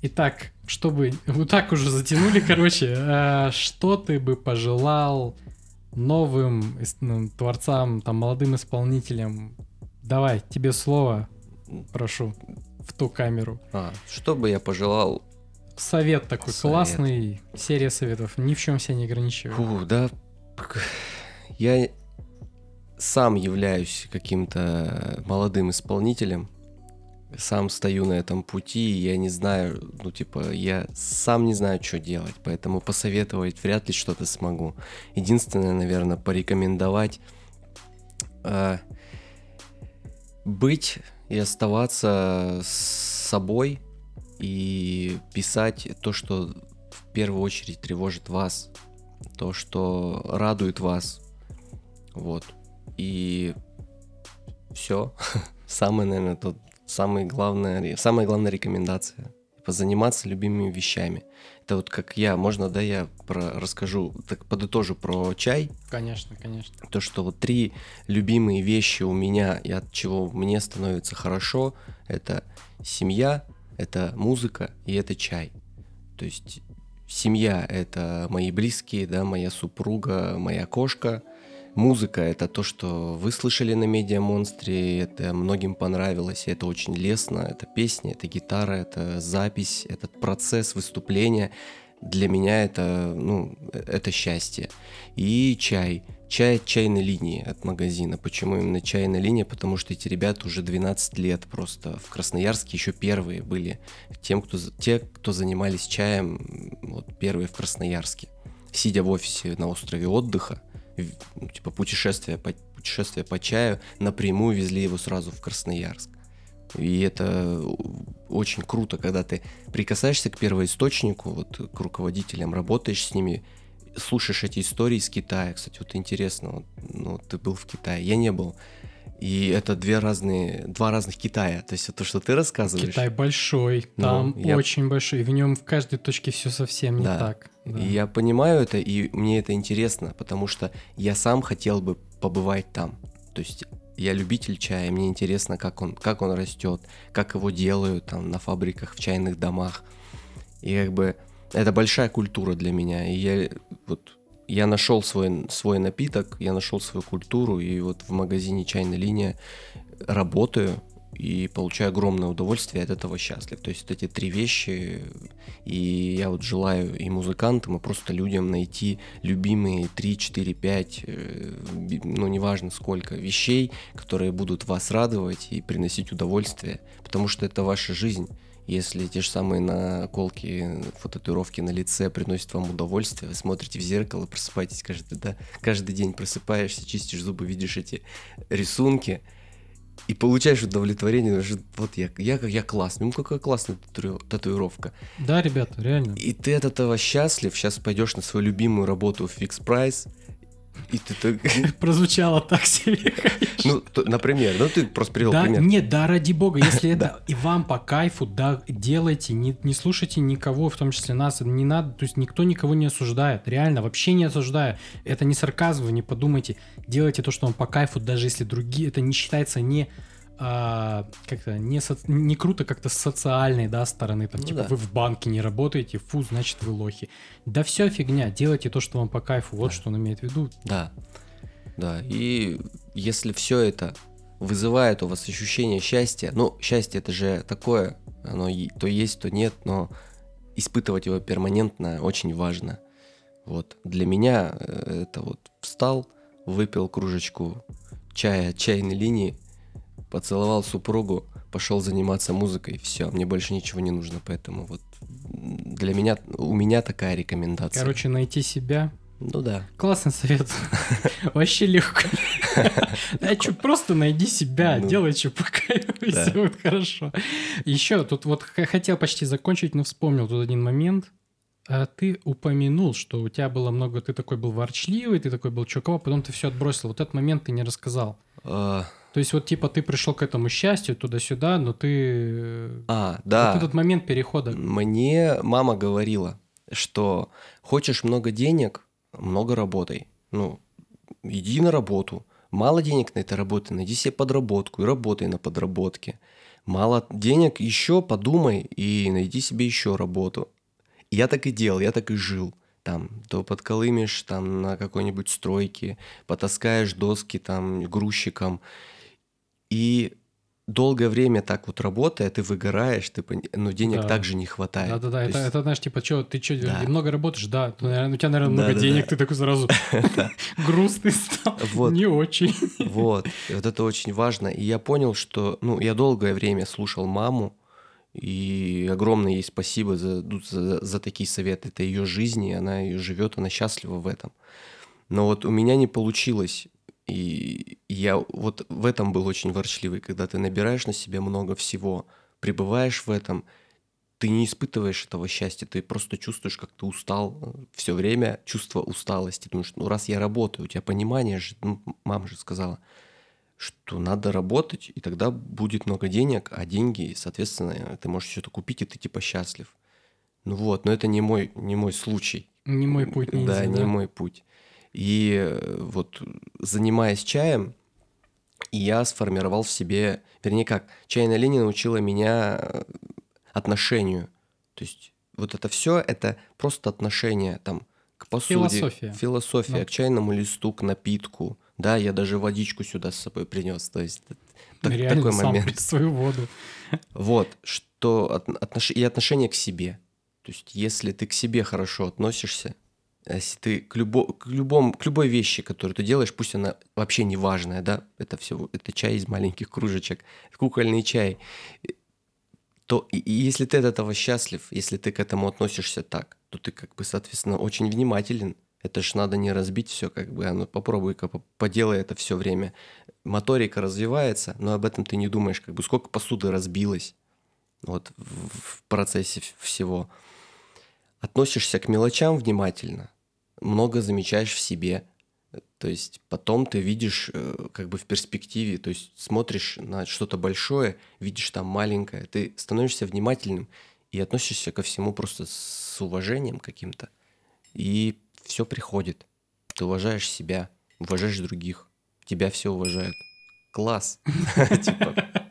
Итак, чтобы... Вот так уже затянули, короче. а, Что ты бы пожелал новым ну, творцам, там, молодым исполнителям? Давай, тебе слово, прошу, в ту камеру. А, что бы я пожелал? Совет такой Совет. классный, серия советов, ни в чем себя не ограничивай. Фу, да, я сам являюсь каким-то молодым исполнителем, сам стою на этом пути, и я не знаю, ну типа, я сам не знаю, что делать, поэтому посоветовать вряд ли что-то смогу. Единственное, наверное, порекомендовать э, быть и оставаться с собой и писать то, что в первую очередь тревожит вас, то, что радует вас. Вот. И все. Самое, наверное, тот, самая главная, самая главная рекомендация. Позаниматься любимыми вещами. Это вот как я, можно, да, я про, расскажу, так подытожу про чай. Конечно, конечно. То, что вот три любимые вещи у меня, и от чего мне становится хорошо, это семья, это музыка и это чай. То есть семья — это мои близкие, да, моя супруга, моя кошка. Музыка — это то, что вы слышали на Медиа Монстре, это многим понравилось, и это очень лестно, это песня, это гитара, это запись, этот процесс выступления. Для меня это, ну, это счастье. И чай. Чай от чайной линии от магазина. Почему именно чайная линия? Потому что эти ребята уже 12 лет просто в Красноярске еще первые были. Тем, кто, те, кто занимались чаем, вот первые в Красноярске. Сидя в офисе на острове отдыха, типа путешествие по, путешествие по чаю, напрямую везли его сразу в Красноярск. И это очень круто, когда ты прикасаешься к первоисточнику, вот к руководителям, работаешь с ними, слушаешь эти истории из Китая. Кстати, вот интересно, вот, ну, ты был в Китае, я не был. И это две разные, два разных Китая. То есть то, что ты рассказываешь. Китай большой, Ну, там я- очень большой, и в нем в каждой точке все совсем не Да. так. Да. И я понимаю это, и мне это интересно, потому что я сам хотел бы побывать там. То есть я любитель чая, мне интересно, как он, как он растет, как его делают там на фабриках, в чайных домах. И как бы это большая культура для меня. И я вот я нашел свой, свой напиток, я нашел свою культуру, и вот в магазине чайная линия работаю и получаю огромное удовольствие от этого счастлив. То есть вот эти три вещи, и я вот желаю и музыкантам, и просто людям найти любимые 3, 4, 5, э, би- ну неважно сколько, вещей, которые будут вас радовать и приносить удовольствие, потому что это ваша жизнь. Если те же самые наколки, фототатуировки на лице приносят вам удовольствие, вы смотрите в зеркало, просыпаетесь каждый, да, каждый день просыпаешься, чистишь зубы, видишь эти рисунки, и получаешь удовлетворение, что вот я, я, я классный, ну какая классная тату- татуировка. Да, ребята, реально. И ты от этого счастлив, сейчас пойдешь на свою любимую работу в Fix Price, и ты так... Прозвучало так себе, конечно. Ну, то- например, ну ты просто привел Да, пример. нет, да, ради бога, если это и вам по кайфу, да, делайте, не, не слушайте никого, в том числе нас, не надо, то есть никто никого не осуждает, реально, вообще не осуждаю, это не сарказм, вы не подумайте, делайте то, что вам по кайфу, даже если другие, это не считается не а, как-то не, соц- не круто как-то с социальной, да, стороны, там, Ну типа, да. вы в банке не работаете, фу, значит, вы лохи. Да все фигня, делайте то, что вам по кайфу, вот Да. что он имеет в виду. Да, да. И если все это вызывает у вас ощущение счастья, ну, счастье это же такое, оно то есть, то нет, но испытывать его перманентно очень важно. Вот. Для меня э, это вот встал, выпил кружечку чая чайной линии, поцеловал супругу, пошел заниматься музыкой, все, мне больше ничего не нужно, поэтому вот для меня, у меня такая рекомендация. Короче, найти себя, ну да. Классный совет. Вообще легко. Да что, просто найди себя, Ну. делай, что по кайфу, и Да. все будет хорошо. Еще тут вот хотел почти закончить, но вспомнил тут один момент. А ты упомянул, что у тебя было много, ты такой был ворчливый, ты такой был чуковый, потом ты все отбросил. Вот этот момент ты не рассказал. То есть вот типа ты пришел к этому счастью туда-сюда, но ты... э, а, да. Вот этот момент перехода. Мне мама говорила, что хочешь много денег, много работай. Ну, иди на работу. Мало денег на этой работе, найди себе подработку и работай на подработке. Мало денег, еще подумай и найди себе еще работу. И я так и делал, я так и жил. Там, то подколымешь там на какой-нибудь стройке, потаскаешь доски там грузчиком. И долгое время так вот работая, ты выгораешь, ты но денег Да. также не хватает. Да-да-да, То это, есть- это, знаешь, типа, что, ты что, Да. много работаешь? Да. То, наверное, у тебя, наверное, много Да-да-да. денег, ты такой сразу грустный стал. Вот. Не очень. Вот, и вот это очень важно. И я понял, что, ну, я долгое время слушал маму, и огромное ей спасибо за, ну, за, за такие советы. Это ее жизнь, и она ее живет, она счастлива в этом. Но вот у меня не получилось. И я вот в этом был очень ворчливый, когда ты набираешь на себя много всего, пребываешь в этом, ты не испытываешь этого счастья, ты просто чувствуешь, как ты устал все время, чувство усталости. Думаешь, ну раз я работаю, у тебя понимание же, ну, мама же сказала, что надо работать, и тогда будет много денег, а деньги, соответственно, ты можешь что-то купить, и ты типа счастлив. Ну вот, но это не мой, не мой случай. Не мой путь, ниндзя, Да, не мой путь. И э, вот занимаясь чаем, я сформировал в себе, вернее как, чайная линия научила меня э, отношению. То есть вот это все, это просто отношение там к посуде. Философия. Философия, Да. к чайному листу, к напитку. Да, я даже водичку сюда с собой принес. То есть так- Реально такой сам момент. свою воду. Вот, что от- отнош- и отношение к себе. То есть, если ты к себе хорошо относишься, если ты к, любо, к, любом, к любой вещи, которую ты делаешь, пусть она вообще не важная, да, это все, это чай из маленьких кружечек, кукольный чай, то и, и если ты от этого счастлив, если ты к этому относишься так, то ты как бы, соответственно, очень внимателен. Это ж надо не разбить все, как бы, а ну попробуй-ка, по- поделай это все время. Моторика развивается, но об этом ты не думаешь, как бы сколько посуды разбилось вот в, в процессе всего. Относишься к мелочам внимательно, много замечаешь в себе. То есть потом ты видишь э, как бы в перспективе, то есть смотришь на что-то большое, видишь там маленькое, ты становишься внимательным и относишься ко всему просто с уважением каким-то. И все приходит. Ты уважаешь себя, уважаешь других, тебя все уважают. Класс. Типа,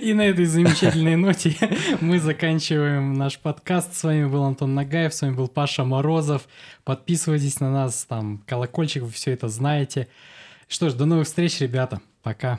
И на этой замечательной ноте мы заканчиваем наш подкаст. С вами был Антон Нагаев, с вами был Паша Морозов. Подписывайтесь на нас, там колокольчик, вы все это знаете. Что ж, до новых встреч, ребята. Пока.